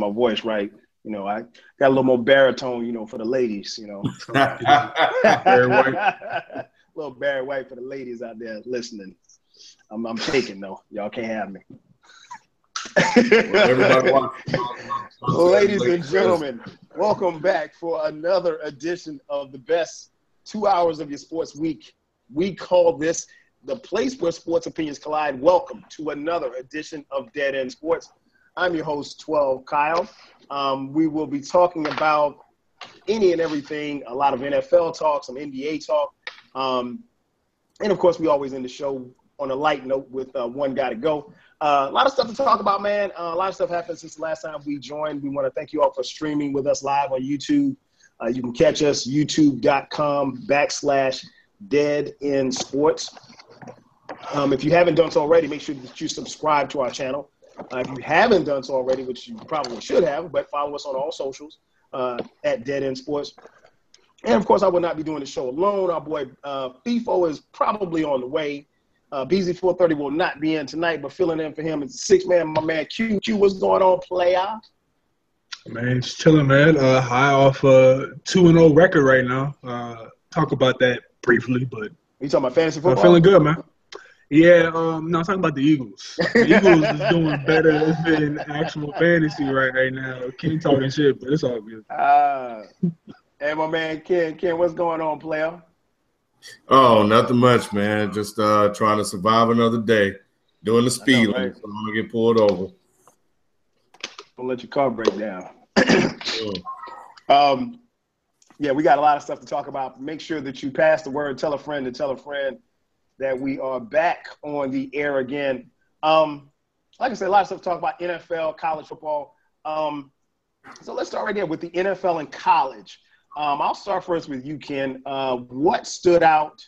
My voice right. You know, I got a little more baritone, you know, for the ladies, you know. Barry White. little Barry White for the ladies out there listening. I'm, I'm taking though. Y'all can't have me. Everybody. Ladies and gentlemen, welcome back for another edition of the best two hours of your sports week. We call this the place where sports opinions collide. Welcome to another edition of Dead End Sports. I'm your host, 12 Kyle. Um, we will be talking about any and everything, a lot of NFL talk, some NBA talk. Um, and of course, we always end the show on a light note with uh, one guy to go. Uh, a lot of stuff to talk about, man. Uh, a lot of stuff happened since the last time we joined. We want to thank you all for streaming with us live on YouTube. Uh, you can catch us youtube.com backslash Dead End Sports. Um, if you haven't done so already, make sure that you subscribe to our channel. Uh, if you haven't done so already, which you probably should have, but follow us on all socials uh, at Dead End Sports. And of course, I would not be doing the show alone. Our boy uh, FIFO is probably on the way. Uh, BZ430 will not be in tonight, but filling in for him is six man, my man QQ. What's going on, player? Man, it's chilling, man. Uh, high off a two and zero record right now. Uh, talk about that briefly, but You talking about fantasy I'm football? feeling good, man. Yeah, um, no, I'm talking about the Eagles. The Eagles is doing better than actual fantasy right, right now. King talking shit, but it's all good. Uh, and my man Ken, Ken, what's going on, player? Oh, nothing much, man. Just uh trying to survive another day. Doing the speed know, right? limit, so I'm gonna get pulled over. Don't let your car break down. Um, yeah, we got a lot of stuff to talk about. Make sure that you pass the word, tell a friend to tell a friend that we are back on the air again. Um, like I said, a lot of stuff to talk about NFL, college football. Um, so let's start right there with the NFL and college. Um, I'll start first with you, Ken. Uh, what stood out,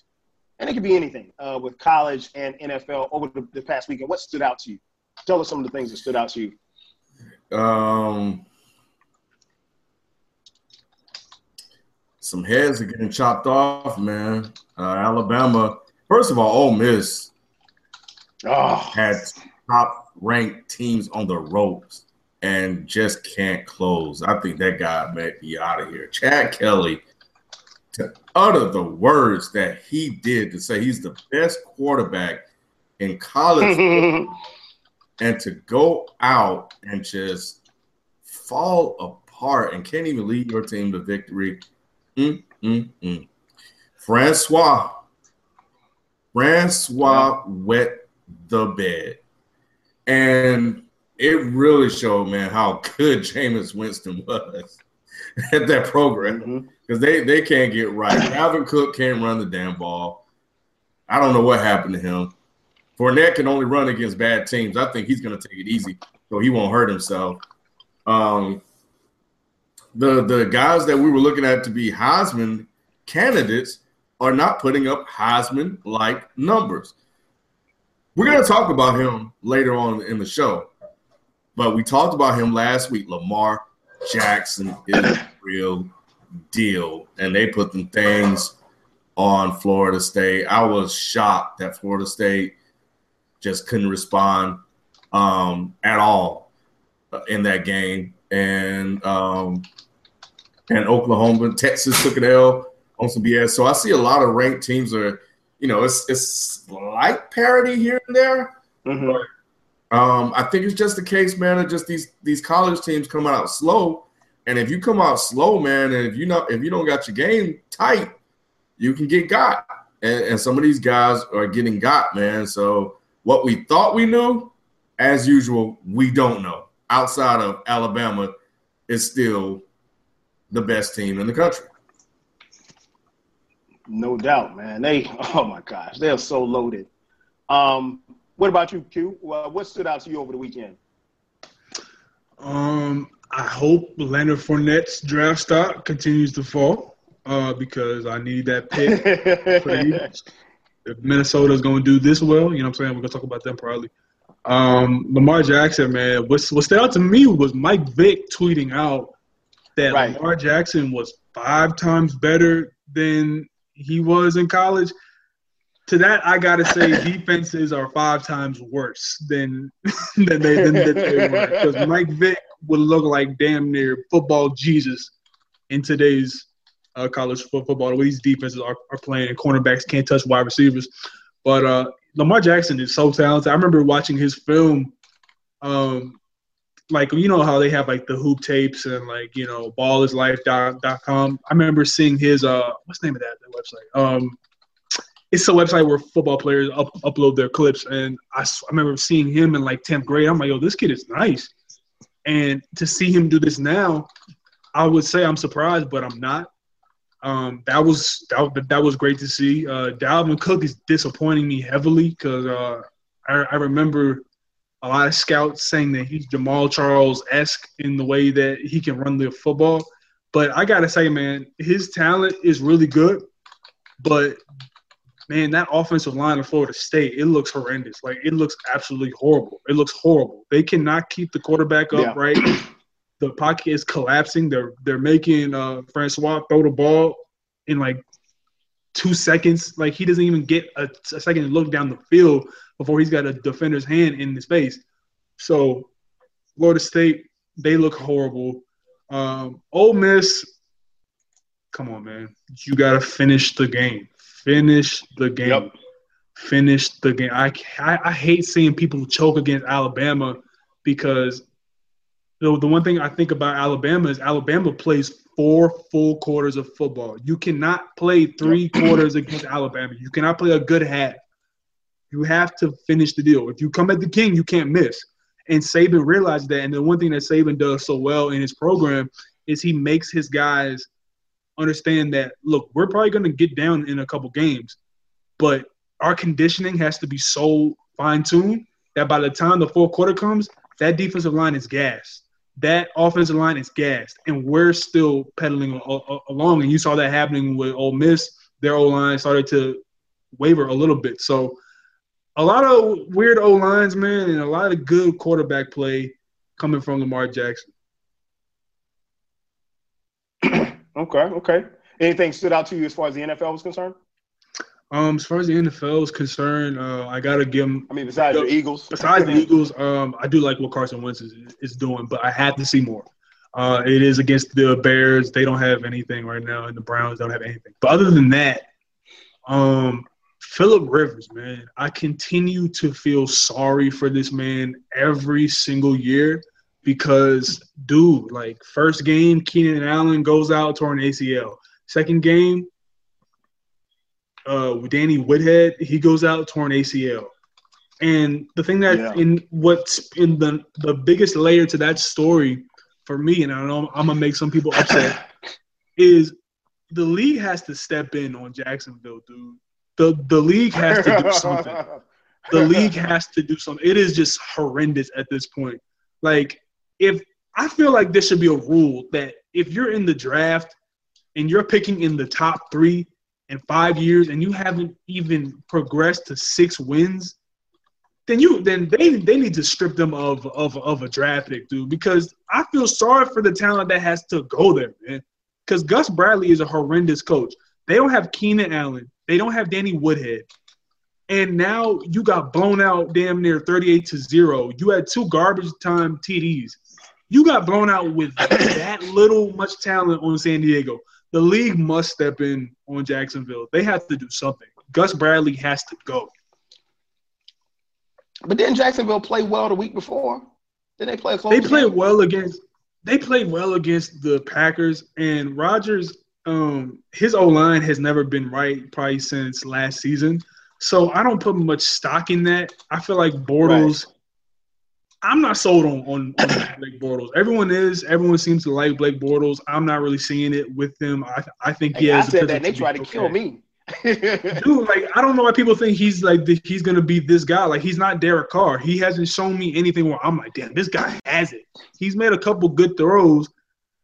and it could be anything, uh, with college and NFL over the, the past weekend? What stood out to you? Tell us some of the things that stood out to you. Um, some heads are getting chopped off, man. Uh, Alabama. First of all, Ole Miss Oh, had top ranked teams on the ropes and just can't close. I think that guy might be out of here. Chad Kelly to utter the words that he did to say he's the best quarterback in college and to go out and just fall apart and can't even lead your team to victory. Mm, mm, mm. Francois, Francois wet the bed, and it really showed, man, how good Jameis Winston was at that program because they they can't get right. Dalvin Cook can't run the damn ball. I don't know what happened to him. Fournette can only run against bad teams. I think he's going to take it easy so he won't hurt himself. Um, the the guys that we were looking at to be Heisman candidates are not putting up Heisman like numbers. We're going to talk about him later on in the show, but we talked about him last week. Lamar Jackson is a real deal, and they put them things on Florida State. I was shocked that Florida State just couldn't respond um, at all in that game, and um, and Oklahoma, Texas took an L on some BS. So I see a lot of ranked teams are, you know, it's it's like parity here and there. Mhm. Um, I think it's just the case, man, of just these these college teams coming out slow. And if you come out slow, man, and if you know if you don't got your game tight, you can get got. And, and some of these guys are getting got, man. So what we thought we knew, as usual, we don't know. Outside of Alabama, is still the best team in the country. No doubt, man. They, oh my gosh, they are so loaded. Um, what about you, Q? Well, what stood out to you over the weekend? Um, I hope Leonard Fournette's draft stock continues to fall uh, because I need that pick for the Eagles. If Minnesota's going to do this well, you know what I'm saying? We're going to talk about them probably. Um, Lamar Jackson, man, what, what stood out to me was Mike Vick tweeting out that Right. Lamar Jackson was five times better than he was in college. To that, I gotta say, defenses are five times worse than than they than, than they were because Mike Vick would look like damn near football Jesus in today's uh, college football. The way these defenses are, are playing, and cornerbacks can't touch wide receivers. But uh, Lamar Jackson is so talented. I remember watching his film. Um, like you know how they have like the hoop tapes and like you know ballislife.com. I remember seeing his uh what's the name of that, that website? Um it's a website where football players up, upload their clips and I, I remember seeing him in like 10th grade. I'm like, yo, this kid is nice. And to see him do this now, I would say I'm surprised, but I'm not. Um, that was that, that was great to see. Uh, Dalvin Cook is disappointing me heavily because uh, I, I remember a lot of scouts saying that he's Jamaal Charles esque in the way that he can run the football. But I gotta say, man, his talent is really good. But man, that offensive line of Florida State, it looks horrendous. Like it looks absolutely horrible. It looks horrible. They cannot keep the quarterback up Yeah. right. The pocket is collapsing. They're they're making uh, Francois throw the ball in like two seconds. Like he doesn't even get a, a second look down the field before he's got a defender's hand in his face. So Florida State, they look horrible. Um, Ole Miss, come on, man, you got to finish the game. Finish the game. Yep. Finish the game. I, I I hate seeing people choke against Alabama because the, the one thing I think about Alabama is Alabama plays four full quarters of football. You cannot play three quarters against Alabama. You cannot play a good half. You have to finish the deal. If you come at the king, you can't miss. And Saban realized that. And the one thing that Saban does so well in his program is he makes his guys understand that look, we're probably going to get down in a couple games, but our conditioning has to be so fine tuned that by the time the fourth quarter comes, that defensive line is gassed. That offensive line is gassed, and we're still pedaling along. And you saw that happening with Ole Miss. Their O line started to waver a little bit. So, a lot of weird O lines, man, and a lot of good quarterback play coming from Lamar Jackson. Okay, okay. Anything stood out to you as far as the NFL was concerned? Um, as far as the NFL is concerned, uh, I gotta give him. I mean, besides the Eagles. Besides the Eagles, um, I do like what Carson Wentz is, is doing, but I have to see more. Uh, it is against the Bears; they don't have anything right now, and the Browns don't have anything. But other than that, um, Philip Rivers, man, I continue to feel sorry for this man every single year because, dude, like first game, Keenan Allen goes out torn ACL. Second game, uh, Danny Woodhead, he goes out torn ACL. And the thing that Yeah. in what's in the the biggest layer to that story for me, and I don't know I'm gonna make some people upset, is the league has to step in on Jacksonville, dude. The the league has to do something. The league has to do something. It is just horrendous at this point. Like if I feel like there should be a rule that if you're in the draft and you're picking in the top three in five years and you haven't even progressed to six wins, then you then they they need to strip them of of of a draft pick, dude. Because I feel sorry for the talent that has to go there, man. Because Gus Bradley is a horrendous coach. They don't have Keenan Allen. They don't have Danny Woodhead. And now you got blown out damn near 38 to 0. You had two garbage time TDs. You got blown out with that little much talent on San Diego. The league must step in on Jacksonville. They have to do something. Gus Bradley has to go. But didn't Jacksonville play well the week before? Did they play close? They played game? well against. They played well against the Packers and Rodgers. Um, his O line has never been right probably since last season. So I don't put much stock in that. I feel like Bortles. Right. I'm not sold on, on, on Blake Bortles. Everyone is. Everyone seems to like Blake Bortles. I'm not really seeing it with him. I I think he hey, has. I said that and they tried to okay. kill me. Dude, like I don't know why people think he's like the, he's gonna be this guy. Like he's not Derek Carr. He hasn't shown me anything where I'm like, damn, this guy has it. He's made a couple good throws,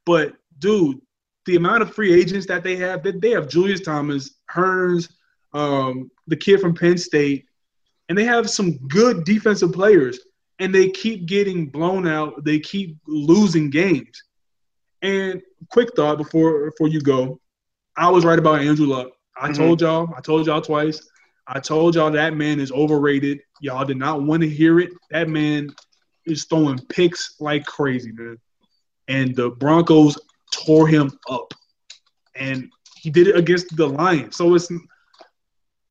but dude, the amount of free agents that they have, that they have Julius Thomas, Hurns, um, the kid from Penn State, and they have some good defensive players, and they keep getting blown out. They keep losing games. And quick thought before before you go, I was right about Andrew Luck. I mm-hmm. told y'all, I told y'all twice. I told y'all that man is overrated. Y'all did not want to hear it. That man is throwing picks like crazy, man. And the Broncos tore him up. And he did it against the Lions. So it's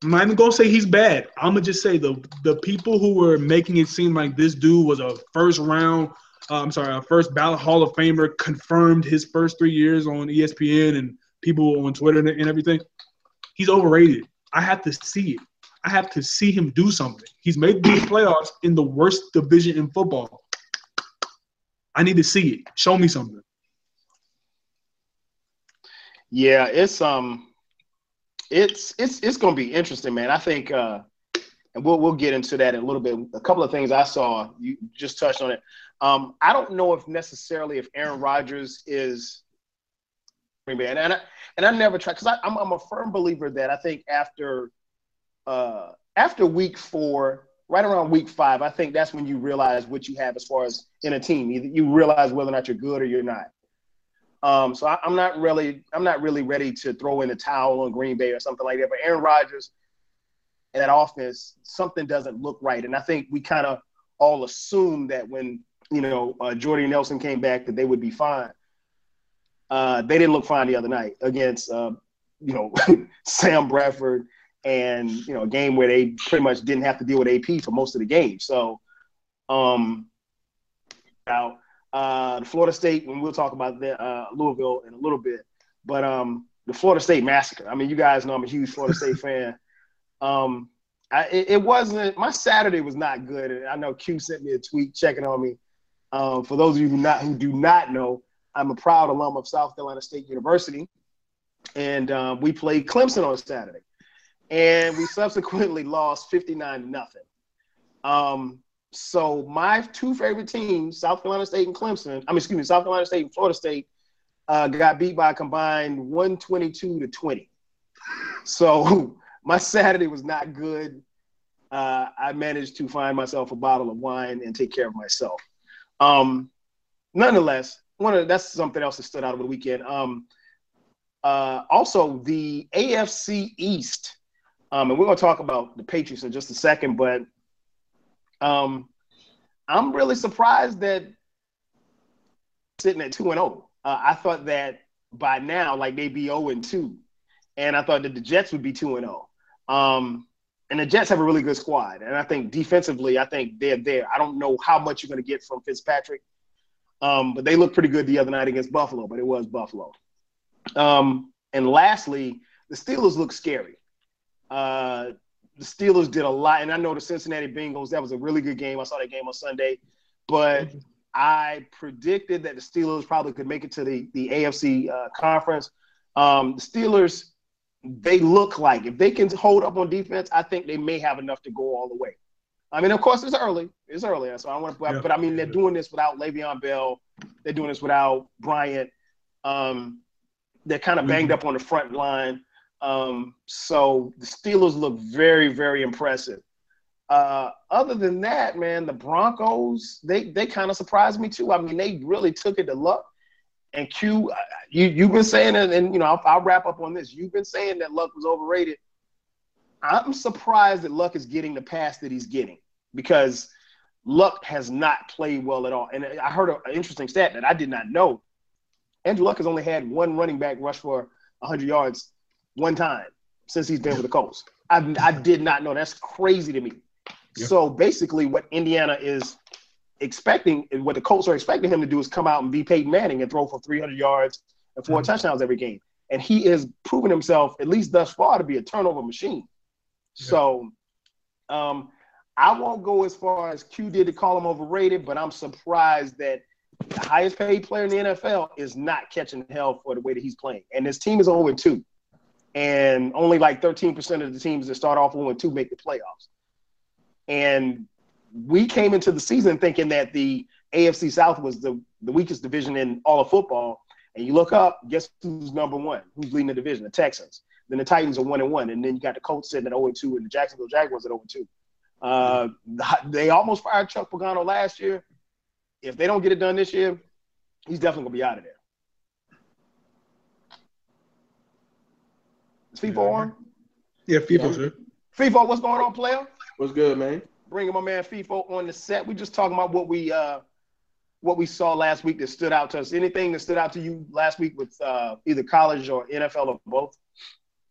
I'm not even gonna say he's bad. I'm gonna just say the the people who were making it seem like this dude was a first round, uh, I'm sorry, a first ballot Hall of Famer, confirmed his first three years on ESPN and people on Twitter and, and everything. He's overrated. I have to see it. I have to see him do something. He's made the playoffs in the worst division in football. I need to see it. Show me something. Yeah, it's um it's it's it's gonna be interesting, man. I think uh and we'll we'll get into that in a little bit. A couple of things I saw, you just touched on it. Um, I don't know if necessarily if Aaron Rodgers is and, and I, and I never try because I'm I'm a firm believer that I think after uh, after week four, right around week five, I think that's when you realize what you have as far as in a team. Either you realize whether or not you're good or you're not. Um, so I, am not really I'm not really ready to throw in a towel on Green Bay or something like that. But Aaron Rodgers and that offense, something doesn't look right, and I think we kind of all assumed that when you know uh, Jordy Nelson came back that they would be fine. Uh, they didn't look fine the other night against, uh, you know, Sam Bradford and, you know, a game where they pretty much didn't have to deal with AP for most of the game. So, um, now, uh, the Florida State, and we'll talk about the, uh, Louisville in a little bit, but um, the Florida State massacre. I mean, you guys know I'm a huge Florida State fan. Um, I, it, it, wasn't my Saturday was not good, and I know Q sent me a tweet checking on me. Um, for those of you who not who do not know, I'm a proud alum of South Carolina State University, and um, we played Clemson on Saturday, and we subsequently lost 59 to nothing. Um, so my two favorite teams, South Carolina State and Clemson, I mean, excuse me, South Carolina State and Florida State, uh, got beat by a combined 122 to 20. So my Saturday was not good. Uh, I managed to find myself a bottle of wine and take care of myself. Um, nonetheless, one of that's something else that stood out over the weekend. Um, uh, also, the AFC East, um, and we're going to talk about the Patriots in just a second, but um, I'm really surprised that sitting at two and zero. Oh. Uh, I thought that by now, like they'd be zero and two, and I thought that the Jets would be two and zero. Oh. Um, and the Jets have a really good squad, and I think defensively, I think they're there. I don't know how much you're going to get from Fitzpatrick. Um, but they looked pretty good the other night against Buffalo, but it was Buffalo. Um, and lastly, the Steelers look scary. Uh, the Steelers did a lot, and I know the Cincinnati Bengals, that was a really good game. I saw that game on Sunday, but I predicted that the Steelers probably could make it to the, the AFC uh, conference. Um, the Steelers, they look like if they can hold up on defense, I think they may have enough to go all the way. I mean, of course, it's early. It's early, so I want to. Yeah. But I mean, they're doing this without Le'Veon Bell. They're doing this without Bryant. Um, they're kind of banged mm-hmm. up on the front line. Um, so the Steelers look very, very impressive. Uh, other than that, man, the Broncos they they kind of surprised me too. I mean, they really took it to luck. And Q, you you've been saying it, and you know I'll, I'll wrap up on this. You've been saying that luck was overrated. I'm surprised that Luck is getting the pass that he's getting because Luck has not played well at all. And I heard an interesting stat that I did not know. Andrew Luck has only had one running back rush for 100 yards one time since he's been with the Colts. I, I did not know. That's crazy to me. So basically, what Indiana is expecting, and what the Colts are expecting him to do, is come out and be Peyton Manning and throw for 300 yards and 4 Mhm. touchdowns every game. And he is proven himself, at least thus far, to be a turnover machine. So, um, I won't go as far as Q did to call him overrated, but I'm surprised that the highest paid player in the NFL is not catching hell for the way that he's playing. And his team is 0 2. And only like 13% of the teams that start off 0 2 make the playoffs. And we came into the season thinking that the AFC South was the, the weakest division in all of football. And you look up, guess who's number one? Who's leading the division? The Texans. Then the Titans are one and one, and then you got the Colts sitting at 0 2, and the Jacksonville Jaguars at 0 2. Uh, they almost fired Chuck Pagano last year. If they don't get it done this year, he's definitely gonna be out of there. Is FIFO on? Yeah, FIFA, sir. FIFO, what's going on, player? What's good, man? Bringing my man FIFO on the set. We just talking about what we uh what we saw last week that stood out to us. Anything that stood out to you last week with uh, either college or NFL or both?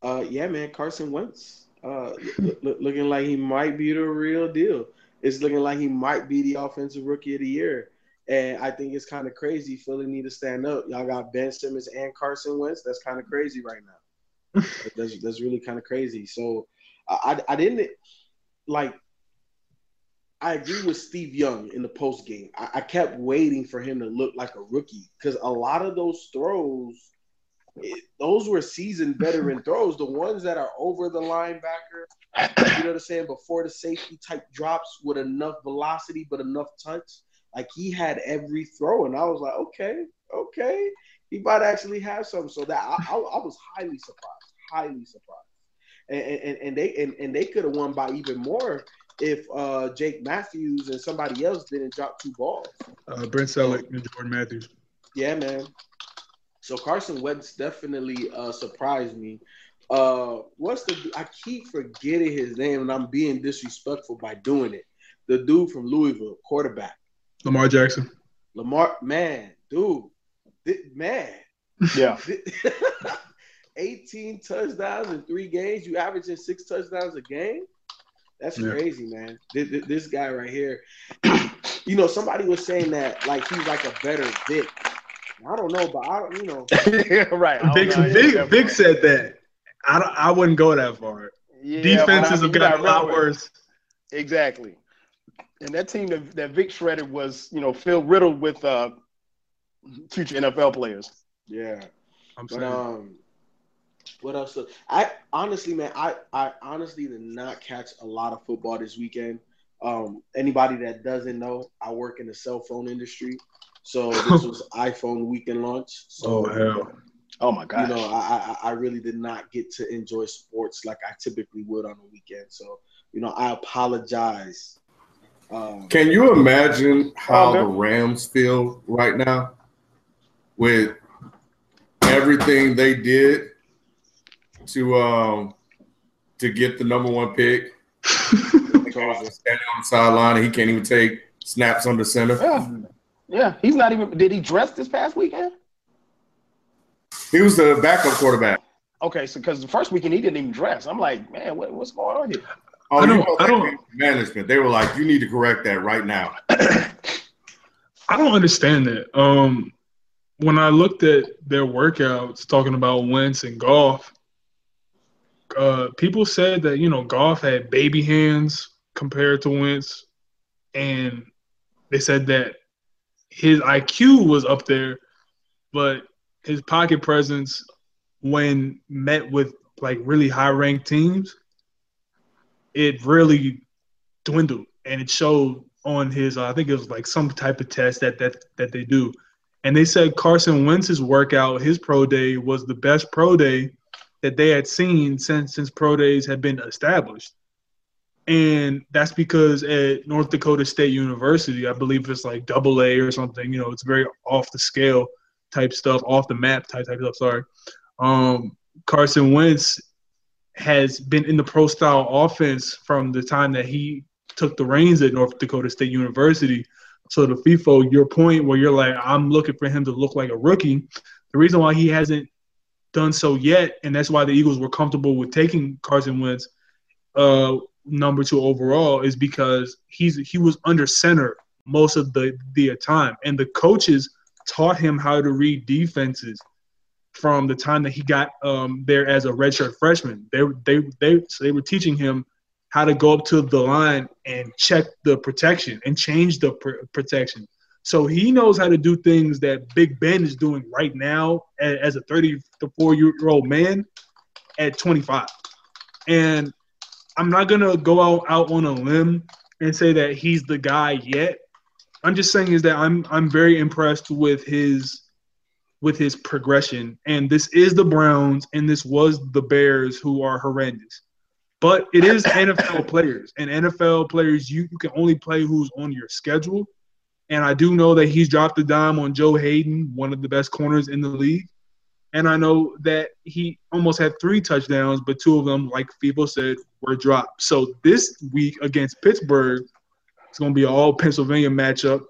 Uh, yeah, man, Carson Wentz, uh, look, look, looking like he might be the real deal. It's looking like he might be the offensive rookie of the year, and I think it's kind of crazy. Philly need to stand up. Y'all got Ben Simmons and Carson Wentz. That's kind of crazy right now. That's that's really kind of crazy. So, I I didn't like. I agree with Steve Young in the post game. I, I kept waiting for him to look like a rookie because a lot of those throws it, those were seasoned veteran throws. The ones that are over the linebacker, you know what I'm saying, before the safety type drops with enough velocity but enough touch. Like he had every throw, and I was like, okay, okay, he might actually have something. So that I, I, I was highly surprised, highly surprised, and and, and they and, and they could have won by even more if uh, Jake Matthews and somebody else didn't drop two balls. Uh, Brent Celek and Jordan Matthews. Yeah, man. So Carson Wentz definitely uh, surprised me. Uh, what's the? I keep forgetting his name, and I'm being disrespectful by doing it. The dude from Louisville, quarterback, Lamar Jackson. Lamar. Man, dude, Th- man. Yeah. 18 touchdowns in three games. You averaging six touchdowns a game. That's Yeah. crazy, man. This, this- this guy right here. you know, somebody was saying that like he's like a better Vick. I don't know, but I don't. You know, right. Vick, know. Vick, definitely. Vick said that. I, don't, I wouldn't go that far. Yeah, Defenses I mean, have you gotten a lot remember- worse. Exactly. And that team that, that Vick shredded was, you know, filled riddled with uh, future NFL players. yeah. I'm But saying. um, what else? I honestly, man, I I honestly did not catch a lot of football this weekend. Um, anybody that doesn't know, I work in the cell phone industry, so this was iPhone weekend launch. So oh hell. Oh my god! you know, I, I I really did not get to enjoy sports like I typically would on the weekend. So you know, I apologize. Um, Can you imagine how the Rams feel right now with everything they did to um to get the number one pick? Standing on the sideline, and he can't even take snaps under center. yeah. Yeah. He's not even, did he dress this past weekend? He was the backup quarterback. Okay. So, because the first weekend he didn't even dress. I'm like, man, what, what's going on here? Oh, I don't- know, I don't- management. They were like, "You need to correct that right now." I don't understand that. Um, when I looked at their workouts, talking about Wentz and Goff, uh, people said that you know Goff had baby hands compared to Wentz, and they said that his IQ was up there, but his pocket presence, when met with like really high ranked teams, it really dwindled, and it showed on his. Uh, I think it was like some type of test that that that they do, and they said Carson Wentz's workout, his pro day was the best pro day that they had seen since since pro days had been established. And that's because at North Dakota State University, I believe it's like double A or something, you know, it's very off the scale type stuff, off the map type type stuff, sorry. Um, Carson Wentz has been in the pro style offense from the time that he took the reins at North Dakota State University. So the FIFO, your point where you're like, I'm looking for him to look like a rookie. The reason why he hasn't done so yet, and that's why the Eagles were comfortable with taking Carson Wentz, uh, number two overall is because he's he was under center most of the the time, and the coaches taught him how to read defenses from the time that he got um, there as a redshirt freshman. They they they so they were teaching him how to go up to the line and check the protection and change the pr- protection. So he knows how to do things that Big Ben is doing right now as a 34 year old man at 25. And I'm not gonna go out, out on a limb and say that he's the guy yet. I'm just saying is that I'm I'm very impressed with his with his progression. And this is the Browns and this was the Bears who are horrendous. But it is NFL players. And NFL players you, you can only play who's on your schedule. And I do know that he's dropped the dime on Joe Haden, one of the best corners in the league. And I know that he almost had three touchdowns, but two of them, like people said, were dropped. So this week against Pittsburgh, it's going to be an all Pennsylvania matchup.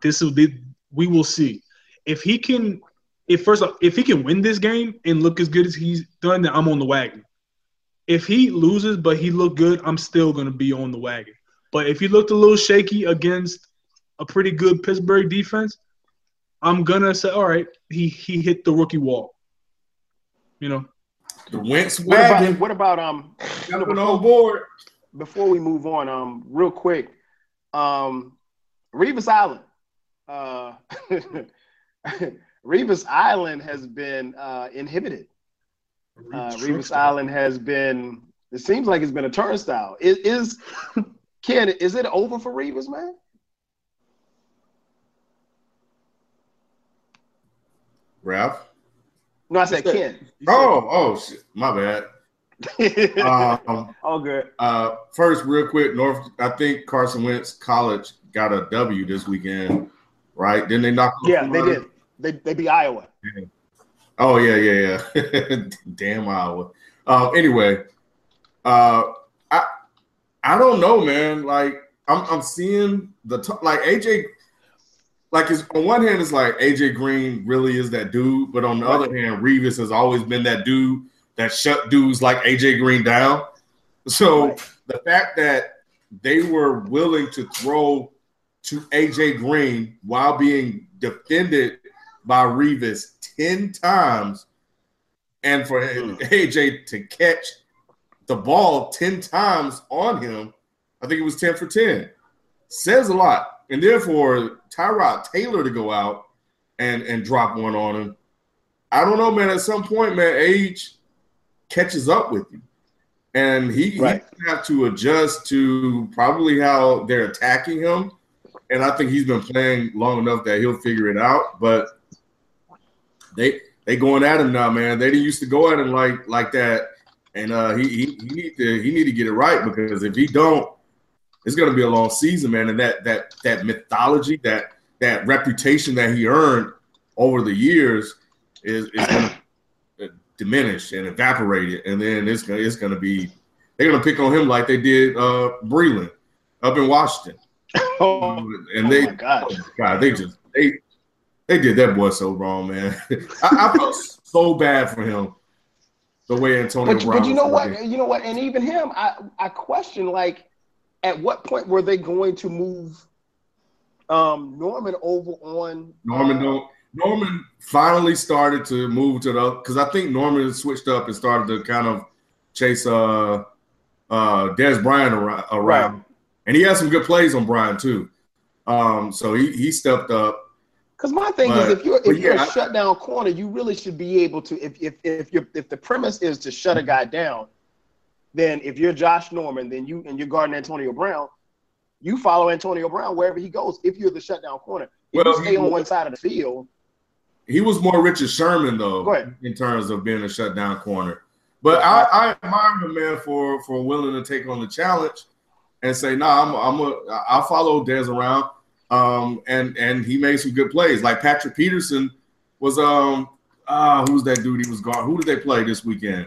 This will be, we will see if he can. If first, off, if he can win this game and look as good as he's done, then I'm on the wagon. If he loses but he looked good, I'm still going to be on the wagon. But if he looked a little shaky against a pretty good Pittsburgh defense, I'm gonna say, all right, he he hit the rookie wall. You know, the Wentz What about, what about um? Jumping on board. Before we move on, um, real quick, um, Revis Island, uh, Revis Island has been uh, inhibited. Uh, Revis Island has been. It seems like it's been a turnstile. Is, is Ken? Is it over for Revis, man? Ralph. No, I said Ken. Oh, oh, shit. my bad. um, All good. Uh, first, real quick, North. I think Carson Wentz College got a W this weekend, right? Didn't they knock? off Yeah, they did. They they beat Iowa. Oh yeah, yeah, yeah. Damn Iowa. Uh, anyway, uh, I I don't know, man. Like I'm I'm seeing the t- like AJ. Like it's, on one hand, it's like AJ Green really is that dude, but on the other hand, Revis has always been that dude that shut dudes like AJ Green down. So Right. the fact that they were willing to throw to AJ Green while being defended by Revis 10 times and for hmm. AJ to catch the ball 10 times on him, I think it was 10 for 10, says a lot. And therefore, Tyrod Taylor to go out and, and drop one on him. I don't know, man. At some point, man, age catches up with you. And he, Right. he have to adjust to probably how they're attacking him. And I think he's been playing long enough that he'll figure it out. But they they going at him now, man. They didn't used to go at him like like that. And uh, he, he he need to he need to get it right because if he don't, it's gonna be a long season, man. And that that that mythology, that that reputation that he earned over the years is is gonna diminish and evaporate it. And then it's gonna it's gonna be they're gonna pick on him like they did uh Breeland up in Washington. Oh, And they my gosh. God, they just they they did that boy so wrong, man. I, I felt so bad for him. The way Antonio But, Brown but you know what? looking. You know what? And even him, I I question like, at what point were they going to move um, Norman over on Norman uh, don't Norman finally started to move to the because I think Norman switched up and started to kind of chase uh uh Dez Bryant around, around. Right. and he had some good plays on Bryant too. Um, so he he stepped up. Because my thing But- is, if you're if you're yeah, a I- shutdown corner, you really should be able to. If if if you if the premise is to shut a guy down, then if you're Josh Norman, then you and you're guarding Antonio Brown, you follow Antonio Brown wherever he goes. If you're the shutdown corner, if Well, you stay on was- one side of the field, He was more Richard Sherman though, in terms of being a shutdown corner. But I, I admire him, man, for for willing to take on the challenge and say, "Nah, I'm I'm a I'll follow Dez around." Um, and and he made some good plays. Like Patrick Peterson was um ah who's that dude? He was guard. Who did they play this weekend?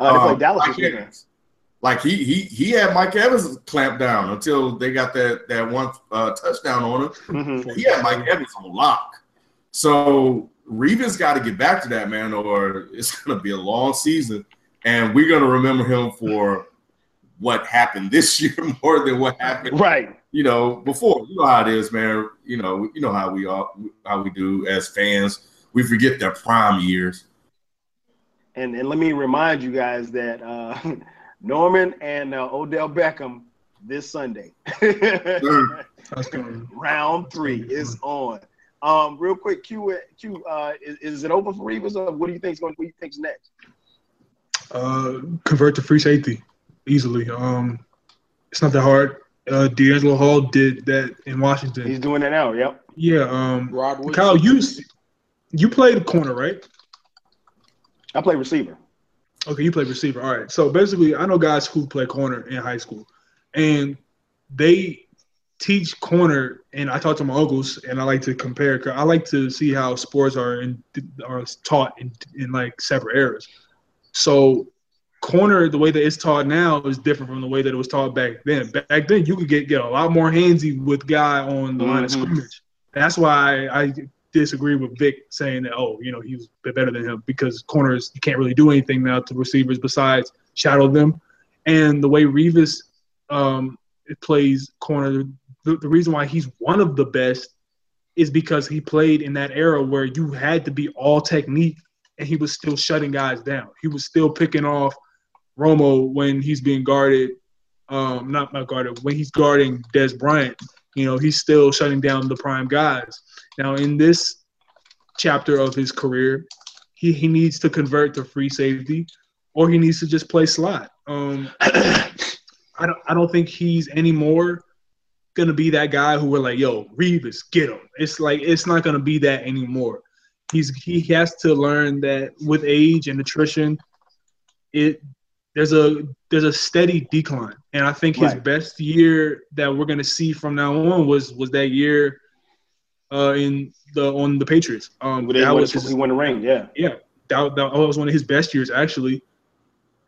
uh, they play Um, Dallas this weekend. Like he he he had Mike Evans clamped down until they got that that one uh, touchdown on him. Mhm. He had Mike Evans on lock. So Revis got to get back to that man, or it's going to be a long season, and we're going to remember him for what happened this year more than what happened Right. you know, before. You know how it is, man. You know, you know how we all how we do as fans. We forget their prime years. And and let me remind you guys that uh, Norman and uh, Odell Beckham this Sunday. Round three is on. Um, real quick, Q, Q, uh, is, is it open for Revis or what do you think's going? What do you think's next? Uh, convert to free safety easily. Um, it's not that hard. Uh, DeAngelo Hall did that in Washington. He's doing that now. Yep. yeah. Um, Rod Kyle, you you played corner, right? I play receiver. Okay, you play receiver. All right. So basically, I know guys who play corner in high school, and they teach corner. And I talk to my uncles, and I like to compare. 'cause I like to see how sports are in, are taught in, in like separate eras. So corner, the way that it's taught now is different from the way that it was taught back then. Back then, you could get get a lot more handsy with guy on the line of Mhm. scrimmage. That's why I disagree with Vick saying that. Oh, you know, he was better than him because corners you can't really do anything now to receivers besides shadow them. And the way Revis um, plays corner, the, the reason why he's one of the best is because he played in that era where you had to be all technique and he was still shutting guys down. He was still picking off Romo when he's being guarded, um, not not guarded, when he's guarding Dez Bryant. You know, he's still shutting down the prime guys. Now, in this chapter of his career, he, he needs to convert to free safety or he needs to just play slot. Um, I don't I don't think he's anymore gonna be that guy who we're like, yo, Revis, get him. It's like it's not gonna be that anymore. He's he has to learn that with age and attrition, it there's a there's a steady decline. And I think his Right. best year that we're gonna see from now on was was that year uh in the on the Patriots. Um He that won, was he won the ring. Yeah. yeah, that, that was one of his best years actually,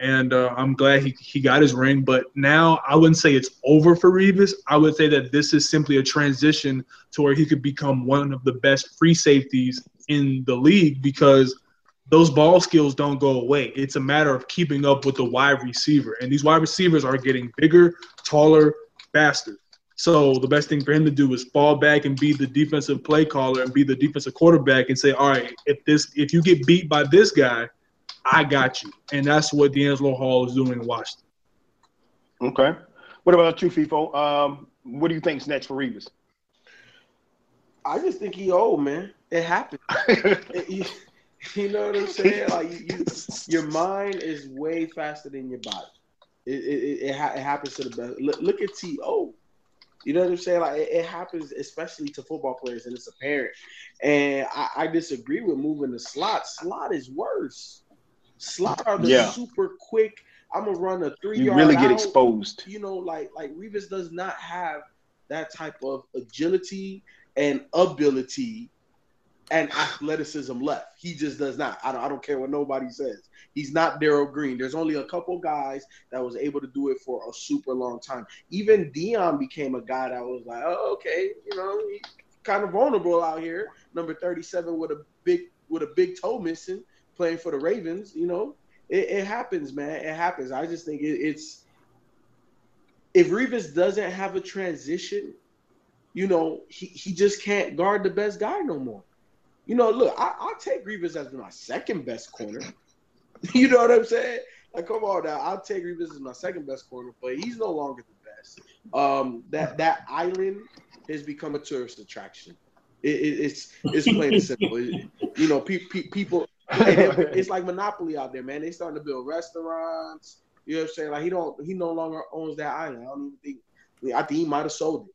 and uh, I'm glad he, he got his ring. But now I wouldn't say it's over for Revis. I would say that this is simply a transition to where he could become one of the best free safeties in the league because those ball skills don't go away. It's a matter of keeping up with the wide receiver, and these wide receivers are getting bigger, taller, faster. So the best thing for him to do is fall back and be the defensive play caller and be the defensive quarterback and say, all right, if this if you get beat by this guy, I got you. And that's what DeAngelo Hall is doing in Washington. Okay. What about you, FIFO? Um, what do you think's next for Revis? I just think he old, man. It happened. It- you, you know what I'm saying? Like you, you, your mind is way faster than your body. It it, it, it, ha- it happens to the best. Look, look at T.O. You know what I'm saying? Like it, it happens, especially to football players, and it's apparent. And I, I disagree with moving the slot. Slot is worse. Slot are the Yeah. super quick. I'm gonna run a three You yard. really get out exposed. you know, like like Revis does not have that type of agility and ability and athleticism left. He just does not. I don't, I don't care what nobody says. He's not Darrell Green. There's only a couple guys that was able to do it for a super long time. Even Deion became a guy that was like, oh, okay, you know, he kind of vulnerable out here. Number 37 with a big with a big toe missing, playing for the Ravens. You know, it, it happens, man. It happens. I just think it, it's if Revis doesn't have a transition, you know, he, he just can't guard the best guy no more. You know, look, I, I'll take Revis as my second best corner. you know what I'm saying? Like, come on now, I'll take Revis as my second best corner, but he's no longer the best. Um, that that island has become a tourist attraction. It, it, it's it's plain and simple. It- you know, pe- pe- people. it's like monopoly out there, man. They starting to build restaurants. You know what I'm saying? Like he don't, he no longer owns that island. I don't even think. I, I think he might have sold it.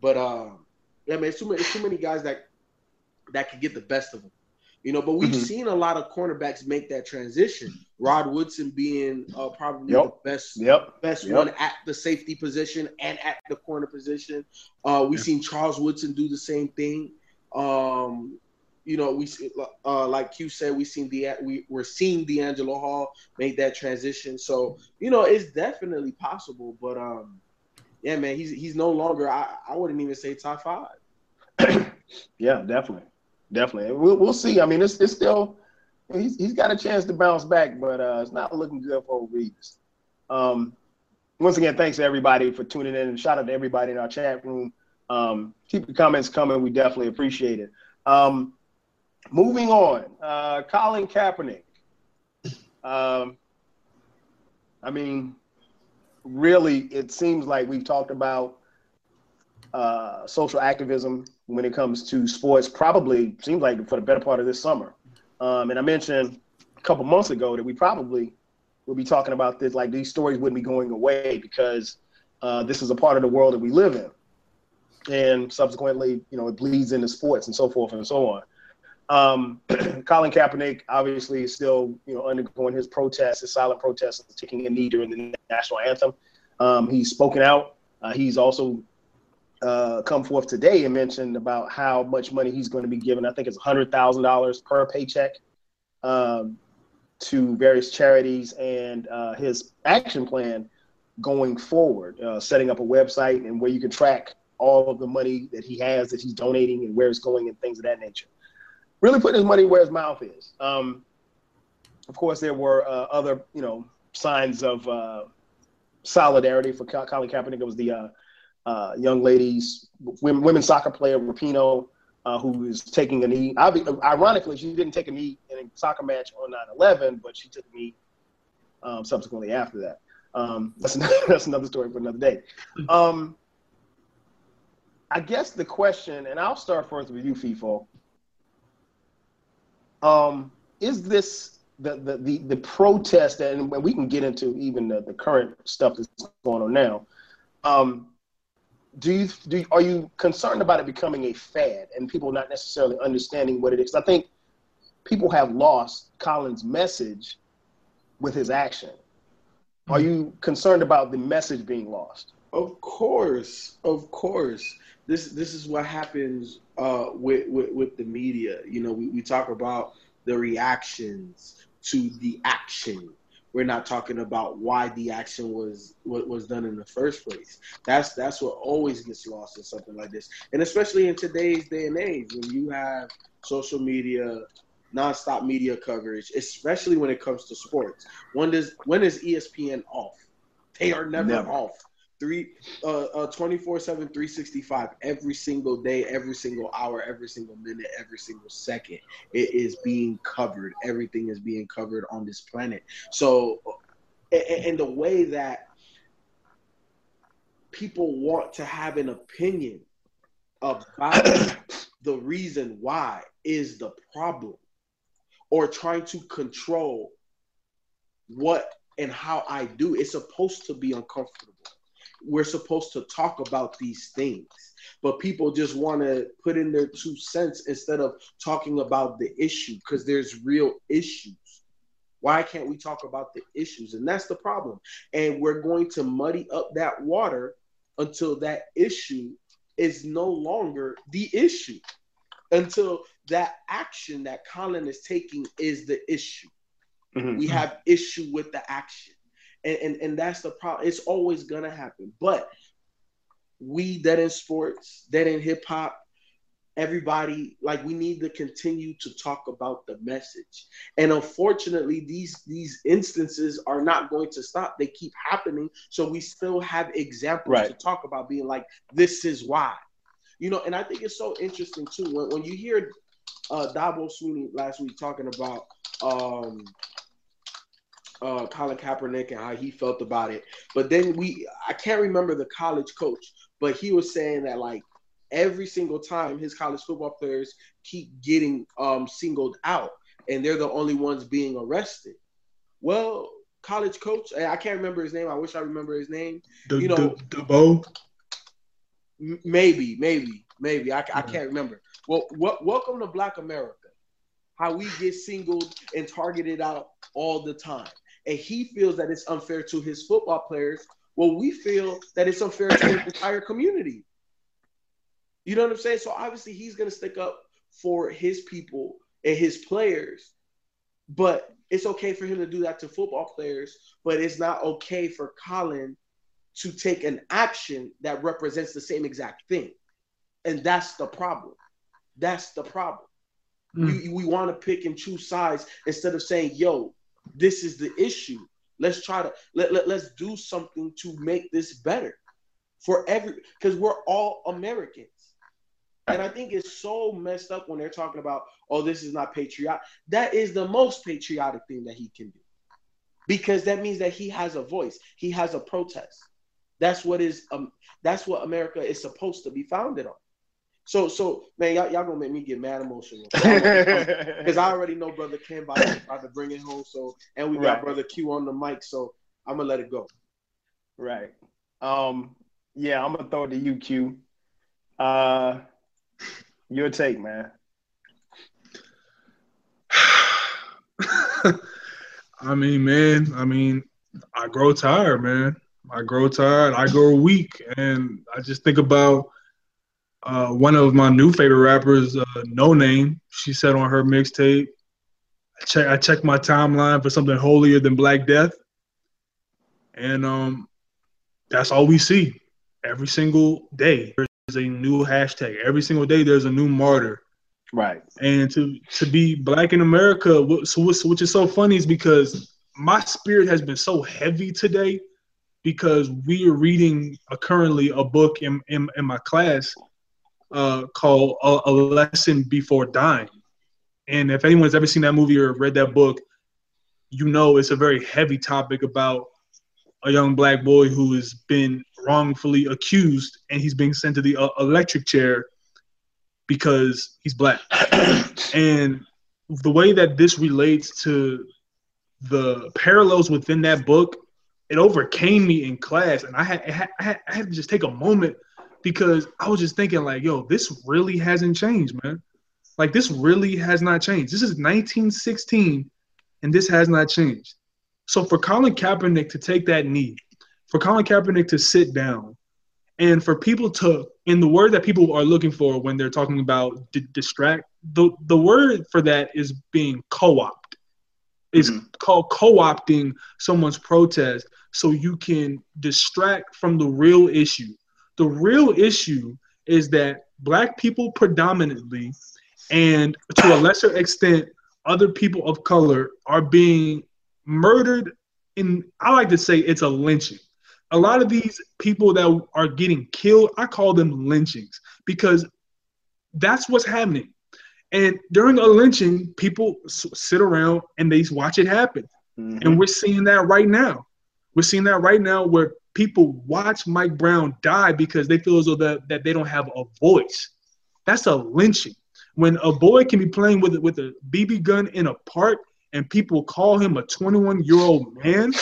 But um, yeah, man, it's too many, it's too many guys that that could get the best of them. You know, but we've Mhm. seen a lot of cornerbacks make that transition. Rod Woodson being uh, probably Yep. the best Yep. best Yep. one at the safety position and at the corner position. Uh, we've seen Charles Woodson do the same thing. Um, you know, we uh, like you said, we seen the we we're seeing DeAngelo Hall make that transition. So you know, it's definitely possible. But um, yeah, man, he's he's no longer. I, I wouldn't even say top five. Yeah, definitely, definitely. We'll we'll see. I mean, it's it's still he's he's got a chance to bounce back, but uh, it's not looking good for Revis. Um, once again, thanks to everybody for tuning in, and shout out to everybody in our chat room. Um, keep the comments coming. We definitely appreciate it. Um, moving on, uh, Colin Kaepernick. Um, I mean, really, it seems like we've talked about uh, social activism when it comes to sports. Probably seems like for the better part of this summer. Um, and I mentioned a couple months ago that we probably will be talking about this. Like these stories wouldn't be going away because uh, this is a part of the world that we live in, and subsequently, you know, it bleeds into sports and so forth and so on. Um, Colin Kaepernick obviously is still, you know, undergoing his protests, his silent protests, taking a knee during the national anthem. Um, he's spoken out. Uh, he's also uh, come forth today and mentioned about how much money he's going to be given. I think it's hundred thousand dollars per paycheck um, to various charities, and uh, his action plan going forward, uh, setting up a website and where you can track all of the money that he has that he's donating and where it's going and things of that nature. Really putting his money where his mouth is. Um, of course, there were uh, other, you know, signs of uh, solidarity for Colin Kaepernick. It was the uh, young ladies, women, women's soccer player Rapinoe, uh, who is taking a knee. Ironically, she didn't take a knee in a soccer match on 9/11, but she took a knee um, subsequently after that. Um, that's another, that's another story for another day. Um, I guess the question, and I'll start first with you, FIFO. Um, is this the, the, the, the protest, and we can get into even the, the current stuff that's going on now. Um, do you do are you concerned about it becoming a fad and people not necessarily understanding what it is? I think people have lost Colin's message with his action. Are hmm. you concerned about the message being lost? Of course, of course. This this is what happens uh, with, with, with the media. You know, we, we talk about the reactions to the action we're not talking about why the action was what was done in the first place. That's that's what always gets lost in something like this, and especially in today's day and age when you have social media, nonstop media coverage, especially when it comes to sports. When does when is ESPN off? They are never, never. off three uh, uh 24 7 365 every single day every single hour every single minute every single second it is being covered everything is being covered on this planet so and the way that people want to have an opinion about the reason why is the problem or trying to control what and how I do. It's supposed to be uncomfortable we're supposed to talk about these things but people just want to put in their two cents instead of talking about the issue because there's real issues. Why can't we talk about the issues? And that's the problem. And we're going to muddy up that water until that issue is no longer the issue until that action that colin is taking is the issue. Mm-hmm. we have issue with the action and, and, and that's the problem. It's always gonna happen. But we that in sports, that in hip hop, everybody like we need to continue to talk about the message and unfortunately these these instances are not going to stop they keep happening so we still have examples right. to talk about being like this is why you know and i think it's so interesting too when, when you hear uh dabo swinney last week talking about um uh, Colin Kaepernick and how he felt about it. But then we, I can't remember the college coach, but he was saying that like every single time his college football players keep getting um, singled out and they're the only ones being arrested. Well, college coach, I can't remember his name. I wish I remember his name. The, you know, Dabo. Maybe, maybe, maybe. I, I can't remember. Well, w- welcome to Black America. How we get singled and targeted out all the time and he feels that it's unfair to his football players, well, we feel that it's unfair to the entire community. You know what I'm saying? So obviously he's going to stick up for his people and his players, but it's okay for him to do that to football players, but it's not okay for Colin to take an action that represents the same exact thing. And that's the problem. That's the problem. Mm. We, we want to pick and choose sides instead of saying, yo, this is the issue. Let's try to let, let let's do something to make this better for every because we're all Americans. And I think it's so messed up when they're talking about, oh, this is not patriotic. That is the most patriotic thing that he can do. Because that means that he has a voice. He has a protest. That's what is um that's what America is supposed to be founded on. So so man, y'all, y'all gonna make me get mad emotional. Because I already know brother Ken about to, about to bring it home. So and we got Right. brother Q on the mic, so I'm gonna let it go. Right. Um. Yeah, I'm gonna throw it to you, Q. Uh, your take, man. I mean, man, I mean, I grow tired, man. I grow tired. I grow weak, and I just think about uh, one of my new favorite rappers, uh, Noname. She said on her mixtape, I check I check my timeline for something holier than Black Death, and um, that's all we see every single day. There's a new hashtag. Every single day, there's a new martyr Right. and to to be black in America, so what's, which is so funny is because my spirit has been so heavy today because we are reading uh, currently a book in in, in my class uh, called a, a Lesson Before Dying, and if anyone's ever seen that movie or read that book, you know it's a very heavy topic about a young black boy who has been wrongfully accused and he's being sent to the uh, electric chair because he's black. and the way that this relates to the parallels within that book, it overcame me in class, and I had, I had, I had, I had to just take a moment because I was just thinking like, yo, this really hasn't changed, man. Like this really has not changed. This is 1916, and this has not changed. So for Colin Kaepernick to take that knee, for Colin Kaepernick to sit down, and for people to, in the word that people are looking for when they're talking about di- distract, the the word for that is being co-opt. It's mm-hmm. called co-opting someone's protest so you can distract from the real issue. The real issue is that black people predominantly and to a lesser extent other people of color are being murdered in I like to say it's a lynching. A lot of these people that are getting killed, I call them lynchings because that's what's happening. And during a lynching, people s- sit around and they watch it happen. Mm-hmm. And we're seeing that right now. We're seeing that right now where people watch Mike Brown die because they feel as though that, that they don't have a voice. That's a lynching. When a boy can be playing with with a BB gun in a park and people call him a 21 year old man,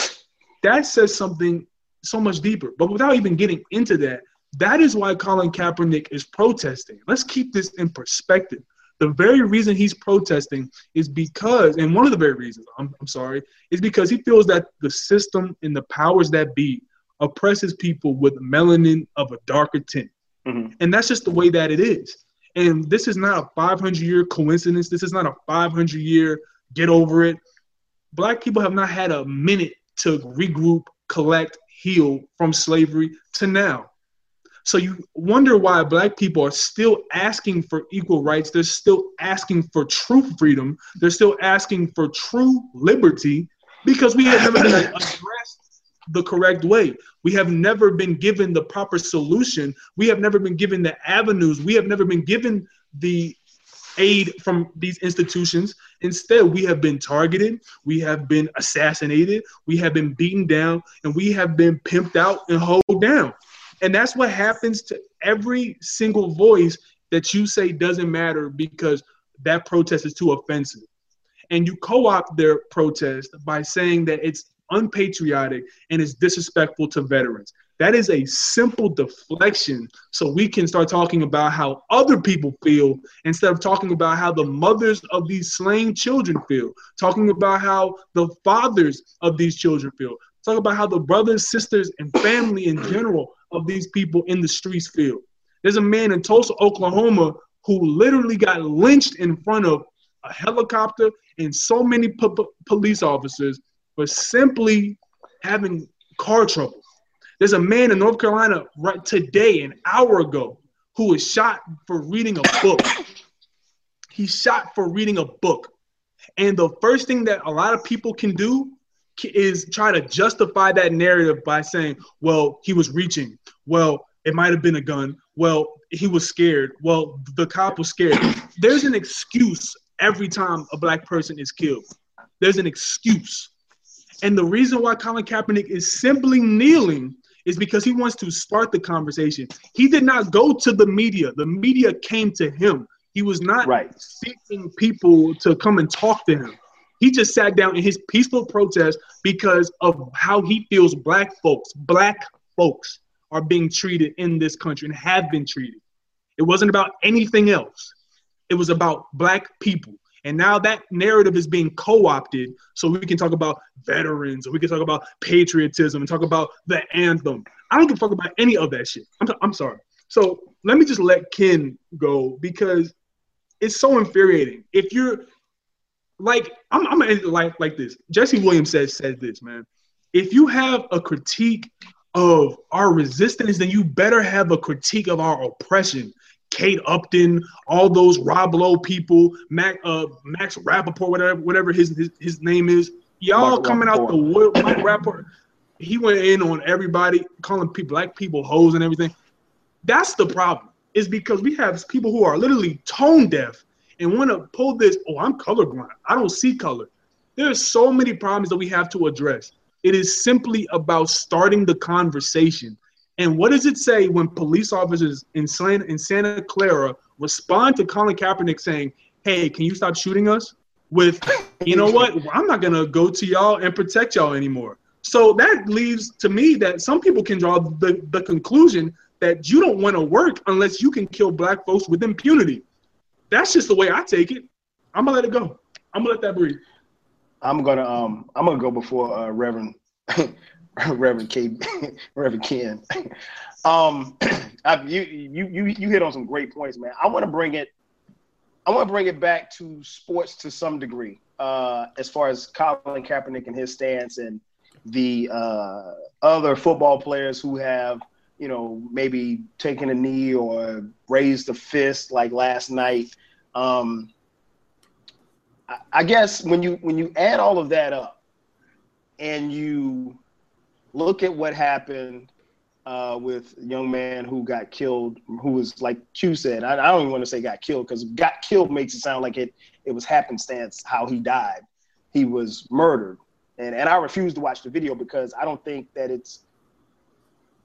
that says something so much deeper. But without even getting into that, that is why Colin Kaepernick is protesting. Let's keep this in perspective. The very reason he's protesting is because, and one of the very reasons, I'm, I'm sorry, is because he feels that the system and the powers that be oppresses people with melanin of a darker tint. Mhm. And that's just the way that it is. And this is not a 500 year coincidence. This is not a 500 year get over it. Black people have not had a minute to regroup, collect, heal from slavery to now. So you wonder why black people are still asking for equal rights. They're still asking for true freedom. They're still asking for true liberty because we have never been addressed the correct way. We have never been given the proper solution. We have never been given the avenues. We have never been given the aid from these institutions. Instead, we have been targeted, we have been assassinated, we have been beaten down, and we have been pimped out and held down. And that's what happens to every single voice that you say doesn't matter because that protest is too offensive. And you co opt their protest by saying that it's unpatriotic and it's disrespectful to veterans. That is a simple deflection so we can start talking about how other people feel instead of talking about how the mothers of these slain children feel, talking about how the fathers of these children feel, talk about how the brothers, sisters, and family in general of these people in the streets feel. There's a man in Tulsa, Oklahoma, who literally got lynched in front of a helicopter and so many po- police officers for simply having car trouble. There's a man in North Carolina right today, an hour ago, who was shot for reading a book. He's shot for reading a book. And the first thing that a lot of people can do is try to justify that narrative by saying, well, he was reaching. Well, it might have been a gun. Well, he was scared. Well, the cop was scared. There's an excuse every time a black person is killed. There's an excuse. And the reason why Colin Kaepernick is simply kneeling is because he wants to start the conversation. He did not go to the media. The media came to him. He was not Right. seeking people to come and talk to him. He just sat down in his peaceful protest because of how he feels black folks, black folks are being treated in this country and have been treated. It wasn't about anything else. It was about black people. And now that narrative is being co-opted so we can talk about veterans or we can talk about patriotism and talk about the anthem. I don't give a fuck about any of that shit. I'm, I'm sorry. So let me just let Ken go because it's so infuriating. If you're like, I'm, I'm gonna end it like like this. Jesse Williams says said this, man. If you have a critique of our resistance, then you better have a critique of our oppression. Kate Upton, all those Rob Lowe people, Mac, uh, Max Rapaport, whatever, whatever his, his his name is. Y'all Mark coming out the Rapaport. wood. Mike Rapaport, he went in on everybody, calling people black people hoes and everything. That's the problem. Is because we have people who are literally tone deaf and want to pull this. Oh, I'm colorblind. I don't see color. There's so many problems that we have to address. It is simply about starting the conversation. And what does it say when police officers in Santa, in Santa Clara respond to Colin Kaepernick saying, "Hey, can you stop shooting us?" With, you know what? I'm not gonna go to y'all and protect y'all anymore. So that leaves to me that some people can draw the, the conclusion that you don't want to work unless you can kill black folks with impunity. That's just the way I take it. I'm gonna let it go. I'm gonna let that breathe. I'm gonna um I'm gonna go before uh, Reverend Reverend K Reverend Ken. um, I, you you you you hit on some great points, man. I want to bring it. I want to bring it back to sports to some degree, uh, as far as Colin Kaepernick and his stance, and the uh, other football players who have, you know, maybe taken a knee or raised a fist like last night. Um, I- I guess when you when you add all of that up and you look at what happened uh, with young man who got killed, who was like Q said, I, I don't even want to say got killed because got killed makes it sound like it it was happenstance how he died. He was murdered, and and I refuse to watch the video because I don't think that it's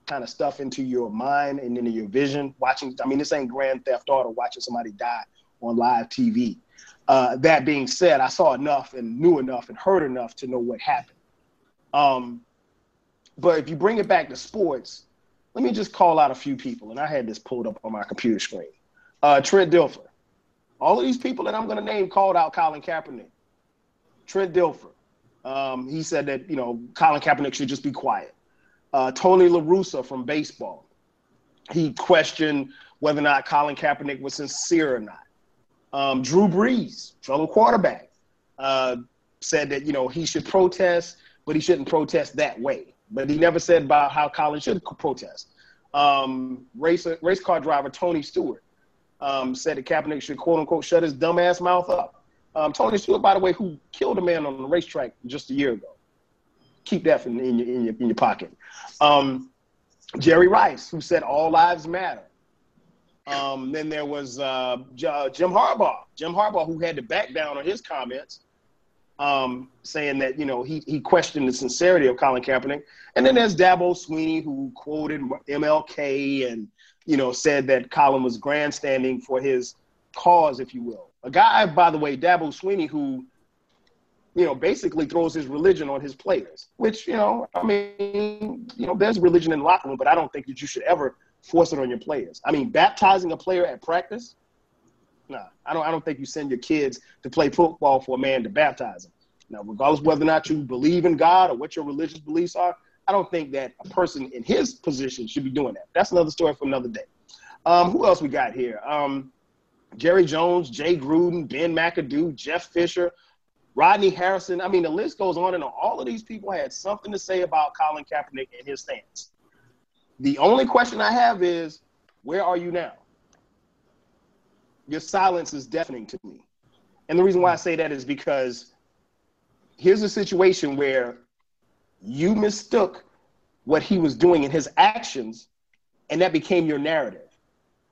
kind of stuff into your mind and into your vision. Watching, I mean, this ain't Grand Theft Auto watching somebody die on live TV. Uh, that being said, I saw enough and knew enough and heard enough to know what happened. Um, but if you bring it back to sports, let me just call out a few people, and I had this pulled up on my computer screen. Uh, Trent Dilfer. All of these people that I'm going to name called out Colin Kaepernick. Trent Dilfer. Um, he said that you know Colin Kaepernick should just be quiet. Uh, Tony La Russa from baseball. He questioned whether or not Colin Kaepernick was sincere or not. Um, Drew Brees, fellow quarterback, uh, said that you know he should protest, but he shouldn't protest that way. But he never said about how Colin should protest. Um, race race car driver Tony Stewart um, said that Kaepernick should quote unquote shut his dumb ass mouth up. Um, Tony Stewart, by the way, who killed a man on the racetrack just a year ago. Keep that in, in, your, in, your, in your pocket. Um, Jerry Rice, who said all lives matter. Um, then there was uh, Jim Harbaugh. Jim Harbaugh, who had to back down on his comments, um, saying that you know he he questioned the sincerity of Colin Kaepernick. And then there's Dabo Sweeney, who quoted MLK and you know said that Colin was grandstanding for his cause, if you will. A guy, by the way, Dabo Sweeney, who you know basically throws his religion on his players. Which you know, I mean, you know, there's religion in the locker room, but I don't think that you should ever force it on your players. I mean, baptizing a player at practice, nah, I don't. I don't think you send your kids to play football for a man to baptize them. Now, regardless whether or not you believe in God or what your religious beliefs are, I don't think that a person in his position should be doing that. That's another story for another day. Um, who else we got here? Um, Jerry Jones, Jay Gruden, Ben McAdoo, Jeff Fisher, Rodney Harrison. I mean, the list goes on and on. All of these people had something to say about Colin Kaepernick and his stance. The only question I have is, where are you now? Your silence is deafening to me. And the reason why I say that is because here's a situation where You mistook what he was doing in his actions, and that became your narrative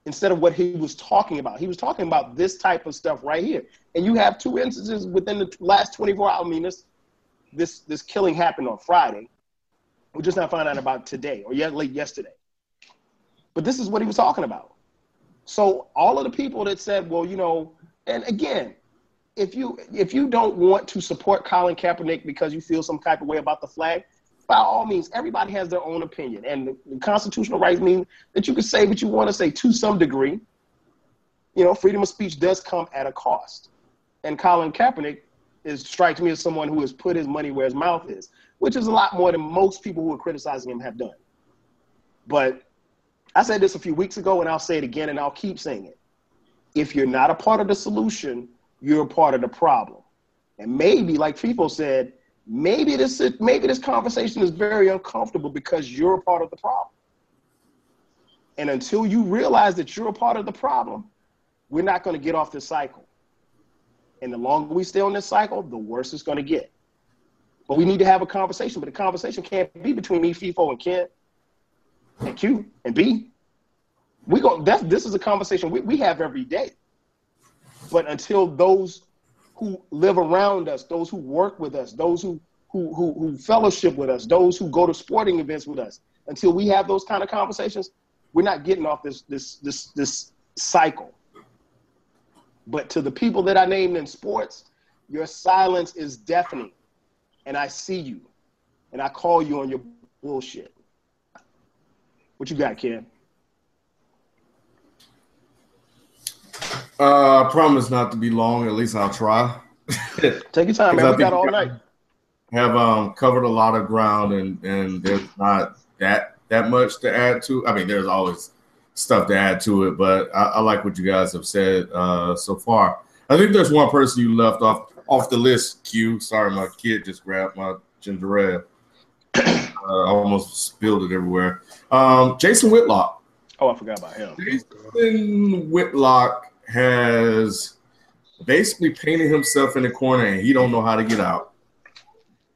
instead of what he was talking about. He was talking about this type of stuff right here. And you have two instances within the last 24 hours. I mean, this this this killing happened on Friday. We're just not finding out about today or yet late yesterday. But this is what he was talking about. So all of the people that said, well, you know, and again, if you if you don't want to support Colin Kaepernick because you feel some type of way about the flag, by all means, everybody has their own opinion, and the, constitutional rights mean that you can say what you want to say to some degree. You know, freedom of speech does come at a cost, and Colin Kaepernick is strikes me as someone who has put his money where his mouth is, which is a lot more than most people who are criticizing him have done. But I said this a few weeks ago, and I'll say it again, and I'll keep saying it. If you're not a part of the solution, you're a part of the problem. And maybe, like people said, maybe this maybe this conversation is very uncomfortable because you're a part of the problem. And until you realize that you're a part of the problem, we're not going to get off this cycle. And the longer we stay on this cycle, the worse it's going to get. But we need to have a conversation. But the conversation can't be between me, FIFO, and Kent, and Q, and B. We go. That's this is a conversation we, we have every day. But until those who live around us, those who work with us, those who, who, who, who fellowship with us, those who go to sporting events with us. Until we have those kind of conversations, we're not getting off this, this, this, this cycle. But to the people that I named in sports, your silence is deafening. And I see you. And I call you on your bullshit. What you got, kid? Uh, I promise not to be long. At least I'll try. Take your time, man. We got all night. Have um covered a lot of ground, and and there's not that that much to add to. I mean, there's always stuff to add to it, but I, I like what you guys have said uh, so far. I think there's one person you left off off the list. Q. Sorry, my kid just grabbed my ginger ale. Uh, I almost spilled it everywhere. Um, Jason Whitlock. Oh, I forgot about him. Jason Whitlock has basically painted himself in the corner and he don't know how to get out.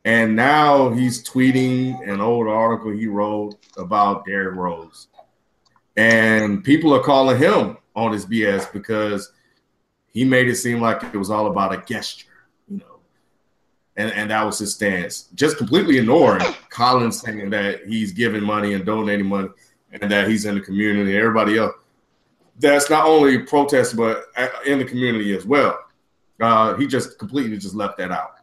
And now he's tweeting an old article he wrote about Derrick Rose. And people are calling him on his BS because he made it seem like it was all about a gesture. And and that was his stance. Just completely ignoring Colin's saying that he's giving money and donating money and that he's in the community. and Everybody else that's not only protest but in the community as well. Uh, he just completely just left that out.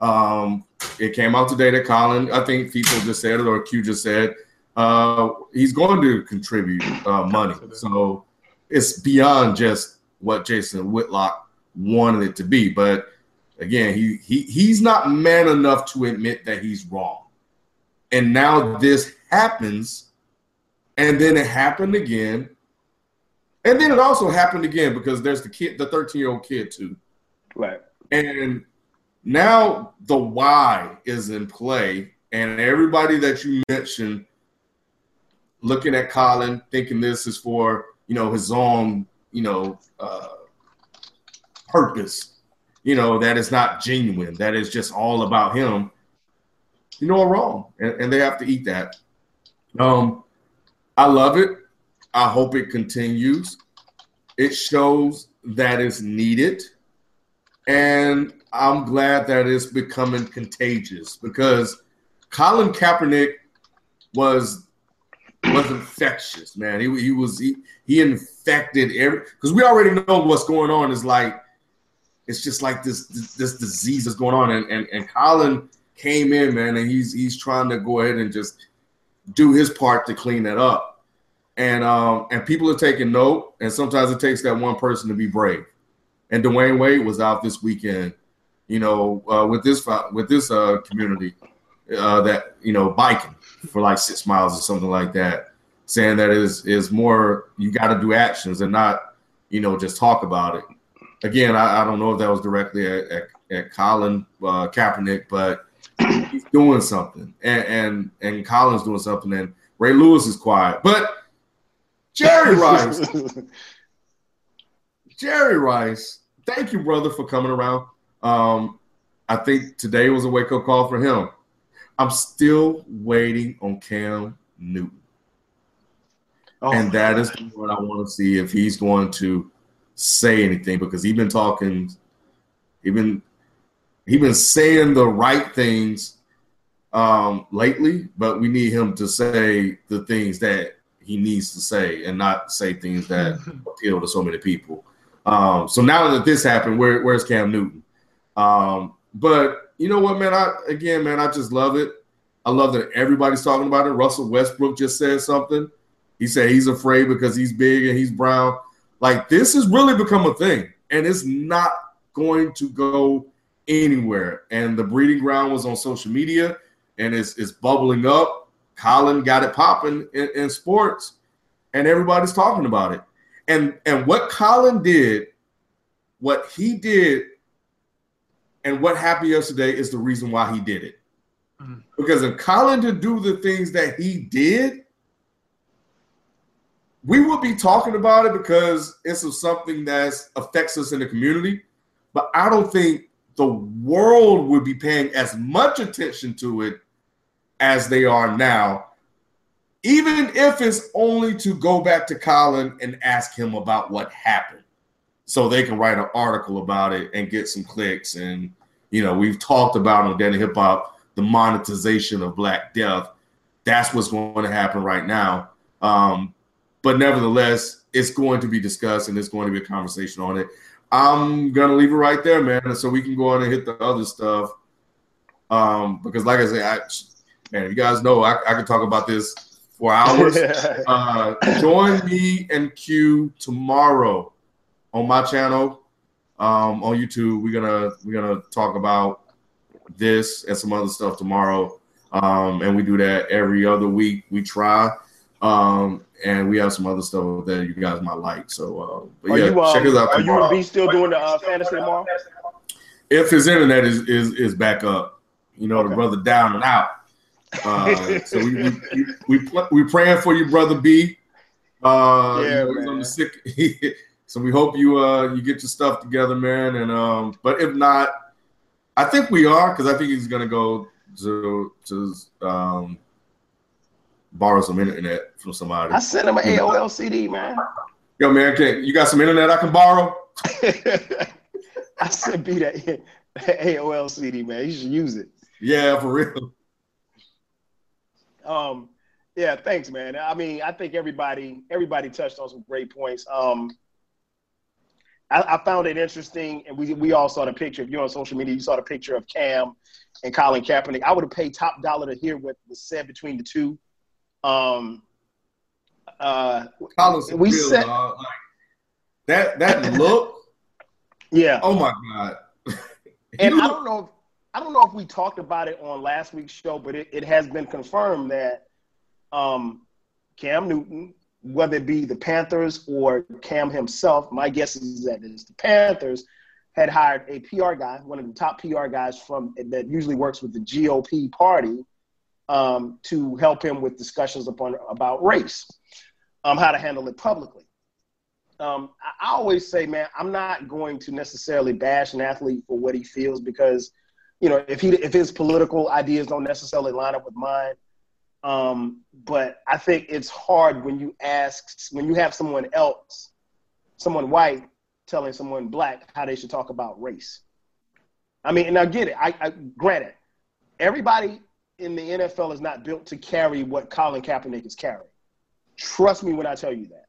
Um, it came out today that Colin, I think people just said it or Q just said, uh, he's going to contribute uh, money. So it's beyond just what Jason Whitlock wanted it to be. But again, he he he's not man enough to admit that he's wrong. And now this happens, and then it happened again, and then it also happened again because there's the kid, the 13 year old kid too. Right. And now the why is in play, and everybody that you mentioned looking at Colin, thinking this is for you know his own you know uh, purpose, you know that is not genuine. That is just all about him. You know, are wrong, and, and they have to eat that. Um, I love it. I hope it continues. It shows that it's needed. And I'm glad that it's becoming contagious because Colin Kaepernick was was infectious, man. He, he was he, he infected every because we already know what's going on is like it's just like this this, this disease is going on and, and and Colin came in, man, and he's he's trying to go ahead and just do his part to clean that up and um, and people are taking note. And sometimes it takes that one person to be brave. And Dwyane Wade was out this weekend, you know, uh, with this with this uh, community uh, that you know biking for like six miles or something like that, saying that is is more you got to do actions and not you know just talk about it. Again, I, I don't know if that was directly at, at, at Colin uh, Kaepernick, but he's doing something, and and and Colin's doing something, and Ray Lewis is quiet, but Jerry Rice. Jerry Rice, thank you, brother, for coming around. Um, I think today was a wake up call for him. I'm still waiting on Cam Newton. Oh, and that is what I want to see if he's going to say anything because he's been talking, he been he been saying the right things um, lately, but we need him to say the things that he needs to say and not say things that appeal to so many people. Um, so now that this happened, where, where's Cam Newton? Um, but you know what, man? I again, man, I just love it. I love that everybody's talking about it. Russell Westbrook just said something. He said he's afraid because he's big and he's brown. Like this has really become a thing, and it's not going to go anywhere. And the breeding ground was on social media, and it's it's bubbling up. Colin got it popping in, in sports, and everybody's talking about it. And and what Colin did, what he did, and what happened yesterday is the reason why he did it. Mhm. Because if Colin to do the things that he did, we will be talking about it because it's something that affects us in the community. But I don't think the world would be paying as much attention to it as they are now, even if it's only to go back to Colin and ask him about what happened so they can write an article about it and get some clicks. And, you know, we've talked about on Dead End Hip Hop the monetization of Black Death. That's what's going to happen right now. Um, but nevertheless, it's going to be discussed and there's going to be a conversation on it. I'm gonna leave it right there, man, so we can go on and hit the other stuff. Um, because like I said, I, man, you guys know I, I could talk about this for hours. uh, join me and Q tomorrow on my channel um, on YouTube. We're gonna we're gonna talk about this and some other stuff tomorrow, um, and we do that every other week. We try, um, and we have some other stuff that you guys might like. So, uh, but Are yeah, you um, check us out are you tomorrow. and B still doing the uh, fantasy tomorrow? if his internet is is is back up, you know, the brother down and out. Uh, so we we we, we, pl- we praying for you, brother B. Uh, Yeah, you know, on the sick. so we hope you uh you get your stuff together, man. And um, but if not, I think we are because I think he's gonna go to to um borrow some internet from somebody. I sent him an AOL CD, man. Yo, man, can you got some internet I can borrow? I sent B that, that AOL CD, man. You should use it. Yeah, for real. Um, yeah, thanks, man. I mean, I think everybody everybody touched on some great points. Um, I, I found it interesting, and we we all saw the picture. If you're on social media, you saw the picture of Cam and Colin Kaepernick. I would have paid top dollar to hear what was said between the two. Um, uh, Collins We real, said- Like, that that look. yeah, Oh my god. and I don't know. If, I don't know if we talked about it on last week's show, but it, it has been confirmed that um, Cam Newton, whether it be the Panthers or Cam himself, my guess is that it's the Panthers had hired a PR guy, one of the top PR guys from that usually works with the GOP party, um, to help him with discussions upon about race, um, how to handle it publicly. Um, I, always say, man, I'm not going to necessarily bash an athlete for what he feels because, you know, if he if his political ideas don't necessarily line up with mine, um, but I think it's hard when you ask when you have someone else, someone white, telling someone black how they should talk about race. I mean, and I get it. I, I granted, everybody in the NFL is not built to carry what Colin Kaepernick is carrying. Trust me when I tell you that.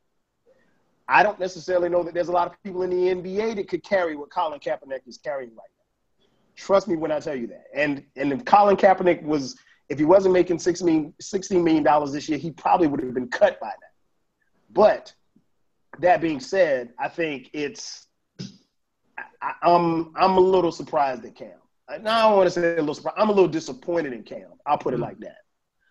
I don't necessarily know that there's a lot of people in the NBA that could carry what Colin Kaepernick is carrying right now. Trust me when I tell you that. And and if Colin Kaepernick was, if he wasn't making six million, $16 million this year, he probably would have been cut by now. But that being said, I think it's, I, I'm I'm a little surprised at Cam. Now I don't want to say a little surprised. I'm a little disappointed in Cam. I'll put it like that.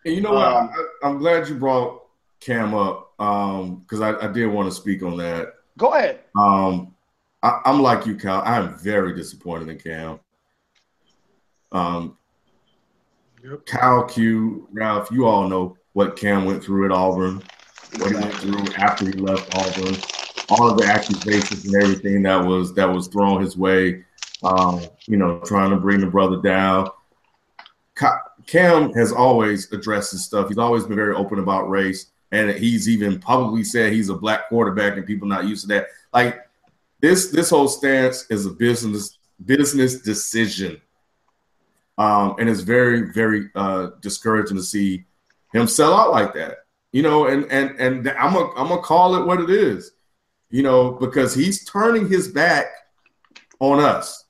And you know what? Um, I, I'm glad you brought Cam up because I, I did want to speak on that. Go ahead. Um, I, I'm like you, Cal. I'm very disappointed in Cam. Um, Yep. Cal, Q, Ralph, you all know what Cam went through at Auburn, what he went through after he left Auburn, all of the accusations and everything that was that was thrown his way. Um, you know, trying to bring the brother down. Cam has always addressed this stuff. He's always been very open about race, and he's even publicly said he's a black quarterback, and people not used to that. Like this, this whole stance is a business business decision, um, and it's very, very uh, discouraging to see him sell out like that. You know, and and and I'm a I'm gonna call it what it is. You know, because he's turning his back on us.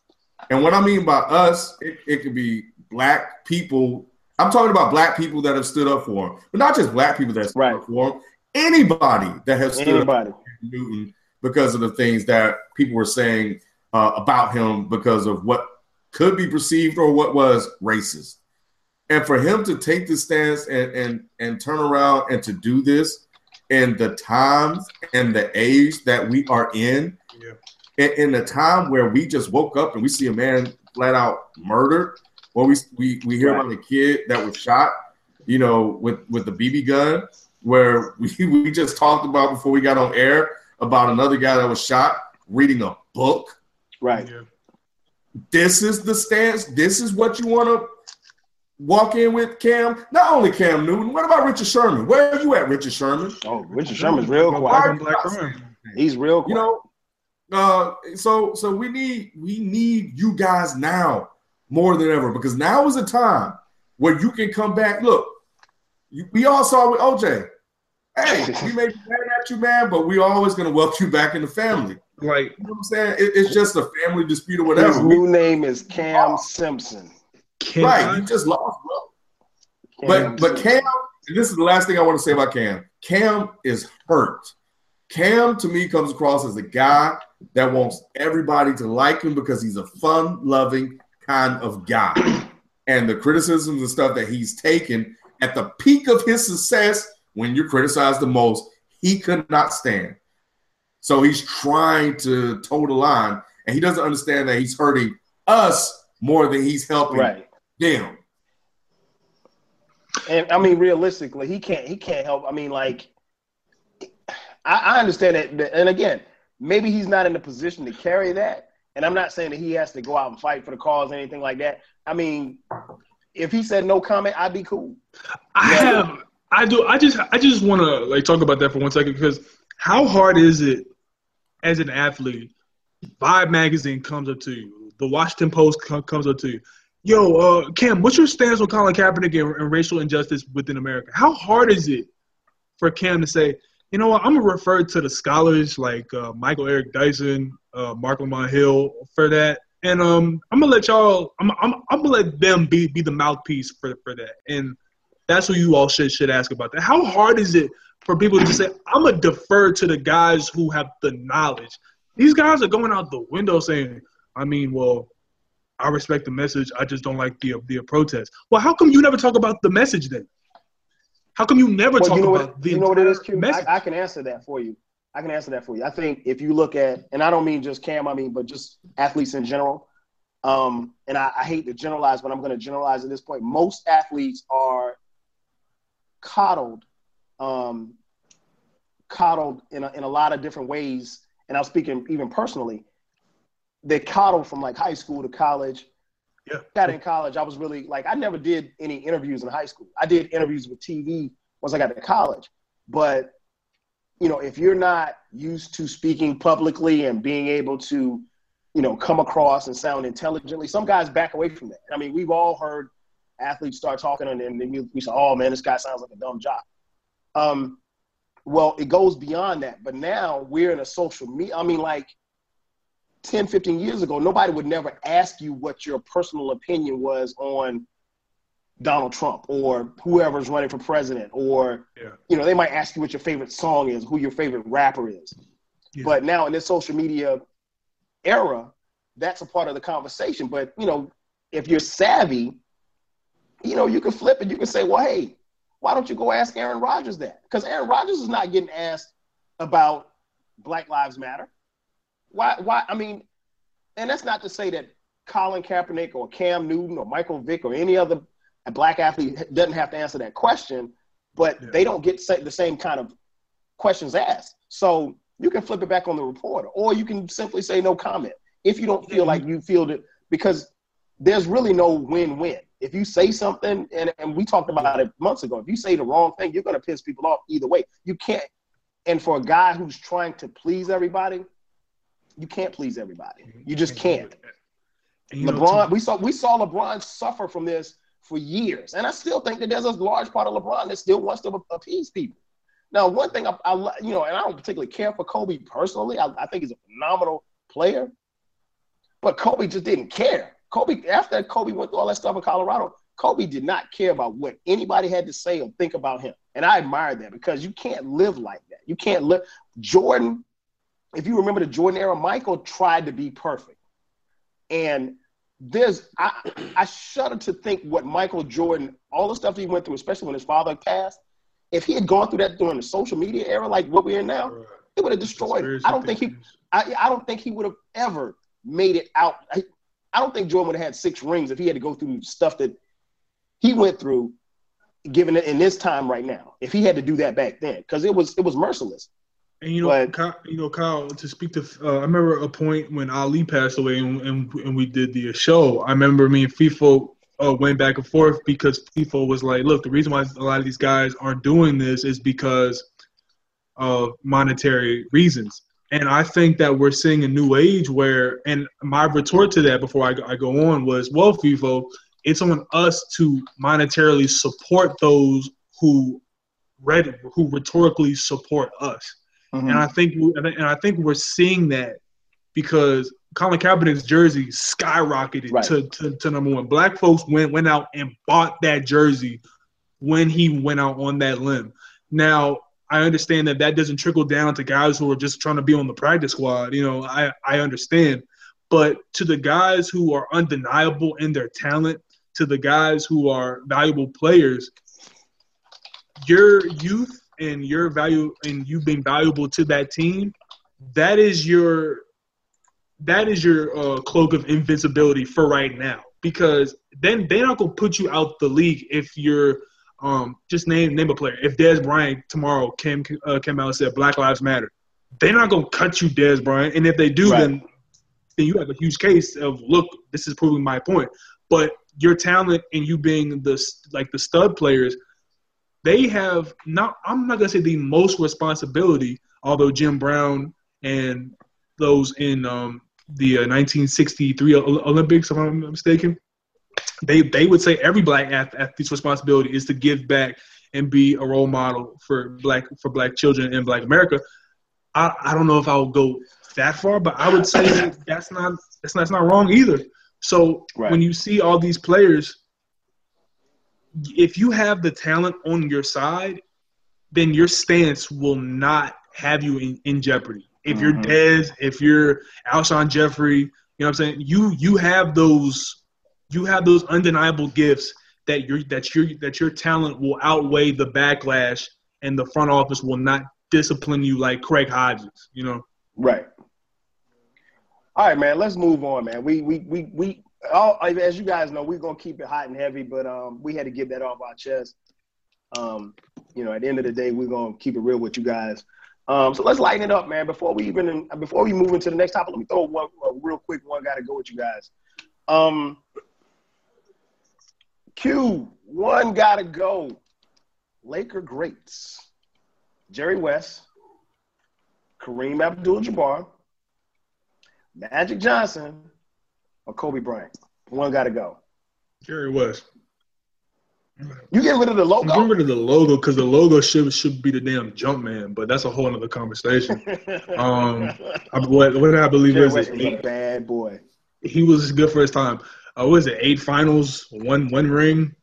And what I mean by us, it, it could be black people. I'm talking about black people that have stood up for him, but not just black people that stood Right. up for him. Anybody that has stood Anybody. up for Newton because of the things that people were saying uh, about him because of what could be perceived or what was racist. And for him to take the stance and and and turn around and to do this in the times and the age that we are in. In, in the time where we just woke up and we see a man flat out murdered, or we we, we hear Right. about a kid that was shot, you know, with with the BB gun, where we, we just talked about before we got on air about another guy that was shot reading a book. Right. Yeah. This is the stance. This is what you want to walk in with, Cam. Not only Cam Newton. What about Richard Sherman? Where are you at, Richard Sherman? Oh, Richard Sherman's real quiet. black. He's real quiet. You know, uh, so so we need we need you guys now more than ever because now is a time where you can come back. Look, you, we all saw with OJ. Hey, we may be mad at you, man, but we always gonna welcome you back in the family. Like You know what I'm saying? It, it's just a family dispute or His whatever. We- new name is Cam Simpson. can right, I- you just lost, bro. Cam But but Cam, and this is the last thing I want to say about Cam. Cam is hurt. Cam to me comes across as a guy that wants everybody to like him because he's a fun-loving kind of guy. And the criticisms and stuff that he's taken at the peak of his success, when you're criticized the most, he could not stand. So he's trying to toe the line, and he doesn't understand that he's hurting us more than he's helping right. them. And I mean, realistically, he can't. He can't help. I mean, like, I, I understand that. that- And again, maybe he's not in the position to carry that. And I'm not saying that he has to go out and fight for the cause or anything like that. I mean, if he said no comment, I'd be cool. I Yeah. have I do I just I just want to like talk about that for one second because how hard is it as an athlete? Vibe magazine comes up to you. The Washington Post comes up to you. Yo, uh, Cam, what's your stance on Colin Kaepernick and, and racial injustice within America? How hard is it for Cam to say, you know what, I'm gonna refer to the scholars like uh, Michael Eric Dyson, uh, Marc Lamont Hill for that, and um, I'm gonna let y'all, I'm, I'm, I'm gonna let them be be the mouthpiece for for that, and that's what you all should should ask about that. How hard is it for people to say, I'm gonna defer to the guys who have the knowledge? These guys are going out the window saying, I mean, well, I respect the message. I just don't like the the protest. Well, how come you never talk about the message then? How come you never Well, talk you know about what? the You know what it is, entire Q? message? I, I can answer that for you. I can answer that for you. I think if you look at, and I don't mean just Cam, I mean, but just athletes in general. Um, and I, I hate to generalize, but I'm going to generalize at this point. Most athletes are coddled, um, coddled in a, in a lot of different ways. And I'm speaking even personally. They're coddled from like high school to college. Yeah. Got in college, I was really like I never did any interviews in high school. I did interviews with TV once I got to college. But you know, if you're not used to speaking publicly and being able to, you know, come across and sound intelligently, some guys back away from that. I mean, we've all heard athletes start talking and then we- we say, "Oh man, this guy sounds like a dumb jock." Um, well, it goes beyond that. But now we're in a social media. I mean, like 10, 15 years ago, nobody would never ask you what your personal opinion was on Donald Trump or whoever's running for president, or Yeah. you know, they might ask you what your favorite song is, who your favorite rapper is. Yeah. But now in this social media era, that's a part of the conversation. But you know, if you're savvy, you know, you can flip it. You can say, well, hey, why don't you go ask Aaron Rodgers that? Because Aaron Rodgers is not getting asked about Black Lives Matter. Why? Why? I mean, and that's not to say that Colin Kaepernick or Cam Newton or Michael Vick or any other black athlete doesn't have to answer that question, but Yeah. they don't get the same kind of questions asked. So you can flip it back on the reporter, or you can simply say no comment if you don't feel mm-hmm. like you feel that because there's really no win-win. if you say something, and, and we talked about it months ago, if you say the wrong thing, you're going to piss people off either way. You can't. And for a guy who's trying to please everybody, you can't please everybody. You just can't. You LeBron, we saw we saw LeBron suffer from this for years, and I still think that there's a large part of LeBron that still wants to appease people. Now, one thing I, I you know, and I don't particularly care for Kobe personally. I, I think he's a phenomenal player, but Kobe just didn't care. Kobe after Kobe went through all that stuff in Colorado, Kobe did not care about what anybody had to say or think about him, and I admire that because you can't live like that. You can't live. Jordan, if you remember the Jordan era, Michael tried to be perfect, and there's I, I shudder to think what Michael Jordan, all the stuff he went through, especially when his father passed. If he had gone through that during the social media era, like what we're in now, it would have destroyed. him. I don't think he. I, I don't think he would have ever made it out. I, I don't think Jordan would have had six rings if he had to go through stuff that he went through, given it in this time right now. If he had to do that back then, because it was it was merciless. And you know, But- Kyle, you know, Kyle. To speak to, uh, I remember a point when Ali passed away, and, and, and we did the show. I remember me and FIFO uh, went back and forth because FIFO was like, "Look, the reason why a lot of these guys aren't doing this is because of monetary reasons." And I think that we're seeing a new age where, and my retort to that before I, go- I go on was, "Well, FIFO, it's on us to monetarily support those who read, who rhetorically support us." Mm-hmm. And I think and I think we're seeing that because Colin Kaepernick's jersey skyrocketed Right. to, to, to number one. Black folks went went out and bought that jersey when he went out on that limb. Now I understand that that doesn't trickle down to guys who are just trying to be on the practice squad. You know, I I understand, but to the guys who are undeniable in their talent, to the guys who are valuable players, your youth and your value and you being valuable to that team, that is your that is your uh, cloak of invincibility for right now. Because then they're not gonna put you out the league if you're um just name name a player. If Dez Bryant tomorrow came uh, came out and said Black Lives Matter, they're not gonna cut you, Dez Bryant. And if they do, Right. then then you have a huge case of look, this is proving my point. But your talent and you being the like the stud players, they have not. I'm not gonna say the most responsibility, although Jim Brown and those in um, the uh, 1963 Olympics, if I'm not mistaken, they they would say every black athlete's responsibility is to give back and be a role model for black for black children in Black America. I, I don't know if I would go that far, but I would say that's not that's not, that's not wrong either. So Right. when you see all these players, if you have the talent on your side, then your stance will not have you in, in jeopardy. If you're Mhm. Dez, if you're Alshon Jeffery, you know what I'm saying? You you have those you have those undeniable gifts that your that your that your talent will outweigh the backlash and the front office will not discipline you like Craig Hodges, you know. Right. All right, man. Let's move on, man. We we we we all as you guys know, we're gonna keep it hot and heavy, but um, we had to get that off our chest. Um, you know, at the end of the day, we're gonna keep it real with you guys. Um, so let's lighten it up, man. Before we even before we move into the next topic, let me throw one real quick one. Got to go with you guys. Um, Q one got to go. Laker greats: Jerry West, Kareem Abdul-Jabbar, Magic Johnson, or Kobe Bryant. One got to go. Jerry West. You get rid of the logo. getting rid of the logo because the logo should should be the damn jump man, but that's a whole other conversation. Um, I, what what I believe Jerry was West it? was a bad boy. he was good for his time. Uh, what is it? Eight finals, one one ring.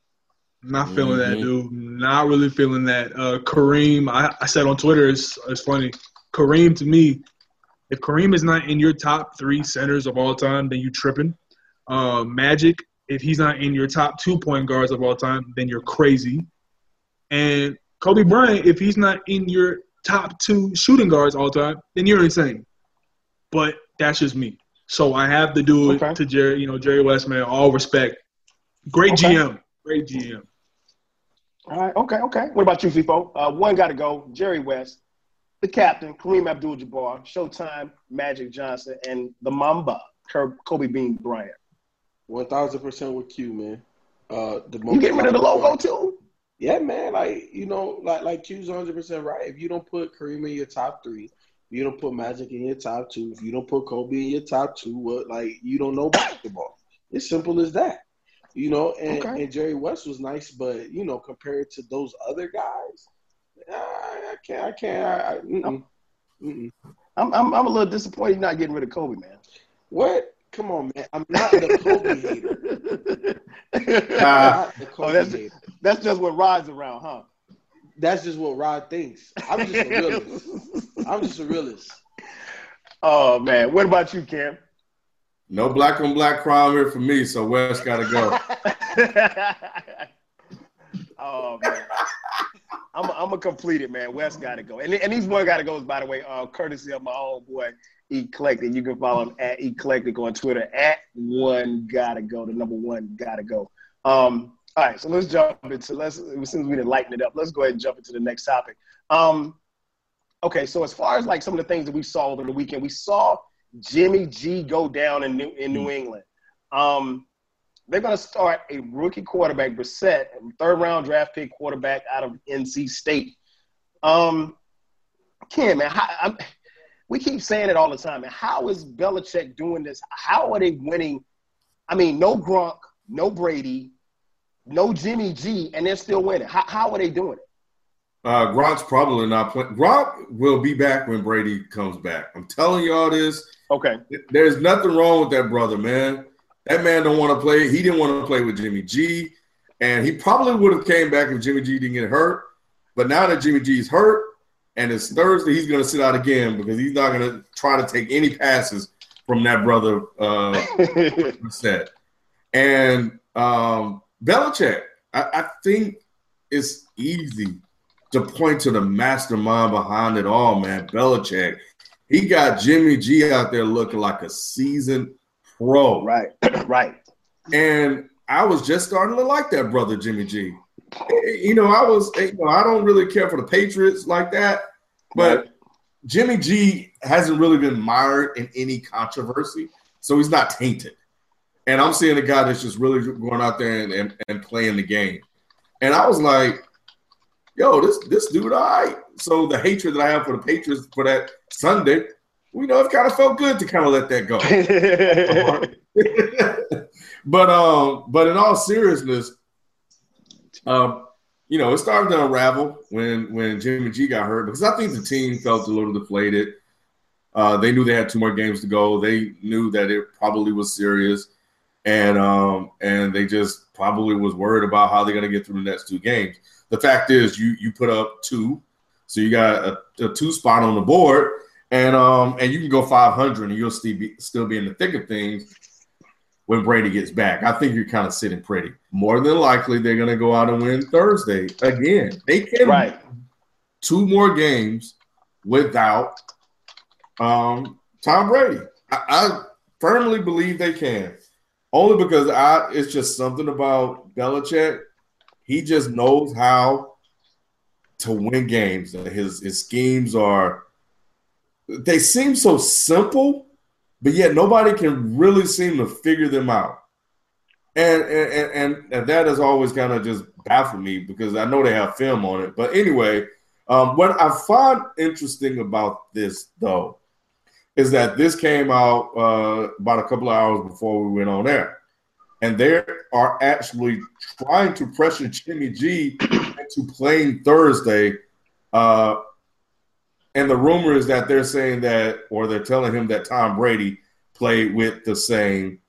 Not feeling that, dude. Not really feeling that. Uh, Kareem, I, I said on Twitter, it's, it's funny. Kareem to me, if Kareem is not in your top three centers of all time, then you tripping. Uh, Magic, if he's not in your top two point guards of all time, then you're crazy. And Kobe Bryant, if he's not in your top two shooting guards all time, then you're insane. But that's just me. So I have to do it Okay. to Jerry, you know, Jerry Westman. All respect. Great Okay. GM. Great GM. All right, okay, okay. What about you, FIFO? Uh, one got to go. Jerry West, the captain, Kareem Abdul-Jabbar, Showtime, Magic Johnson, and the Mamba, Kobe Bean Bryant. One thousand percent with Q, man. Uh, the You getting rid of the logo too? Yeah, man. Like you know, like like Q's 100 percent right. If you don't put Kareem in your top three, if you don't put Magic in your top two, if you don't put Kobe in your top two, what like you don't know basketball. It's simple as that. You know, and, Okay. and Jerry West was nice, but you know, compared to those other guys, I, I can't. I can't. I, I, mm-mm, mm-mm. I'm, I'm I'm a little disappointed you're not getting rid of Kobe, man. What? Come on, man. I'm not the Kobe hater. I'm Ah. not the oh, that's hater. that's just what Rod's around, huh? That's just what Rod thinks. I'm just a realist. I'm just a realist. oh man, what about you, Cam? No black on black crime here for me, so West got to go. oh man, I'm a, I'm a complete it, man. West got to go, and and these one got to go. By the way, uh, courtesy of my old boy Eclectic. You can follow him at Eclectic on Twitter at one gotta go. The number one gotta go. Um, all right, so let's jump into let's since we didn't lighten it up, let's go ahead and jump into the next topic. Um, okay, so as far as like some of the things that we saw over the weekend, we saw Jimmy G go down in New in New England. Um, they're going to start a rookie quarterback, Brissett, third round draft pick quarterback out of NC State. Um, Ken, man, how, I'm, we keep saying it all the time. Man, how is Belichick doing this? How are they winning? I mean, no Gronk, no Brady, no Jimmy G, and they're still winning. How, how are they doing it? Uh, Gronk's probably not playing. Gronk will be back when Brady comes back. I'm telling you all this. Okay. There's nothing wrong with that brother, man. That man don't want to play. He didn't want to play with Jimmy G, and he probably would have came back if Jimmy G didn't get hurt. But now that Jimmy G's hurt, and it's Thursday, he's going to sit out again because he's not going to try to take any passes from that brother uh, set. And um, Belichick, I, I think it's easy to point to the mastermind behind it all, man. Belichick. He got Jimmy G out there looking like a seasoned pro. right, right. And I was just starting to like that brother, Jimmy G. You know, I was, you know, I don't really care for the Patriots like that, but Right. Jimmy G hasn't really been mired in any controversy, so he's not tainted. And I'm seeing a guy that's just really going out there and, and, and playing the game. And I was like, yo, this this dude, all right. So the hatred that I have for the Patriots for that Sunday, you know, it kind of felt good to kind of let that go. but um, but in all seriousness, um, you know, it started to unravel when when Jimmy G got hurt because I think the team felt a little deflated. Uh, they knew they had two more games to go. They knew that it probably was serious, and um, and they just probably was worried about how they're going to get through the next two games. The fact is, you you put up two, so you got a, a two spot on the board, and um, and you can go 500, and you'll still be still be in the thick of things when Brady gets back. I think you're kind of sitting pretty. More than likely, they're going to go out and win Thursday again. They can right. two more games without um, Tom Brady. I, I firmly believe they can, only because I it's just something about Belichick. He just knows how to win games. His his schemes are they seem so simple, but yet nobody can really seem to figure them out. And and and, and that has always kind of just baffled me because I know they have film on it. But anyway, um, what I find interesting about this though is that this came out uh, about a couple of hours before we went on air, and they are actually trying to pressure Jimmy G into playing Thursday. Uh, and the rumor is that they're saying that, or they're telling him that Tom Brady played with the same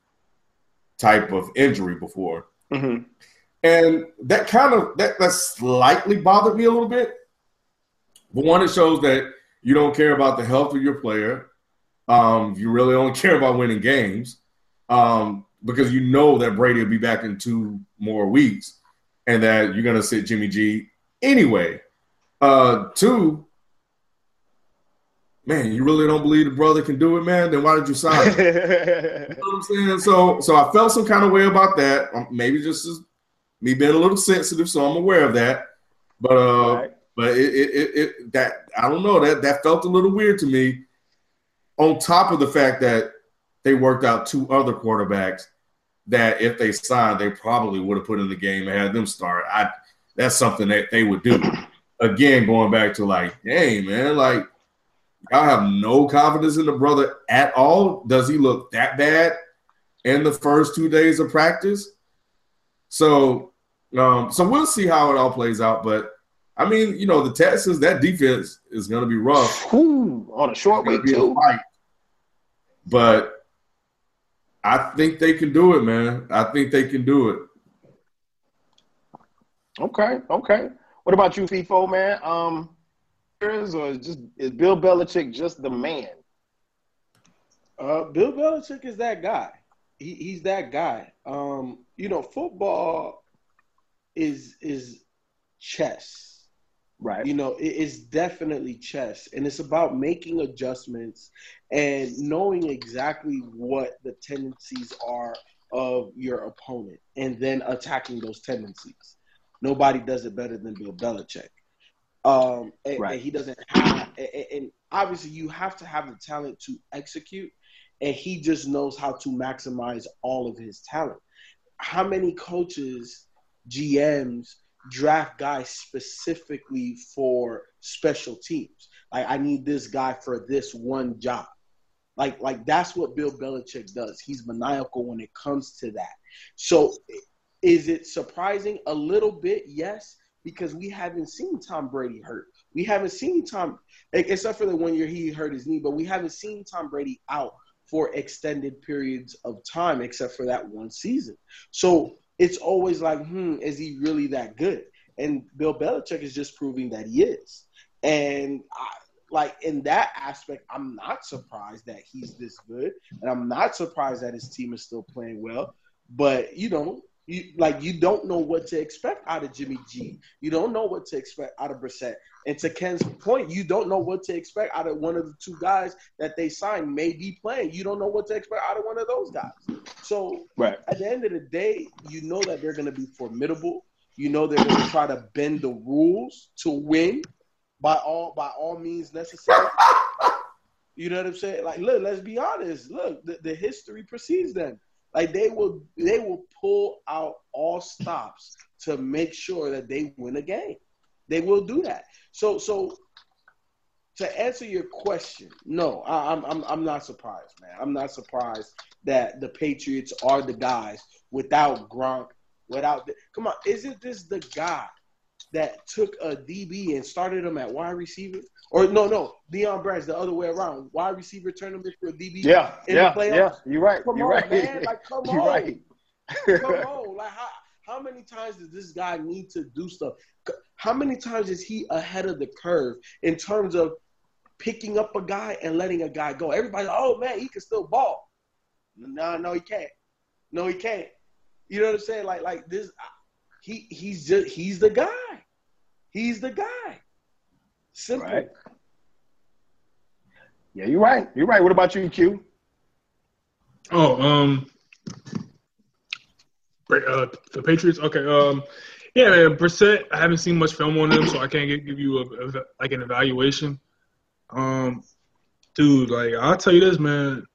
type of injury before. Mhm. And that kind of that that slightly bothered me a little bit. But one, it shows that you don't care about the health of your player. Um, you really only care about winning games um, because you know that Brady will be back in two more weeks, and that you're going to sit Jimmy G anyway. Uh, two, man, you really don't believe the brother can do it, man? Then why did you sign him? You know what I'm saying? So, so I felt some kind of way about that. Um, maybe just as me being a little sensitive, so I'm aware of that. But uh, Right. but it, it, it, it that I don't know that that felt a little weird to me. On top of the fact that they worked out two other quarterbacks that if they signed, they probably would have put in the game and had them start. I that's something that they would do. Again, going back to like, hey man, like y'all have no confidence in the brother at all. Does he look that bad in the first two days of practice? So, um, so we'll see how it all plays out. But I mean, you know, the Texans that defense is going to be rough Ooh, on a short week too. But I think they can do it, man. I think they can do it. Okay, okay. What about you, FIFO, man? Um, is or is just is Bill Belichick just the man? Uh, Bill Belichick is that guy. He, he's that guy. Um, you know, football is is chess. Right. You know, it is definitely chess, and it's about making adjustments and knowing exactly what the tendencies are of your opponent, and then attacking those tendencies. Nobody does it better than Bill Belichick. Um, and, Right. and he doesn't have, and, and obviously you have to have the talent to execute, and he just knows how to maximize all of his talent. How many coaches, GMs draft guys specifically for special teams? Like I need this guy for this one job. Like like that's what Bill Belichick does. He's maniacal when it comes to that. So is it surprising a little bit? Yes, because we haven't seen Tom Brady hurt. We haven't seen Tom, except for the one year he hurt his knee, but we haven't seen Tom Brady out for extended periods of time, except for that one season. So it's always like, hmm, is he really that good? And Bill Belichick is just proving that he is. And I, like in that aspect, I'm not surprised that he's this good, and I'm not surprised that his team is still playing well. But you know, you like you don't know what to expect out of Jimmy G. You don't know what to expect out of Brissett. And to Ken's point, you don't know what to expect out of one of the two guys that they signed may be playing. You don't know what to expect out of one of those guys. So Right. at the end of the day, you know that they're going to be formidable. You know they're going to try to bend the rules to win by all by all means necessary. You know what I'm saying? Like, look, let's be honest. Look, the, the history precedes them. Like they will they will pull out all stops to make sure that they win a game. They will do that. So so to answer your question, no, I, I'm I'm I'm not surprised, man. I'm not surprised that the Patriots are the guys without Gronk, without the, come on, isn't this the guy that took a DB and started him at wide receiver? Or no, no, Deion Branch the other way around. Wide receiver turned him into a DB. Yeah, in yeah, the playoffs. yeah. You're right. Come You're on, right. man. Like, come You're on. right. Come on, like how how many times does this guy need to do stuff? How many times is he ahead of the curve in terms of picking up a guy and letting a guy go? Everybody, oh man, he can still ball. No, no, he can't. No, he can't. You know what I'm saying? Like, like this, he he's just he's the guy. He's the guy. Simple. Right. Yeah, you're right. You're right. What about you, Q? Oh, um, uh, the Patriots. Okay, um, yeah, man. Brissett. I haven't seen much film on him, so I can't give, give you a, a, like an evaluation. Um, dude, like I'll tell you this, man.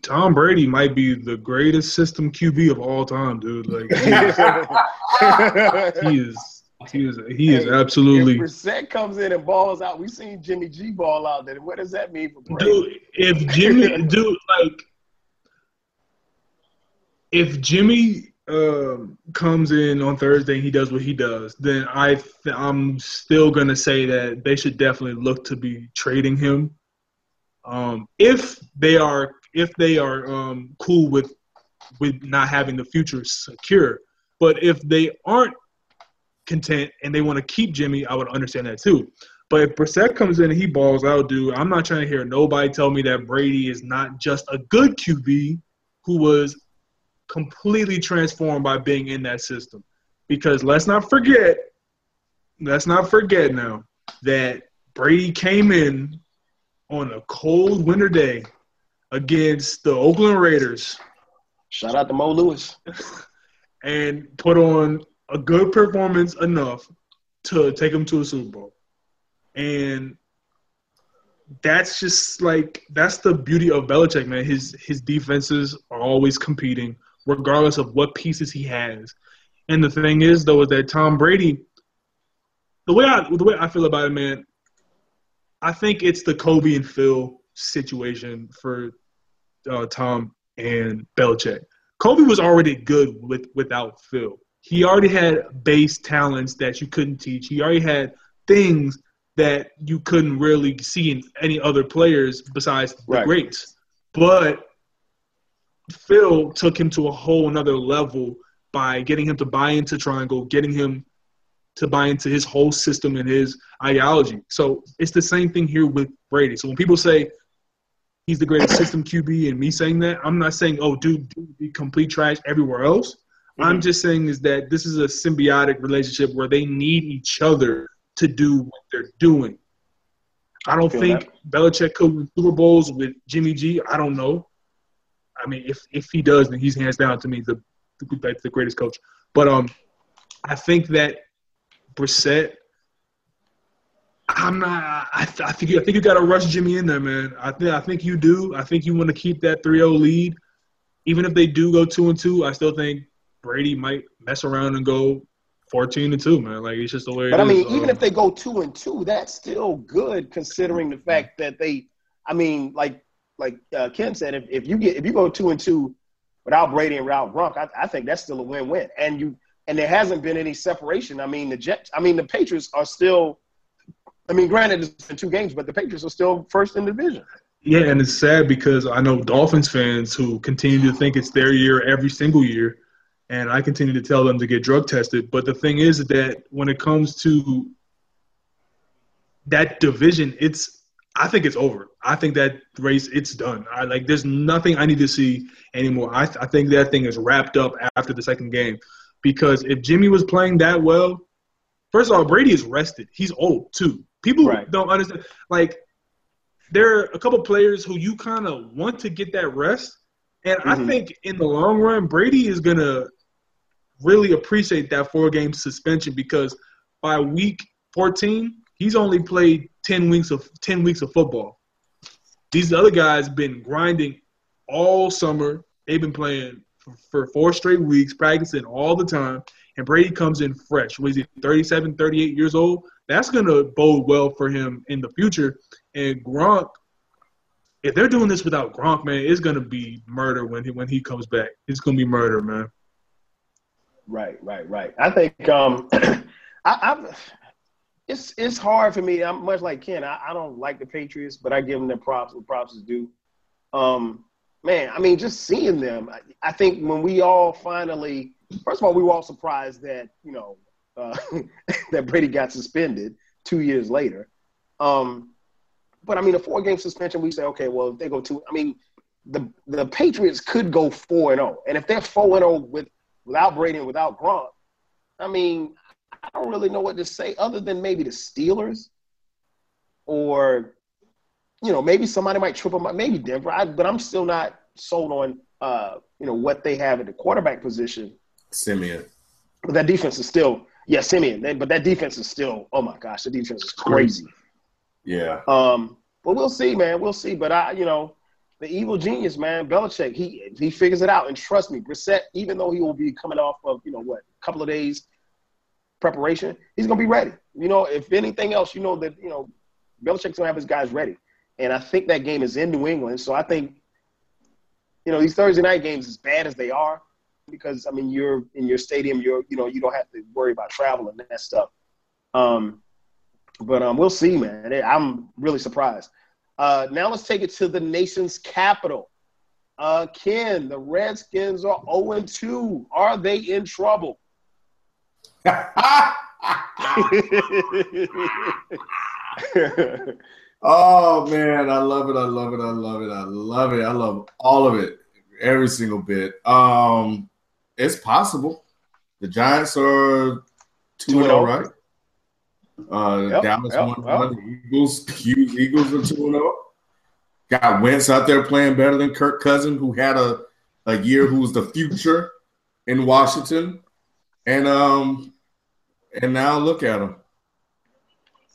Tom Brady might be the greatest system QB of all time, dude. Like he is, he is, he is, he is Hey, absolutely. If Brissett comes in and balls out, we've seen Jimmy G ball out. Then what does that mean for Brady? Dude, if Jimmy, dude, like, if Jimmy um, comes in on Thursday and he does what he does, then I th- I'm still gonna say that they should definitely look to be trading him. Um, if they are, if they are um, cool with with not having the future secure, but if they aren't content and they want to keep Jimmy, I would understand that too. But if Brissett comes in and he balls out, dude, I'm not trying to hear nobody tell me that Brady is not just a good QB who was completely transformed by being in that system. Because let's not forget, let's not forget now that Brady came in on a cold winter day against the Oakland Raiders Shout out to Mo Lewis. and put on a good performance enough to take him to a Super Bowl. And that's just like that's the beauty of Belichick, man. His his defenses are always competing regardless of what pieces he has. And the thing is, though, is that Tom Brady, the way I the way I feel about it, man, I think it's the Kobe and Phil situation for uh, Tom and Belichick. Kobe was already good with without Phil. He already had base talents that you couldn't teach. He already had things that you couldn't really see in any other players besides the Right. greats. But Phil took him to a whole another level by getting him to buy into Triangle, getting him to buy into his whole system and his ideology. So it's the same thing here with Brady. So when people say he's the greatest system QB and me saying that, I'm not saying, oh, dude, dude be complete trash everywhere else. I'm just saying is that this is a symbiotic relationship where they need each other to do what they're doing. I don't Feel think Belichick could win Super Bowls with Jimmy G. I don't know. I mean, if if he does, then he's hands down to me the the, the greatest coach. But um, I think that Brissett. I'm not. I, I think you, I think you got to rush Jimmy in there, man. I think I think you do. I think you want to keep that 3-0 lead, even if they do go two and two. I still think Brady might mess around and go 14 and two, man. Like it's just the way. But I mean, is. even Um, if they go two and two, that's still good considering the fact that they. I mean, like like uh, Ken said, if, if you get if you go two and two without Brady and without Gronk, I, I think that's still a win-win. And you and there hasn't been any separation. I mean, the Jets. I mean, the Patriots are still. I mean, granted, it's been two games, but the Patriots are still first in the division. Yeah, and it's sad because I know Dolphins fans who continue to think it's their year every single year, and I continue to tell them to get drug tested. But the thing is that when it comes to that division, it's I think it's over. I think that race it's done. I like there's nothing I need to see anymore. I I think that thing is wrapped up after the second game because if Jimmy was playing that well, first of all, Brady is rested. He's old too. People Right. don't understand. Like there are a couple players who you kind of want to get that rest, and I Mhm. think in the long run, Brady is gonna really appreciate that four game suspension because by week 14, he's only played 10 weeks of 10 weeks of football. These other guys been grinding all summer. They've been playing for, for four straight weeks, practicing all the time. And Brady comes in fresh. Was he 37, 38 years old? That's going to bode well for him in the future. And Gronk, if they're doing this without Gronk, man, it's going to be murder when he when he comes back. It's going to be murder, man. Right, right, right. I think um, I, I've it's it's hard for me. I'm much like Ken. I, I don't like the Patriots, but I give them their props. What props is due. Um, man, I mean, just seeing them. I, I think when we all finally, first of all, we were all surprised that you know uh, that Brady got suspended two years later. Um, but I mean, a four-game suspension, we say, okay, well, if they go two, I mean, the the Patriots could go four and zero, and if they're four and zero with without Brady and without Gronk, I mean, I don't really know what to say other than maybe the Steelers, or you know, maybe somebody might trip them up, maybe Denver. I, but I'm still not sold on uh, you know what they have at the quarterback position. Siemian. But that defense is still, yeah, Siemian. But that defense is still, oh my gosh, the defense is crazy. Yeah. Um, but we'll see, man. We'll see. But I, you know, the evil genius, man, Belichick, he he figures it out. And trust me, Brissett, even though he will be coming off of, you know, what, a couple of days preparation, he's gonna be ready. You know, if anything else, you know that, you know, Belichick's gonna have his guys ready. And I think that game is in New England. So I think, you know, these Thursday night games, as bad as they are, because I mean you're in your stadium, you're you know, you don't have to worry about travel and that stuff. Um, but um, we'll see, man. I'm really surprised. Uh, now let's take it to the nation's capital. Uh, Ken, the Redskins are 0 2. Are they in trouble? oh man, I love it. I love it. I love it. I love it. I love all of it. Every single bit. Um, it's possible. The Giants are 2 0, 2-0. right? Uh, Yep, Dallas yep, 1 yep. 1. The Eagles, huge Eagles are 2 and 0. Got Wentz out there playing better than Kirk Cousin, who had a, a year who was the future in Washington. And um and now look at him.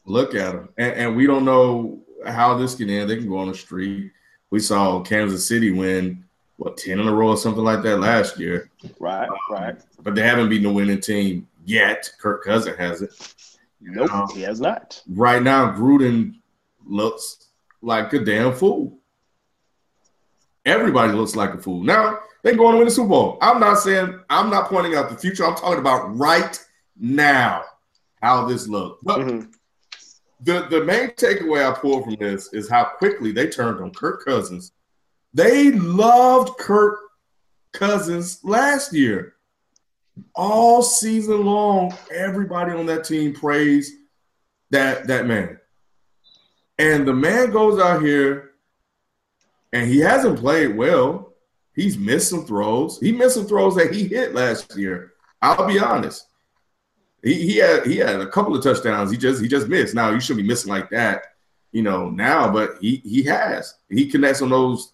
Look at him. And, and we don't know how this can end. They can go on the street. We saw Kansas City win what ten in a row or something like that last year. Right, right. But they haven't beaten a winning team yet. Kirk Cousins hasn't. Nope, Um, he has not. Right now, Gruden looks like a damn fool. Everybody looks like a fool. Now they're going to win the Super Bowl. I'm not saying I'm not pointing out the future. I'm talking about right now how this looks. But Mhm. the the main takeaway I pulled from this is how quickly they turned on Kirk Cousins. They loved Kirk Cousins last year. All season long, everybody on that team praised that that man. And the man goes out here and he hasn't played well. He's missed some throws. He missed some throws that he hit last year. I'll be honest. He, he had he had a couple of touchdowns. He just he just missed. Now you shouldn't be missing like that, you know. Now, but he he has he connects on those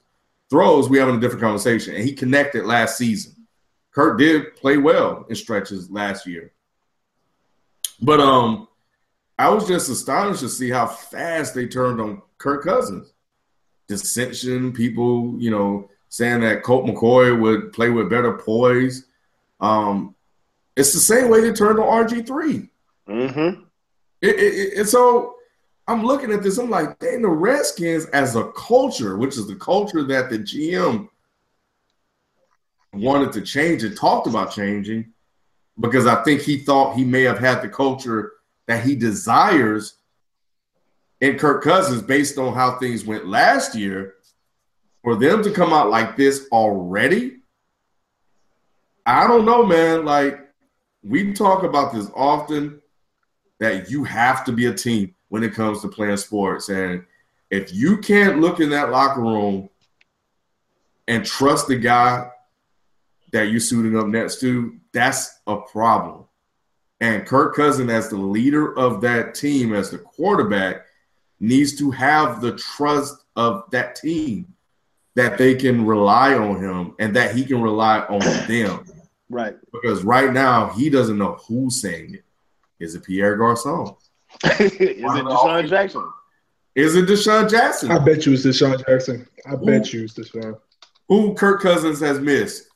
throws. We having a different conversation, and he connected last season. Kurt did play well in stretches last year, but um, I was just astonished to see how fast they turned on Kirk Cousins. Dissension, people, you know, saying that Colt McCoy would play with better poise. Um, it's the same way they turned on RG three. Mm-hmm. It, it, it- and so I'm looking at this. I'm like, dang, the Redskins as a culture, which is the culture that the GM wanted to change and talked about changing, because I think he thought he may have had the culture that he desires in Kirk Cousins based on how things went last year. For them to come out like this already, I don't know, man. Like, we talk about this often that you have to be a team when it comes to playing sports. And if you can't look in that locker room and trust the guy that you're suiting up next to, that's a problem. And Kirk Cousin, as the leader of that team, as the quarterback, needs to have the trust of that team that they can rely on him and that he can rely on them. Right. Because right now he doesn't know who's saying it. Is it Pierre Garcon? Is it DeSean Jackson? Is it DeSean Jackson? I bet you it's DeSean Jackson. I bet you it's DeSean. Who Kirk Cousins has missed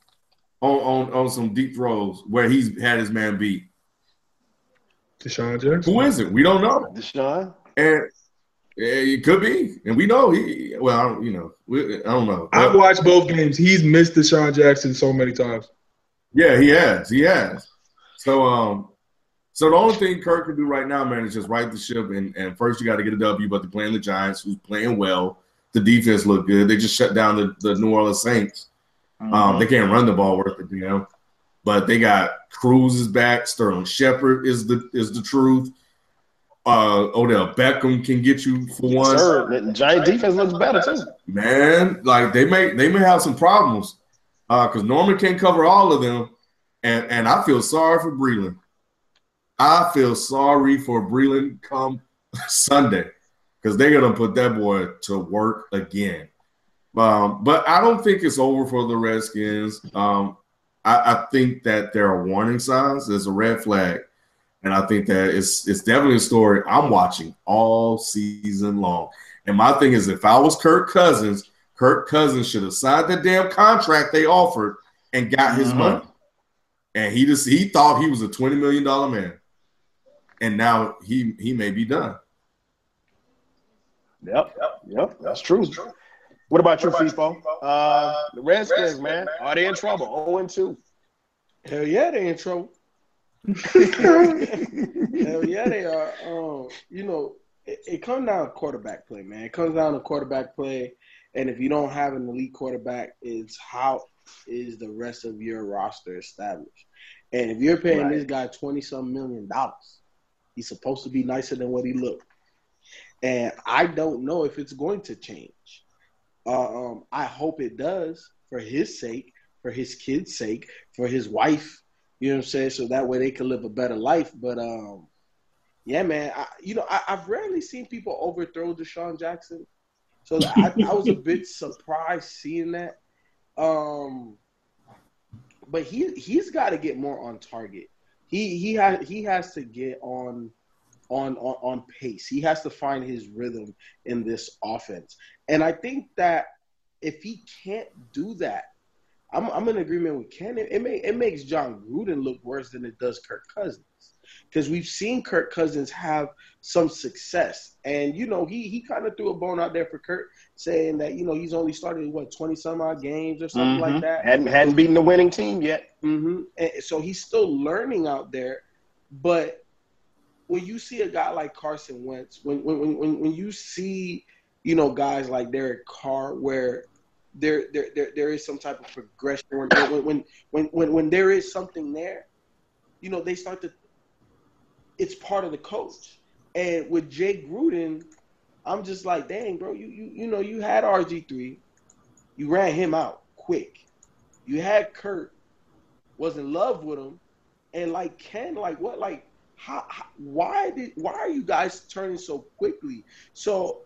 on, on, on some deep throws where he's had his man beat? DeSean Jackson. Who is it? We don't know. DeSean? And eh, it could be. And we know he, well, I don't, you know, we, I don't know. I've watched both games. He's missed DeSean Jackson so many times. Yeah, he has. He has. So, um, so the only thing Kirk can do right now, man, is just right the ship. And, and first, you got to get a W. But they're playing the Giants, who's playing well. The defense looked good. They just shut down the, the New Orleans Saints. Um, they can't run the ball worth a damn. But they got Cruz is back. Sterling Shepard is the is the truth. Uh, Odell Beckham can get you for one. Sir, the Giant defense looks better too. Man, like they may they may have some problems because Norman can't cover all of them, and and I feel sorry for Breeland. I feel sorry for Breeland come Sunday because they're gonna put that boy to work again. Um, but I don't think it's over for the Redskins. Um, I, I think that there are warning signs. There's a red flag, and I think that it's it's definitely a story I'm watching all season long. And my thing is, if I was Kirk Cousins, Kirk Cousins should have signed the damn contract they offered and got his Mhm. money. And he just he thought he was a twenty million dollar man, and now he he may be done. Yep, yep, yep. that's true. What about you, FIFO? Uh, the Redskins, man, are they in trouble? 0 and 2. Hell yeah, they in trouble. Hell yeah, they are. Um, you know, it, it comes down to quarterback play, man. It comes down to quarterback play, and if you don't have an elite quarterback, is how is the rest of your roster established? And if you're paying Right. this guy twenty some million dollars, he's supposed to be nicer than what he looked. And I don't know if it's going to change. Uh, um, I hope it does for his sake, for his kids' sake, for his wife. You know what I'm saying? So that way they can live a better life. But um, yeah, man. I, you know, I, I've rarely seen people overthrow DeSean Jackson, so I, I was a bit surprised seeing that. Um, but he he's got to get more on target. He he has he has to get on on on on pace. He has to find his rhythm in this offense. And I think that if he can't do that, I'm, I'm in agreement with Ken. It, it, may, it makes John Gruden look worse than it does Kirk Cousins because we've seen Kirk Cousins have some success, and you know he he kind of threw a bone out there for Kirk, saying that you know he's only started what twenty some odd games or something Mhm. like that. Hadn't hadn't beaten the winning team yet. hmm And so he's still learning out there. But when you see a guy like Carson Wentz, when when when, when you see, you know, guys like Derek Carr, where there there there, there is some type of progression when when, when when when when there is something there, you know, they start to it's part of the coach. And with Jay Gruden, I'm just like, dang, bro, you you you know, you had RG3, you ran him out quick. You had Kurt, was in love with him, and like Ken, like what, like how, how why did why are you guys turning so quickly? So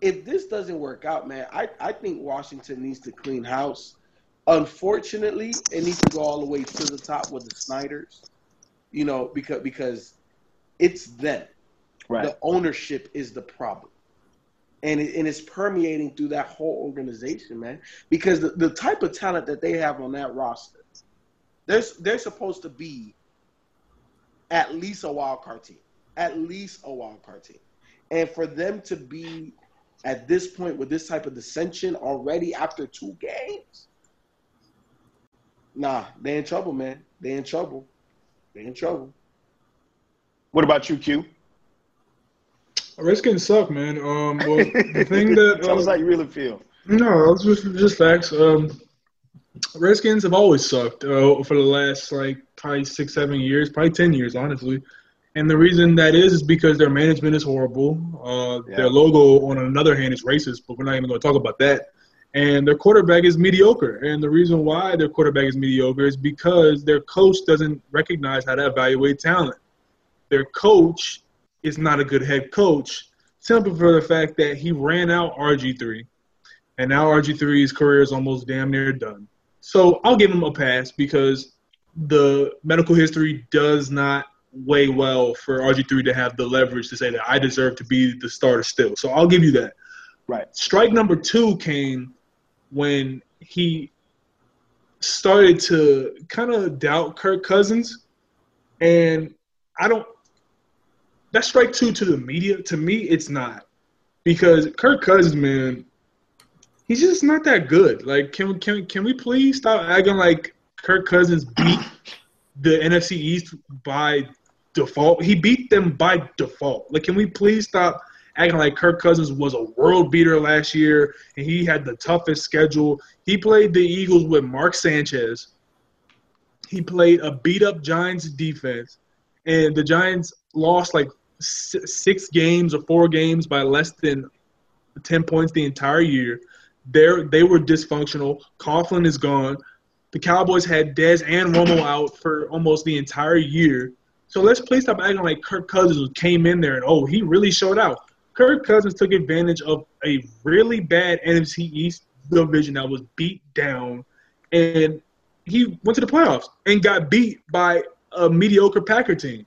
if this doesn't work out, man, I, I think Washington needs to clean house. Unfortunately, it needs to go all the way to the top with the Snyders, you know, because because it's them. Right. The ownership is the problem. And, it, and it's permeating through that whole organization, man. Because the, the type of talent that they have on that roster, there's they're supposed to be at least a wild card team. At least a wild card team. And for them to be at this point with this type of dissension already after two games, nah, they in trouble, man. They in trouble. They in trouble. What about you, Q? Redskins suck, man. Um, well, the thing that Tell us how you really feel. No, it's just just facts. Um, Redskins have always sucked uh, for the last like probably six, seven years, probably ten years, honestly. And the reason that is is because their management is horrible. Uh, Yeah. Their logo, on another hand, is racist, but we're not even going to talk about that. And their quarterback is mediocre. And the reason why their quarterback is mediocre is because their coach doesn't recognize how to evaluate talent. Their coach is not a good head coach, simply for the fact that he ran out RG3 and now RG3's career is almost damn near done. So I'll give him a pass because the medical history does not weigh well for RG3 to have the leverage to say that I deserve to be the starter still. So I'll give you that. Right. Strike number two came when he started to kind of doubt Kirk Cousins, and I don't. That's strike two to the media. To me, it's not because Kirk Cousins, man, he's just not that good. Like, can can can we please stop acting like Kirk Cousins beat the NFC East by default? He beat them by default. Like, can we please stop acting like Kirk Cousins was a world beater last year and he had the toughest schedule? He played the Eagles with Mark Sanchez. He played a beat up Giants defense, and the Giants lost like six games or four games by less than 10 points the entire year. They're, they were dysfunctional. Coughlin is gone. The Cowboys had Dez and Romo out for almost the entire year. So let's please stop acting like Kirk Cousins came in there and, oh, he really showed out. Kirk Cousins took advantage of a really bad NFC East division that was beat down, and he went to the playoffs and got beat by a mediocre Packer team.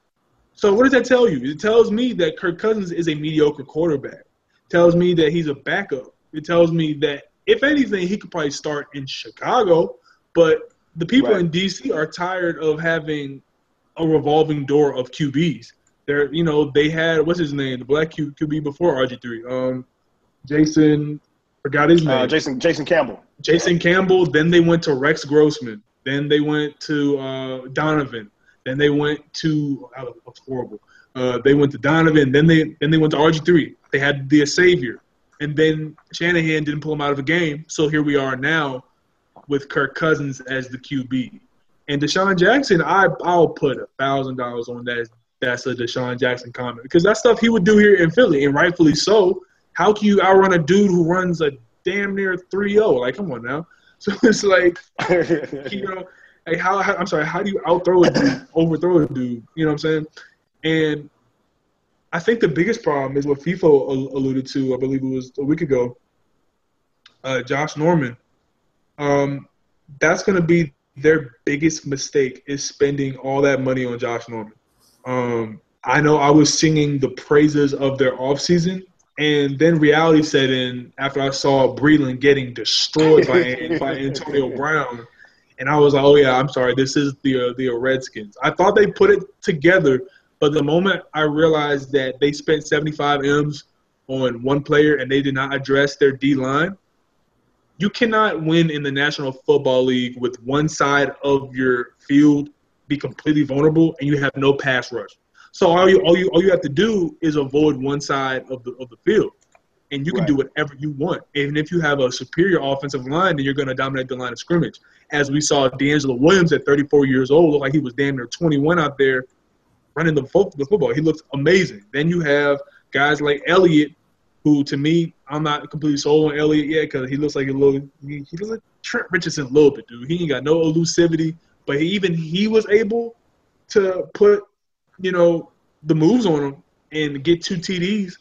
So what does that tell you? It tells me that Kirk Cousins is a mediocre quarterback. It tells me that he's a backup. It tells me that if anything, he could probably start in Chicago. But the people Right. in DC are tired of having a revolving door of QBs. They're, you know, they had what's his name, the black Q, QB before RG three, um, Jason, forgot his name. Uh, Jason Jason Campbell. Jason Campbell. Then they went to Rex Grossman. Then they went to uh, Donovan. Then they went to oh, that's horrible. Uh, they went to Donovan. Then they then they went to RG three. They had the savior, and then Shanahan didn't pull him out of a game. So here we are now with Kirk Cousins as the QB. And DeSean Jackson, I I'll put a thousand dollars on that. That's a DeSean Jackson comment because that stuff he would do here in Philly, and rightfully so. How can you outrun a dude who runs a damn near 3-0? Like, come on now. So it's like, you know, like how, how I'm sorry, how do you outthrow a dude, overthrow a dude? You know what I'm saying? And I think the biggest problem is what FIFO al- alluded to. I believe it was a week ago. Uh, Josh Norman. Um, that's going to be their biggest mistake is spending all that money on Josh Norman. Um, I know I was singing the praises of their offseason, and then reality set in after I saw Breeland getting destroyed by, by Antonio Brown. And I was like, oh yeah, I'm sorry, this is the uh, the Redskins. I thought they put it together, but the moment I realized that they spent 75 m's on one player and they did not address their D line, you cannot win in the National Football League with one side of your field be completely vulnerable and you have no pass rush. So all you all you all you have to do is avoid one side of the of the field. And you can Right. do whatever you want. And if you have a superior offensive line, then you're going to dominate the line of scrimmage. As we saw DeAngelo Williams at 34 years old, look like he was damn near 21 out there running the, the football. He looks amazing. Then you have guys like Elliott, who to me, I'm not completely sold on Elliott yet because he looks like a little, he, he looks like Trent Richardson a little bit, dude. He ain't got no elusivity, but he, even he was able to put, you know, the moves on him and get two TDs.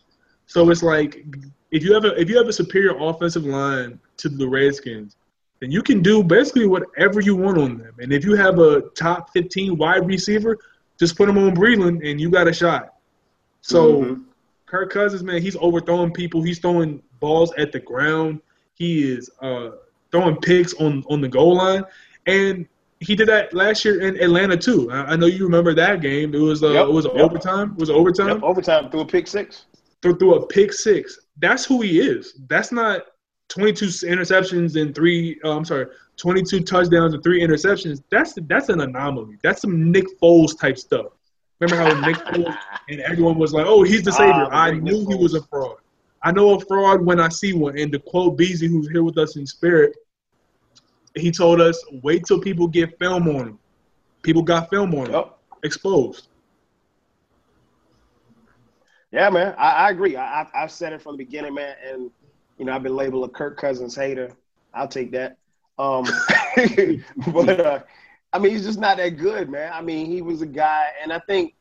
So it's like if you have a if you have a superior offensive line to the Redskins, then you can do basically whatever you want on them. And if you have a top 15 wide receiver, just put him on Breeland and you got a shot. So Mhm. Kirk Cousins, man, he's overthrowing people. He's throwing balls at the ground. He is uh, throwing picks on on the goal line, and he did that last year in Atlanta too. I, I know you remember that game. It was uh, Yep, it was yep. overtime. It was overtime Yep, overtime through a pick six. Threw, threw a pick six. That's who he is. That's not 22 interceptions and three. Uh, I'm sorry, 22 touchdowns and three interceptions. That's that's an anomaly. That's some Nick Foles type stuff. Remember how Nick Foles and everyone was like, "Oh, he's the savior." Ah, I knew he was a fraud. I know a fraud when I see one. And to quote Beasley, who's here with us in spirit, he told us, "Wait till people get film on him." People got film on him, Yep. exposed. Yeah, man, I, I agree. I, I've said it from the beginning, man, and you know I've been labeled a Kirk Cousins hater. I'll take that. Um, but uh, I mean, he's just not that good, man. I mean, he was a guy, and I think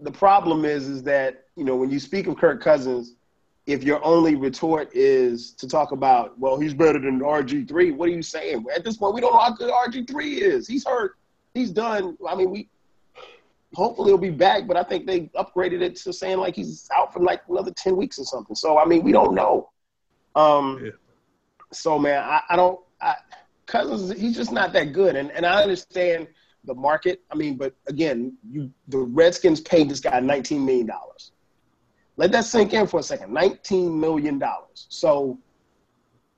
the problem is, is that you know when you speak of Kirk Cousins, if your only retort is to talk about, well, he's better than RG three. What are you saying? At this point, we don't know how good RG three is. He's hurt. He's done. I mean, we hopefully he'll be back, but I think they upgraded it to saying like he's out for like another 10 weeks or something. So, I mean, we don't know. Um, Yeah. So, man, I, I don't I, – Cousins, he's just not that good. And, and I understand the market. I mean, but again, you the Redskins paid this guy $19 million. Let that sink in for a second. $19 million. So,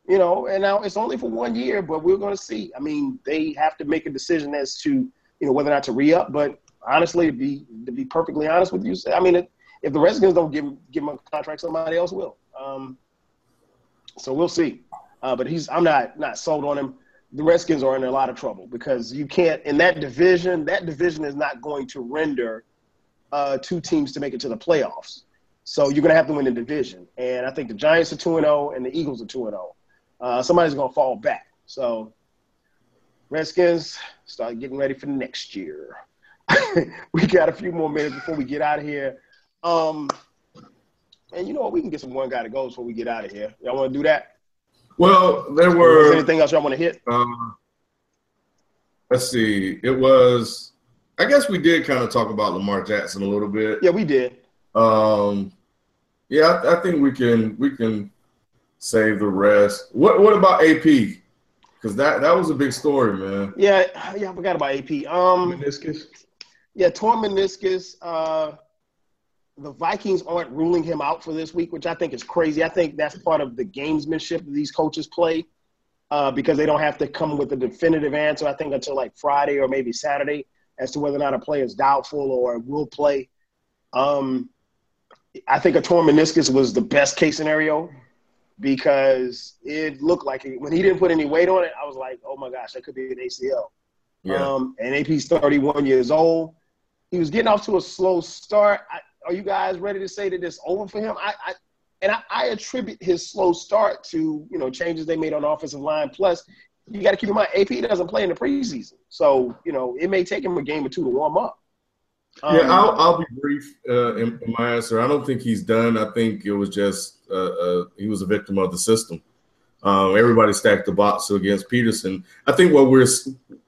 you know, and now it's only for one year, but we're going to see. I mean, they have to make a decision as to, you know, whether or not to re up. But honestly, to be to be perfectly honest with you, I mean, if, if the Redskins don't give give him a contract, somebody else will. Um, so we'll see. Uh, but he's I'm not not sold on him. The Redskins are in a lot of trouble because you can't in that division. That division is not going to render uh, two teams to make it to the playoffs. So you're going to have to win the division. And I think the Giants are two and zero, and the Eagles are two and zero. Uh, somebody's going to fall back. So Redskins start getting ready for next year. we got a few more minutes before we get out of here. Um, and you know what? We can get some one guy to go before we get out of here. Y'all want to do that? Well, there were. anything else y'all want to hit? Um, let's see. It was. I guess we did kind of talk about Lamar Jackson a little bit. Yeah, we did. Um, yeah, I, I think we can we can save the rest. What what about AP? Because that that was a big story, man. Yeah, yeah, I forgot about AP. Um, Meniscus. Yeah, torn meniscus. Uh, the Vikings aren't ruling him out for this week, which I think is crazy. I think that's part of the gamesmanship that these coaches play uh, because they don't have to come with a definitive answer. I think until like Friday or maybe Saturday as to whether or not a player is doubtful or will play. Um, I think a torn meniscus was the best case scenario because it looked like it, when he didn't put any weight on it, I was like, oh my gosh, that could be an ACL. Yeah. Um, and AP's 31 years old. He was getting off to a slow start. I, are you guys ready to say that it's over for him? I, I and I, I attribute his slow start to you know changes they made on the offensive line. Plus, you got to keep in mind AP doesn't play in the preseason, so you know it may take him a game or two to warm up. Um, yeah, I'll, I'll be brief uh, in, in my answer. I don't think he's done. I think it was just uh, uh, he was a victim of the system. Um, everybody stacked the box against Peterson. I think what we're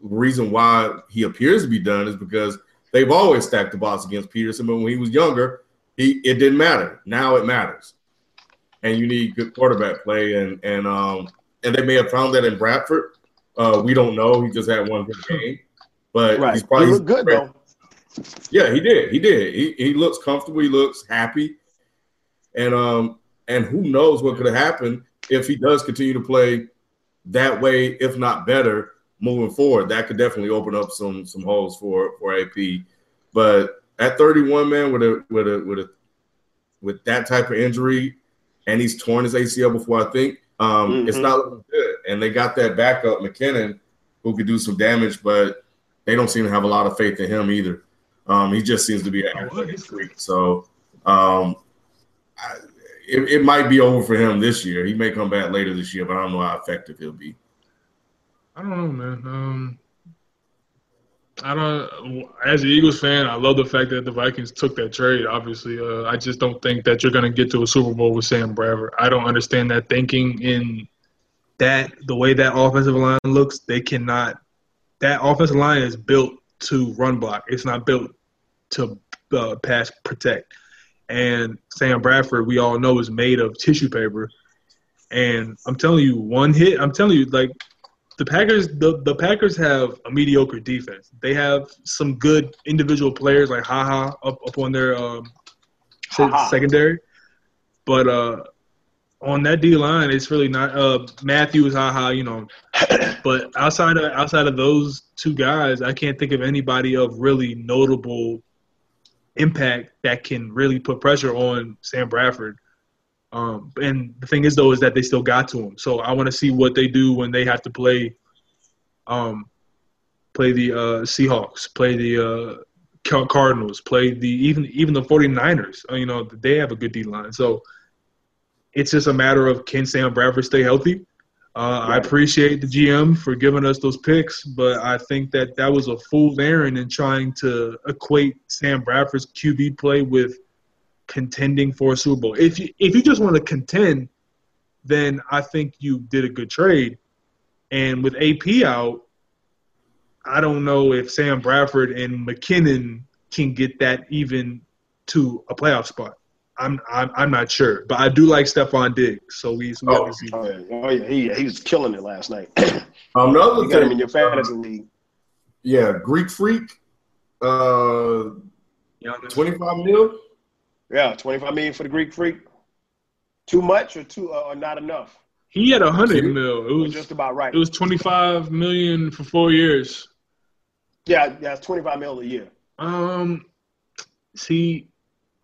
reason why he appears to be done is because they've always stacked the box against Peterson. But when he was younger, he it didn't matter. Now it matters, and you need good quarterback play. And and um and they may have found that in Bradford Uh, we don't know. He just had one good game, but Right. he's probably he looked good though. Yeah, he did. He did. He he looks comfortable. He looks happy, and um and who knows what could have happened if he does continue to play that way, if not better, moving forward. That could definitely open up some some holes for for AP. But at 31, man, with a with a with a with that type of injury, and he's torn his ACL before I think, um, it's Mhm. not looking good. And they got that backup McKinnon who could do some damage, but they don't seem to have a lot of faith in him either. Um, he just seems to be an athletic freak. So um, I, it, it might be over for him this year. He may come back later this year, but I don't know how effective he'll be. I don't know, man. Um, I don't. As an Eagles fan, I love the fact that the Vikings took that trade. Obviously, uh, I just don't think that you're going to get to a Super Bowl with Sam Bradford. I don't understand that thinking in that the way that offensive line looks. They cannot. That offensive line is built to run block. It's not built to uh, pass protect. And Sam Bradford, we all know, is made of tissue paper. And I'm telling you, one hit. I'm telling you, like the Packers, the, the Packers have a mediocre defense. They have some good individual players like Haha up, up on their um, Ha-ha. secondary, but uh, on that D line, it's really not uh, Matthews, Haha, you know. But outside of outside of those two guys, I can't think of anybody of really notable impact that can really put pressure on Sam Bradford. Um, and the thing is, though, is that they still got to him. So I want to see what they do when they have to play, um, play the uh, Seahawks, play the uh, Cardinals, play the even even the 49ers. Uh, You know, they have a good D line. So it's just a matter of can Sam Bradford stay healthy. Uh, I appreciate the GM for giving us those picks, but I think that that was a fool's errand in trying to equate Sam Bradford's QB play with contending for a Super Bowl. If you if you just want to contend, then I think you did a good trade. And with AP out, I don't know if Sam Bradford and McKinnon can get that even to a playoff spot. I'm I'm, I'm not sure, but I do like Stefon Diggs, so we we Oh. Oh yeah, oh, yeah. He, he was killing it last night. Um, the other you got him in your fantasy league. yeah, Greek Freak, uh, twenty five mil. Yeah, twenty five million for the Greek freak. Too much or too uh, or not enough? He had a hundred Cute. mil. It was just about right. it was twenty five million for four years. yeah, yeah, it's twenty five mil a year. Um, see,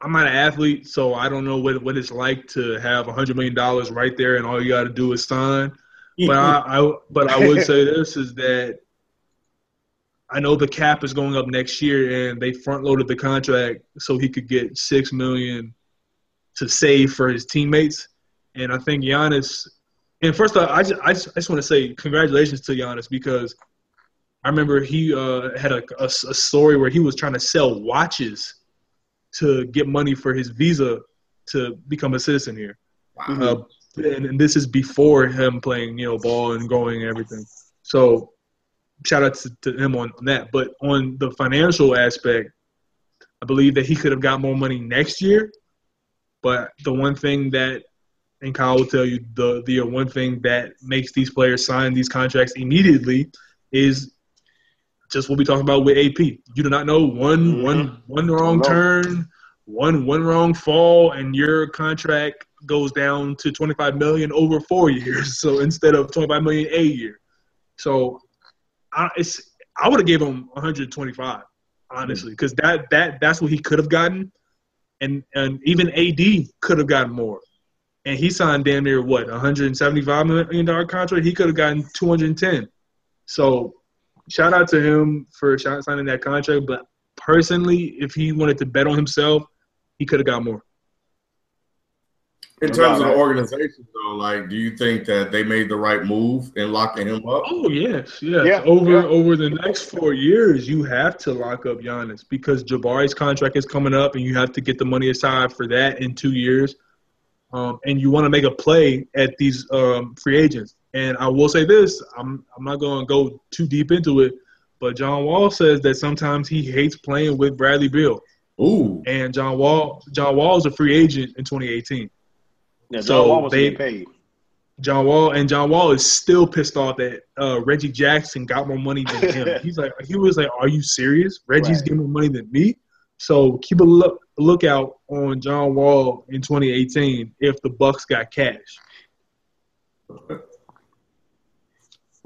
I'm not an athlete, so I don't know what what it's like to have a hundred million dollars right there, and all you got to do is sign. But I, I, but I would say this is that I know the cap is going up next year, and they front loaded the contract so he could get six million to save for his teammates. And I think Giannis. And first off, I just, I just, I just want to say congratulations to Giannis because I remember he uh, had a, a, a story where he was trying to sell watches to get money for his visa to become a citizen here. Uh, and, and this is before him playing, you know, ball and going and everything. So shout out to, to him on, on that. But on the financial aspect, I believe that he could have got more money next year. But the one thing that, and Kyle will tell you, the the one thing that makes these players sign these contracts immediately is just what we talked about with AP. You do not know one Mhm. one one wrong turn, one one wrong fall, and your contract goes down to twenty five million over four years. So instead of twenty five million a year, so I, it's I would have gave him one hundred twenty five honestly hmm. because that that that's what he could have gotten, and and even AD could have gotten more. And he signed damn near what 175 million dollar contract. He could have gotten 210. So shout out to him for signing that contract. But personally, if he wanted to bet on himself, he could have got more. In terms of the organization, though, like, do you think that they made the right move in locking him up? Oh yes, yes. Yeah, over yeah. over the next four years, you have to lock up Giannis because Jabari's contract is coming up, and you have to get the money aside for that in two years. Um, and you want to make a play at these um, free agents. And I will say this: I'm I'm not going to go too deep into it, but John Wall says that sometimes he hates playing with Bradley Beal, Ooh, and John Wall John Wall is a free agent in 2018. Yeah, John So Wall was they- paid. John Wall, and John Wall is still pissed off that uh, Reggie Jackson got more money than him. He's like, he was like, "Are you serious? Reggie's Right. getting more money than me." So keep a look lookout on John Wall in 2018 if the Bucks got cash.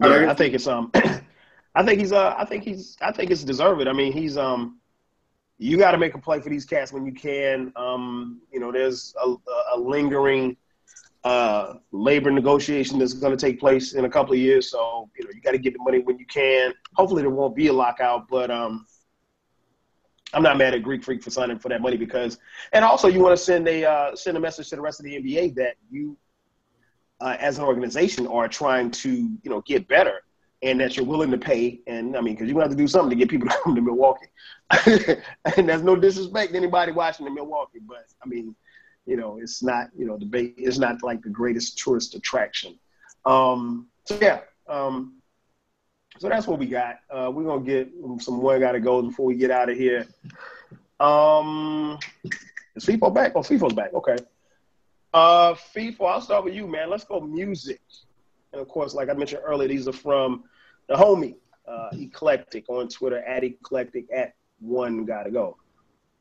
Yeah, I think it's um, I think he's uh, I think he's, I think it's deserved. I mean, he's um, you got to make a play for these cats when you can. Um, you know, there's a, a lingering uh labor negotiation that's going to take place in a couple of years. So you know, you got to get the money when you can. Hopefully, there won't be a lockout, but um. I'm not mad at Greek Freak for signing for that money because, and also you want to send a uh, send a message to the rest of the NBA that you uh, as an organization are trying to you know get better and that you're willing to pay and i mean because you're to have to do something to get people to come to milwaukee and there's no disrespect to anybody watching in milwaukee but i mean you know it's not you know the bay it's not like the greatest tourist attraction um so yeah um so that's what we got uh we're gonna get some more gotta go before we get out of here um is FIFO back? Oh, FIFO's back. Okay. Uh, FIFO, I'll start with you, man. Let's go music. And of course, like I mentioned earlier, these are from the homie, uh, Eclectic on Twitter, at Eclectic, at one gotta go.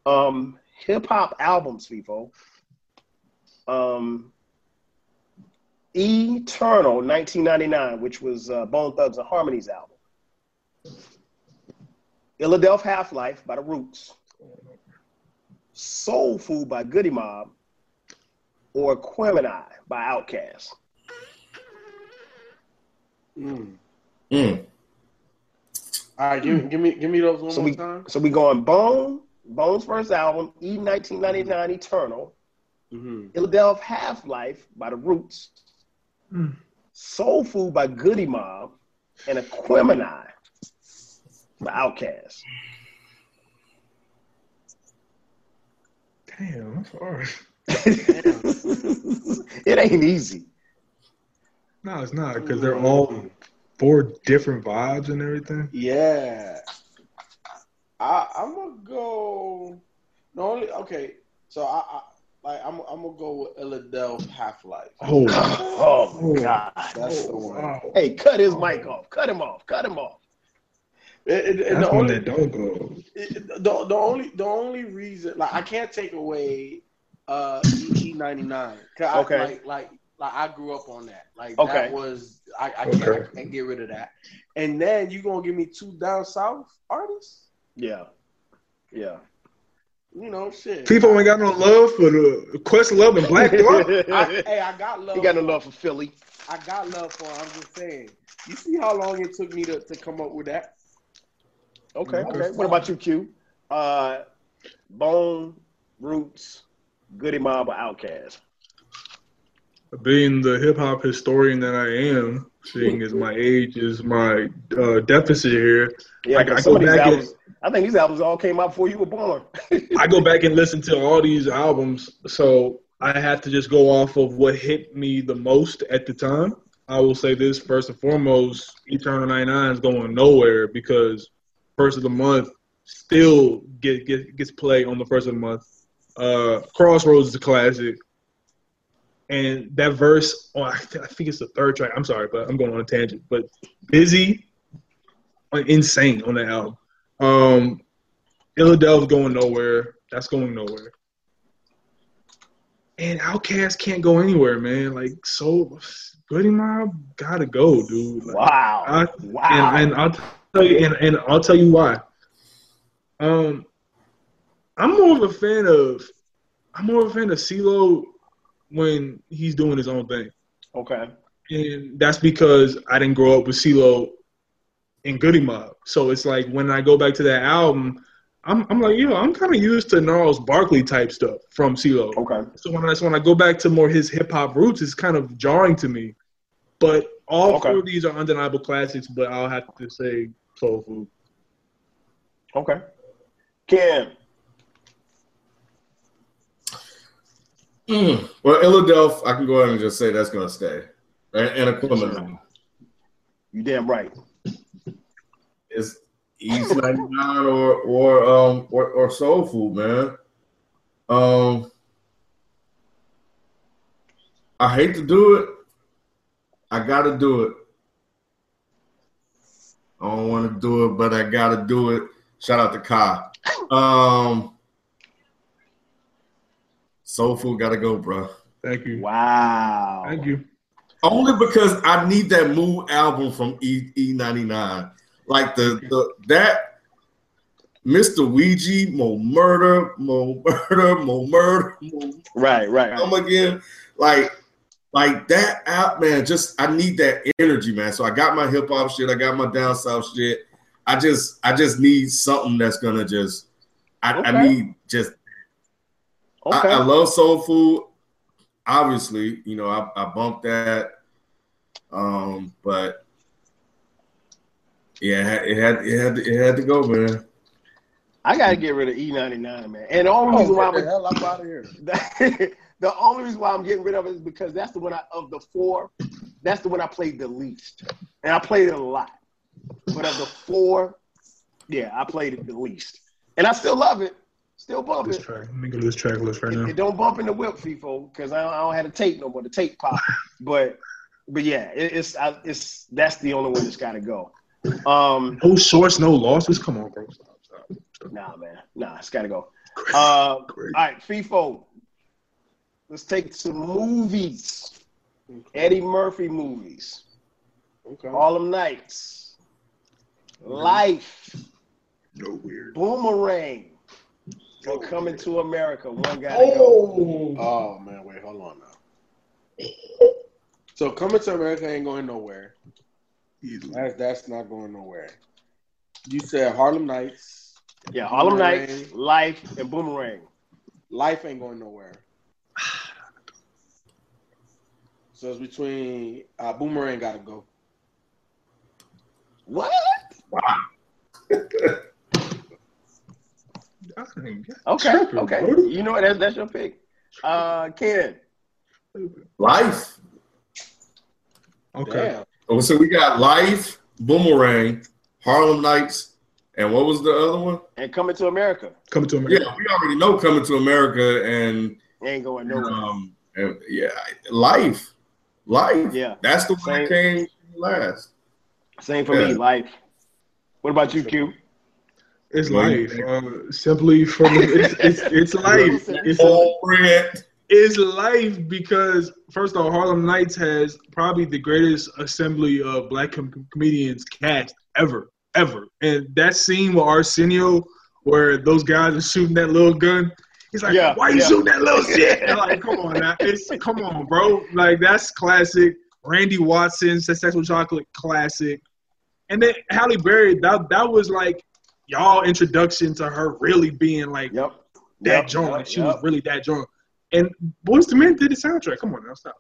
Um, hip hop albums, FIFO. Um, Eternal, 1999, which was uh, Bone Thugs-n-Harmony's album. Philadelphia Half Life by The Roots. Soul Food by Goodie Mob or Quemini by Outkast. Mm. Mm. All right, give, give me give me those one So more we time. so we going Bone, Bone's first album, E 1999 Eternal, Mm-hmm. Philadelphia Half Life by The Roots, Mm. Soul Food by Goodie Mob, and Aquemini by Outkast. Damn, that's hard. it ain't easy. No, it's not because they're all four different vibes and everything. Yeah. I I'm gonna go. The only okay. So I, I like I'm I'm gonna go with Philadelphia Half Life. Oh, Oh my God. That's the one. wow. Hey, cut his mic off. Cut him off. Cut him off. And- and- and That's the one only that don't go. it- the, the only the only reason like I can't take away uh E ninety nine. Okay. Like like like I grew up on that. Like Okay. that was I, I can't I can't get rid of that. And then you gonna give me two down south artists? Yeah. Yeah. You know, shit. People ain't got no love for the Questlove and Black Thought. Hey, I got love. he got no love for Philly. I got love for. I'm just saying. You see how long it took me to, to come up with that? Okay, Okay. okay. What about you, Q? Uh, Bone, Roots, Goodie Mob, or Outkast? Being the hip hop historian that I am, seeing as my age is my uh, deficit here, Yeah, I- I go back and- I think these albums all came out before you were born. I go back and listen to all these albums, so I have to just go off of what hit me the most at the time. I will say this first and foremost: Eternal 99 is going nowhere because first of the month still get, get gets played on the first of the month. Uh, Crossroads is a classic, and that verse, oh, I, th- I think it's the third track. I'm sorry, but I'm going on a tangent. But Bizzy, uh, insane on that album. Um, Philadelphia's going nowhere. That's going nowhere. And Outkast can't go anywhere, man. Like so, Goodie Mob gotta go, dude. Like, wow. I- wow. and, and I'll tell you, and, and I'll tell you why. Um, I'm more of a fan of, I'm more of a fan of CeeLo when he's doing his own thing, okay. and that's because I didn't grow up with CeeLo and Goodie Mob. So it's like when I go back to that album, I'm I'm like, yo, I'm kind of used to Gnarls Barkley type stuff from CeeLo. Okay. So when I so when I go back to more his hip hop roots, it's kind of jarring to me. But all Okay. four of these are undeniable classics. But I'll have to say Soul Food. Okay. Ken. Mm. Well, Philadelphia, I can go ahead and just say that's going to stay. And, and Aquemini. You damn right. It's East 99 or or um or, or Soul Food, man. Um I hate to do it, I gotta do it. I don't want to do it, but I gotta do it. Shout out to Kai. Um, Soul Food gotta go, bro. Thank you. Wow. Thank you. Only because I need that Move album from E E ninety nine, like the the that Mr. Ouija, Mo Murder, Mo Murder, Mo Murder, Mo Right, right. Come again, like like that app, man. Just I need that energy, man. So I got my hip hop shit, I got my down south shit. I just I just need something that's gonna just I, I need just Okay. I, I love soul food. Obviously, you know, I, I bumped that. Um, but yeah, it had it had it had to go, man. I gotta get rid of E99, man. And the only reason why Oh, get the I'm hell out of here. the only reason why I'm getting rid of it is because that's the one I, of the four, that's the one I played the least, and I played it a lot. But of the four, yeah, I played it the least, and I still love it, still bumping. This track. Let me go to this track list right It, now. it don't bump in the whip, FIFO, because I, don't- I don't have the tape no more. The tape pop, but but yeah, it, it's I, it's that's the only one that's got to go. Um, No source, no losses. Come on, bro. Stop, stop. stop. nah, man, nah, it's got to go. Uh, all Great. right, FIFO. Let's take some movies. Eddie Murphy movies. Okay. Harlem Nights. Life. No weird. Boomerang. And Coming to America. One guy. to go. Oh man, wait, hold on now. So coming to America ain't going nowhere. Easily. That's that's not going nowhere. You said Harlem Nights. Yeah, Harlem Boomerang. Nights, Life, and Boomerang. Life ain't going nowhere. So it's between uh, Boomerang got to go. What? I ain't got- Okay, Tripping, okay. bro. You know what? That's, that's your pick. Uh, Ken. Life. Okay. Damn. Oh, so we got Life, Boomerang, Harlem Nights, and what was the other one? And Coming to America. Coming to America. Yeah, we already know Coming to America and Ain't going nowhere. um and, yeah, Life, Life. Yeah. that's the one Same. that came last. Same for Yeah. me, Life. What about you, Q? It's life. Uh, simply from it's, it's, it's life. It's, a, All bread. it's life because first of all, Harlem Nights has probably the greatest assembly of black com- comedians cast ever, ever. And that scene with Arsenio, where those guys are shooting that little gun, he's like, Yeah, "Why you yeah. shooting that little shit?" And like, come on, now. it's come on, bro. Like that's classic. Randy Watson, Sexual Chocolate, classic. And then Halle Berry, that that was like y'all introduction to her really being like Yep. that Yep, joint. yep, she yep. was really that joint. And Boyz II Men did the soundtrack. Come on now, stop.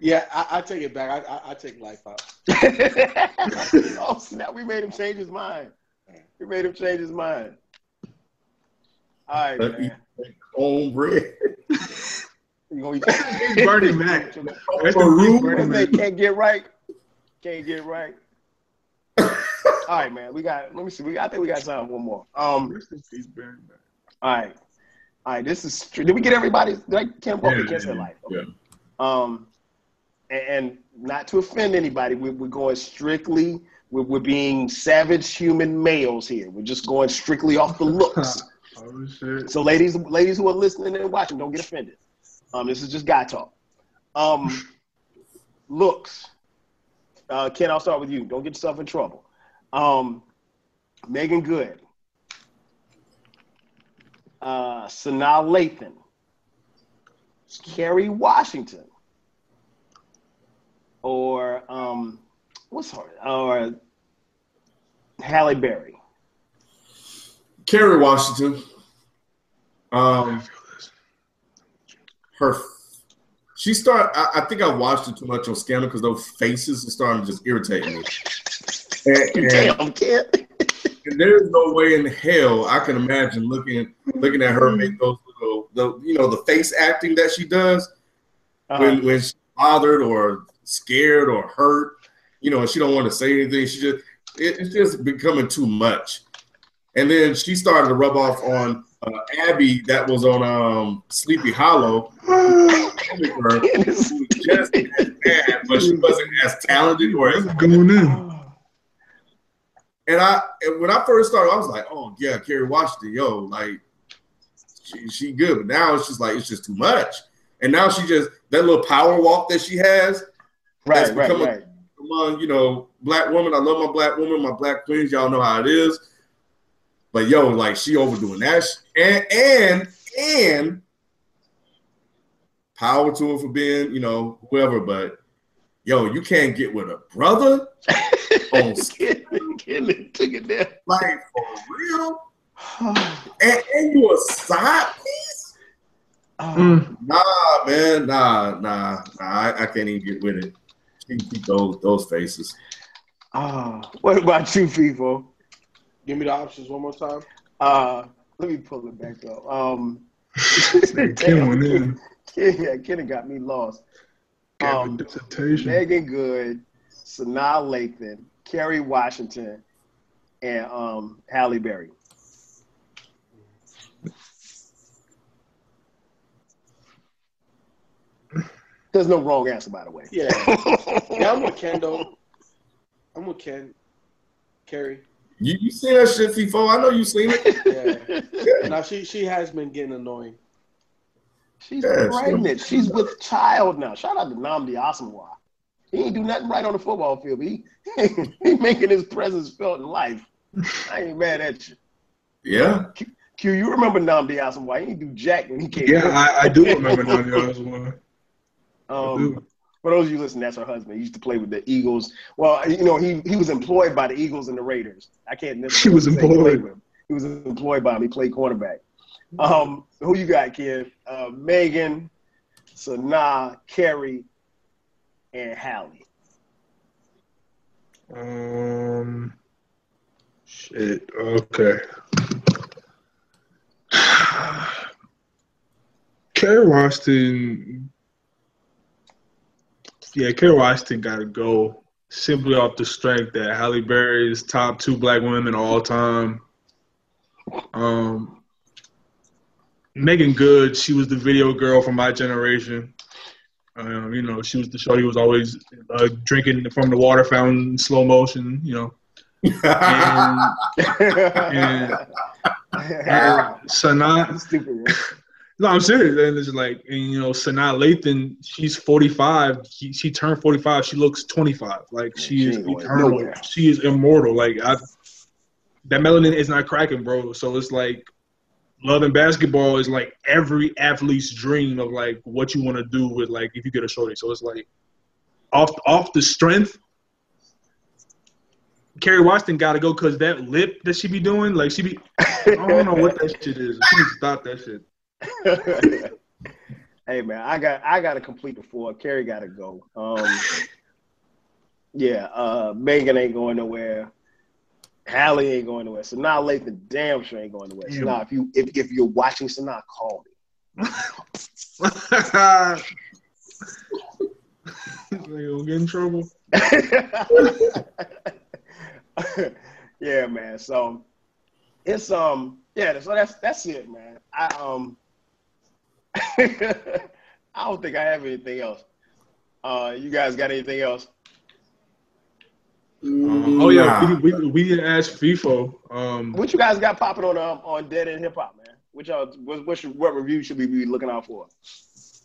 Yeah, I, I take it back. I, I, I take Life out. oh snap! We made him change his mind. We made him change his mind. All right, Let me- man. On bread. You gonna It's Bernie Mac. Rest in Peru. Bernie they Mac. can't get right. Can't get right. All right, man. We got. Let me see. We got, I think we got time for one more. Um. Rest in peace, Bernie Mac. All right. All right. This is. Did we get everybody? Like Ken Walker, Yeah, said yeah, life. yeah. Okay. Um. And, and not to offend anybody, we, we're going strictly. We're, we're being savage human males here. We're just going strictly off the looks. Oh shit. So, ladies, ladies who are listening and watching, don't get offended. Um, this is just guy talk. Um, looks. Uh, Ken, I'll start with you. Don't get yourself in trouble. Um, Meagan Good. Uh, Sanaa Lathan. Kerry Washington. Or um, what's her? Or Halle Berry. Kerry Washington. Um, her, she started. I, I think I watched it too much on Scandal because those faces are starting to just irritate me. And, and, Damn, Ken. and there's no way in hell I can imagine looking looking at her make those little, the you know, the face acting that she does Uh-huh. when when she's bothered or scared or hurt. You know, and she don't want to say anything. She just it, it's just becoming too much. And then she started to rub off on uh, Abby that was on um, Sleepy Hollow. her who was just as bad, but she wasn't as talented or as Going in. And I and when I first started, I was like, oh yeah, Kerry Washington, yo, like she, she good. But now it's just like it's just too much. And now she just that little power walk that she has Right, right, become a- among you know black woman. I love my black woman, my black queens. Y'all know how it is. But yo, like she overdoing that, and and and power to her for being you know whoever. But yo, you can't get with a brother on Getting it- getting it, took it there. like for real, and, and you a side piece. Mm. Nah, man, nah, nah, nah. I, I can't even get with it. Keep those those faces. Ah, what about you, FIFO? Give me the options one more time. Uh, let me pull it back up. Um, Killing in. yeah, Kenny got me lost. Gavin Um, dissertation. Meagan Good, Sanaa Lathan, Kerry Washington, and um, Halle Berry. There's no wrong answer, by the way. Yeah, yeah. I'm with Ken though. I'm with Ken. Kerry. You, you seen that shit, FIFO? I know you seen it. Yeah. now she she has been getting annoying. She's Yeah, pregnant. She's with child now. Shout out to Nnamdi Asomugha. He ain't do nothing right on the football field, he, he making his presence felt in life. I ain't mad at you. Yeah. Q, you remember Nnamdi Asomugha? He ain't do jack when he came. Yeah, I, I do remember Nnamdi one. Um, for those of you listening, that's her husband. He used to play with the Eagles. Well, you know, he he was employed by the Eagles and the Raiders. I can't. She was he employed. him. He was employed by him. He played cornerback. Um, who you got, kid? Uh, Meagan, Sanaa, Kerry, and Halle. Um, shit. Okay. Kerry Washington. Yeah, Kerry Washington got to go simply off the strength that Halle Berry is top two black women all time. Um, Meagan Good, she was the video girl from my generation. Um, you know, she was the shorty was always uh, drinking from the water fountain in slow motion. You know, and, and, and Sanaa. Stupid. No, I'm serious. And it's like, and, you know, Sanaa Lathan, she's 45. She, she turned 45. She looks 25. Like she She is eternal. She is immortal. Like I, that melanin is not cracking, bro. So it's like love and basketball is like every athlete's dream of like what you want to do with like if you get a shorty. So it's like off off the strength. Kerry Washington got to go because that lip that she be doing, like she be, I don't know what that shit is. She needs to stop that shit. hey man, I got I got to complete the four. Kerry got to go. Um, yeah, uh, Meagan ain't going nowhere. Halle ain't going to nowhere. Sanaa Lathan damn sure ain't going nowhere. Damn. Sanaa, if you if, if you're watching Sanaa, call me. You'll get in trouble. yeah, man. So it's um yeah. So that's that's it, man. I um I don't think I have anything else. Uh, you guys got anything else? Oh yeah, Nah. we, we, we didn't ask FIFO. Um, What you guys got popping on um, on Dead End Hip Hop, man? Which y'all what what, should, what review should we be looking out for?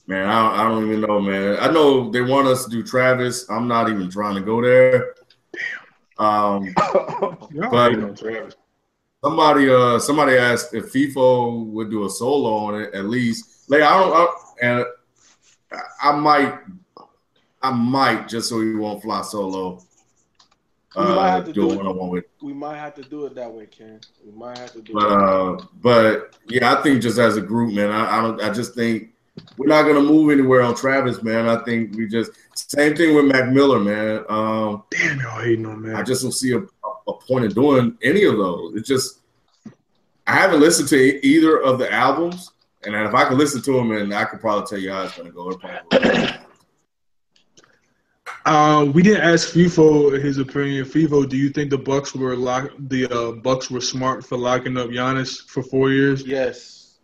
Man, I don't, I don't even know, man. I know they want us to do Travis. I'm not even trying to go there. Um, But- hating Travis. somebody, uh, somebody asked if FIFO would do a solo on it at least. Like I don't, I, and I- I might, I might just so he won't fly solo. We might Uh, have to do do a it. one on one with. We might have to do it that way, Ken. We might have to do But it. uh, but yeah, I think just as a group, man, I, I don't. I just think we're not gonna move anywhere on Travis, man. I think we just same thing with Mac Miller, man. Um, Damn, y'all hating on man. I just don't see a, a point in doing any of those. It's just I haven't listened to e- either of the albums, and if I could listen to them, and I could probably tell you how it's gonna go. It'll probably go. Uh, we didn't ask FIFO his opinion. FIFO, do you think the Bucks were lock the uh, Bucks were smart for locking up Giannis for four years? yes,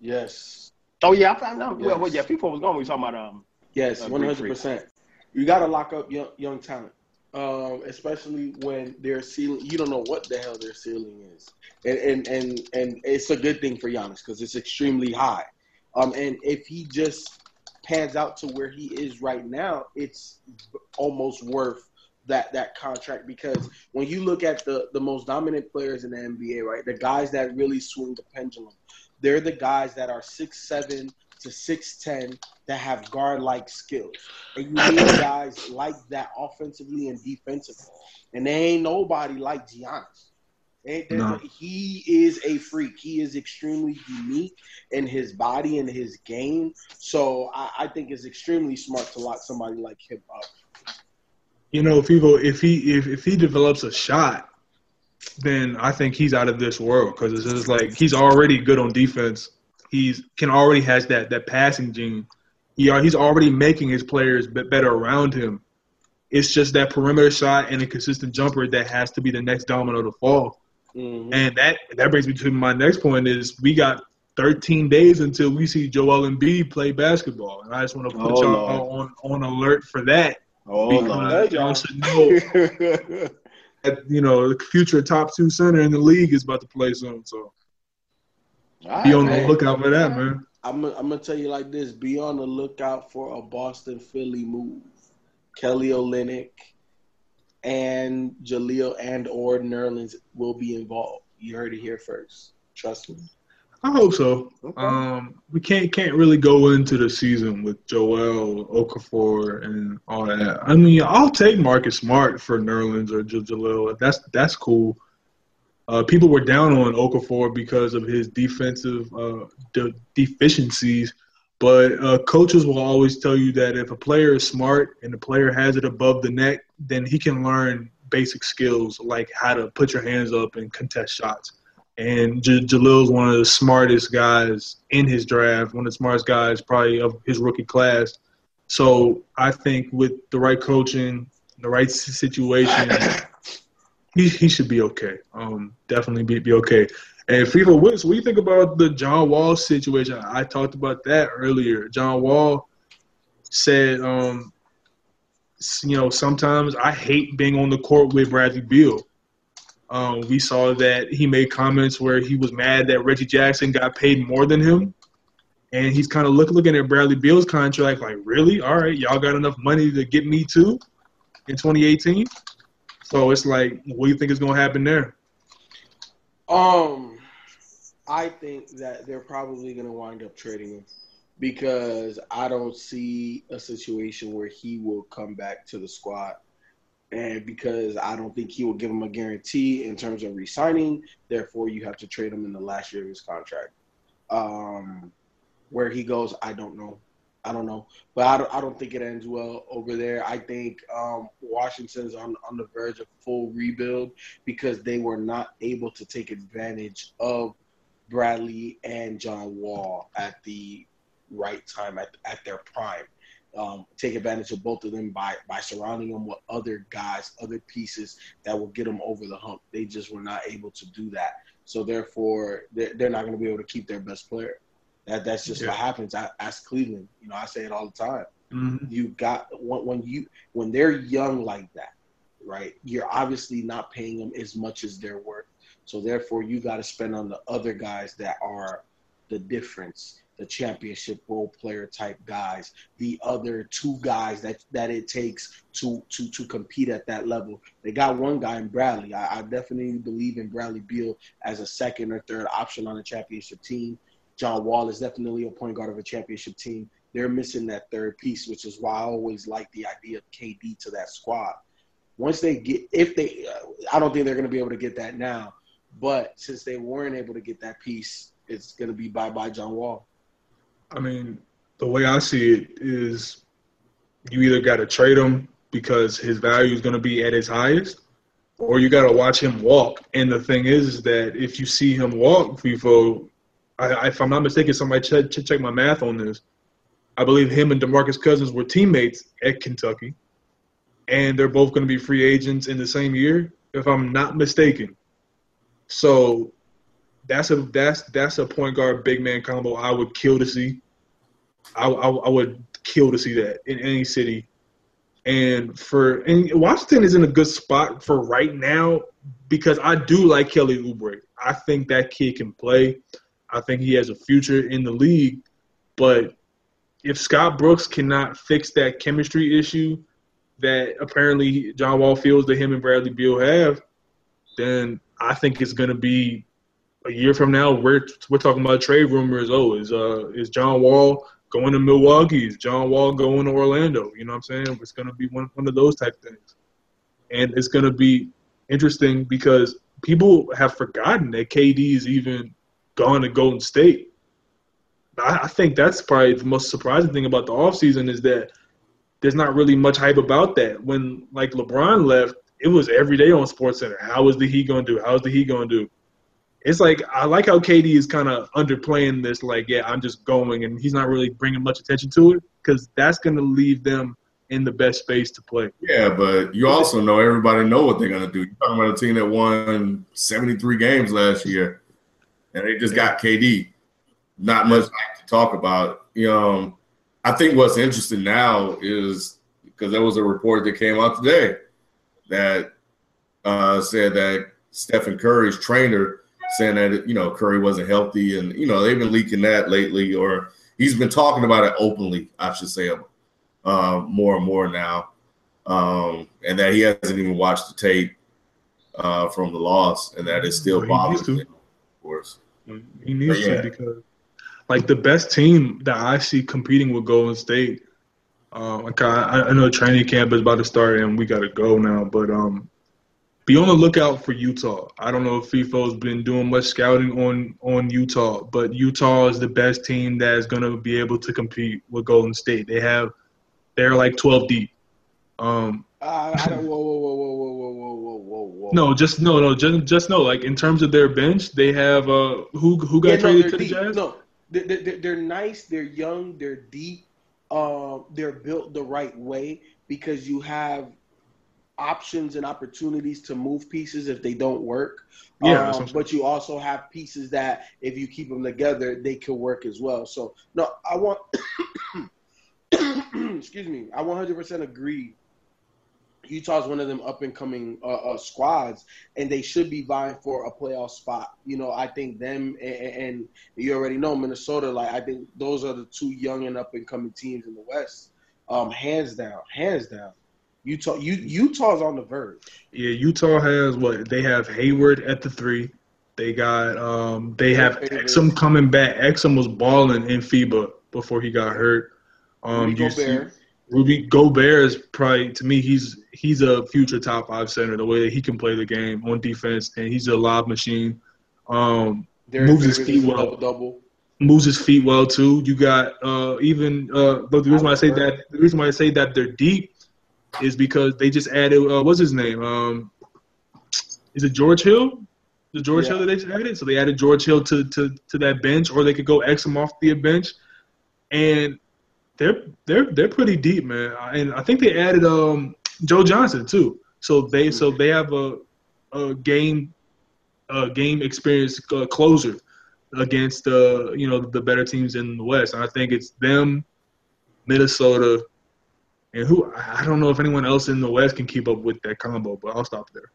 yes. Oh yeah, I found out. Well, well, yeah, people was going. We were talking about um. Yes, Uh, one Greek hundred percent. You got to lock up young young talent, um, especially when their ceiling. You don't know what the hell their ceiling is, and and and, and it's a good thing for Giannis because it's extremely high. Um, and if he just pans out to where he is right now, it's almost worth that that contract because when you look at the the most dominant players in the NBA, right, the guys that really swing the pendulum, they're the guys that are six seven to six ten that have guard like skills, and you need guys like that offensively and defensively, and there ain't nobody like Giannis. There- No. Eh, he is a freak. He is extremely unique in his body and his game. So I, I think it's extremely smart to lock somebody like him up. You know, if he go, if he if, if he develops a shot, then I think he's out of this world because it's just like he's already good on defense. He's can already has that that passing gene. He are, he's already making his players better around him. It's just that perimeter shot and a consistent jumper that has to be the next domino to fall. Mhm. And that that brings me to my next point is we got 13 days until we see Joel Embiid play basketball, and I just want to put Oh, y'all on on alert for that Oh because Lord. y'all should know that you know the future top two center in the league is about to play soon. So All be right, on the lookout for that, man. I'm, I'm gonna tell you like this: be on the lookout for a Boston Philly move. Kelly Olynyk and Jahlil and or Nerlens will be involved. You heard it here first. Trust me. I hope so. Okay. Um, we can't can't really go into the season with Joel Okafor and all that. I mean, I'll take Marcus Smart for Nerlens or Jahlil. That's that's cool. Uh, people were down on Okafor because of his defensive uh, de- deficiencies, but uh, coaches will always tell you that if a player is smart and the player has it above the neck, then he can learn basic skills like how to put your hands up and contest shots. And J- Jahlil's one of the smartest guys in his draft, one of the smartest guys probably of his rookie class. So I think with the right coaching, the right situation, he, he should be okay. Um, definitely be, be okay. And FIFA, what, what do you think about the John Wall situation? I talked about that earlier. John Wall said, um, you know, sometimes I hate being on the court with Bradley Beal. Um, we saw that he made comments where he was mad that Reggie Jackson got paid more than him. And he's kind of look, looking at Bradley Beal's contract like, really? All right, y'all got enough money to get me too in 2018? So it's like, what do you think is going to happen there? Um, I think that they're probably going to wind up trading him because I don't see a situation where he will come back to the squad. And because I don't think he will give him a guarantee in terms of re-signing, therefore you have to trade him in the last year of his contract. Um, where he goes, I don't know. I don't know, but I don't, I don't think it ends well over there. I think um, Washington's on on the verge of full rebuild because they were not able to take advantage of Bradley and John Wall at the right time at, at their prime. Um, take advantage of both of them by by surrounding them with other guys, other pieces that will get them over the hump. They just were not able to do that. So therefore, they're, they're not going to be able to keep their best player. That that's just Yeah. what happens. I, ask Cleveland. You know, I say it all the time Mm-hmm. you got when, when you when they're young like that right you're obviously not paying them as much as they're worth so therefore you got to spend on the other guys that are the difference the championship role player type guys the other two guys that that it takes to to to compete at that level. They got one guy in bradley. I, I definitely believe in bradley beal as a second or third option on a championship team. John wall is definitely a point guard of a championship team. They're missing that third piece, which is why I always like the idea of KD to that squad. Once they get, if they, I don't think they're going to be able to get that now, but since they weren't able to get that piece, it's going to be bye bye John Wall. I mean, the way I see it is you either got to trade him because his value is going to be at its highest, or you got to watch him walk. And the thing is, is that if you see him walk, FIFO, I, if I'm not mistaken, somebody check, check my math on this. I believe him and DeMarcus Cousins were teammates at Kentucky, and they're both going to be free agents in the same year, if I'm not mistaken. So that's a that's that's a point guard big man combo I would kill to see. I, I, I would kill to see that in any city. And for and Washington is in a good spot for right now because I do like Kelly Oubre. I think that kid can play. I think he has a future in the league. But if Scott Brooks cannot fix that chemistry issue that apparently John Wall feels that him and Bradley Beal have, then I think it's going to be a year from now. We're we're talking about trade rumors. Oh, is uh is John Wall going to Milwaukee? Is John Wall going to Orlando? You know what I'm saying? It's going to be one one of those type things, and it's going to be interesting because people have forgotten that KD is even gone to Golden State. I, I think that's probably the most surprising thing about the offseason is that there's not really much hype about that. When like LeBron left, it was every day on Sports Center. How is the Heat going to do? How is the Heat going to do? It's like I like how KD is kind of underplaying this. Like, yeah, I'm just going, and he's not really bringing much attention to it because that's going to leave them in the best space to play. Yeah, but you also know everybody know what they're going to do. You're talking about a team that won 73 games last year, and they just got KD. Not much to talk about. You know, I think what's interesting now is because there was a report that came out today that uh, said that Stephen Curry's trainer saying that you know Curry wasn't healthy, and you know they've been leaking that lately, or he's been talking about it openly, I should say, uh, more and more now, um, and that he hasn't even watched the tape uh, from the loss, and that it's still bothering him. Of course, he needs yeah. to because like the best team that I see competing with Golden State. Like I, I know training camp is about to start and we got to go now, but um, be on the lookout for Utah. I don't know if FIFO's been doing much scouting on on Utah, but Utah is the best team that is going to be able to compete with Golden State. They have they're like 12 deep. Um, uh, I don't, whoa, whoa, whoa, whoa, whoa, whoa, whoa, whoa, whoa. No, just no, no, just just no. Like in terms of their bench, they have uh who who got yeah, traded no, to deep. the Jazz? No, they're, they're nice. They're young. They're deep. Um, they're built the right way because you have options and opportunities to move pieces if they don't work. Yeah, um, but you also have pieces that if you keep them together, they could work as well. So no, I want. excuse me. I 100% agree Utah's one of them up and coming uh, uh, squads, and they should be vying for a playoff spot. You know, I think them and, and, you already know Minnesota. Like I think those are the two young and up and coming teams in the West. Um, hands down, hands down. Utah, you, Utah's on the verge. Yeah, Utah has what they have Hayward at the three. They got um, they have Exum coming back. Exum was balling in FIBA before he got hurt. Um, you see, Rudy Gobert is probably to me he's he's a future top five center. The way that he can play the game on defense, and he's a lob machine. Um, moves his feet well. Double. Moves his feet well too. You got uh, even uh, the reason why I say that the reason why I say that they're deep is because they just added uh, what's his name? Um, is it George Hill? The George yeah. Hill that they just added. So they added George Hill to, to to that bench, or they could go Exum off the bench, and they're they're they're pretty deep, man. And I think they added um Joe Johnson too. So they so they have a a game a game experience uh, closer against uh you know the better teams in the West. And I think it's them, Minnesota, and who I don't know if anyone else in the West can keep up with that combo. But I'll stop there.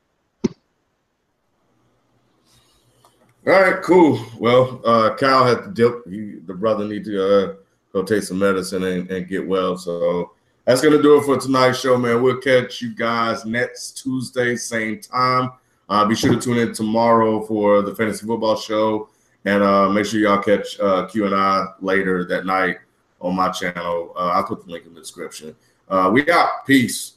All right, cool. Well, uh, Kyle had to dip. He, the brother need to uh, go take some medicine and, and get well. So that's gonna do it for tonight's show, man. We'll catch you guys next Tuesday, same time. Uh, be sure to tune in tomorrow for the fantasy football show, and uh, make sure y'all catch uh, Q and I later that night on my channel. Uh, I'll put the link in the description. Uh, we out. Peace.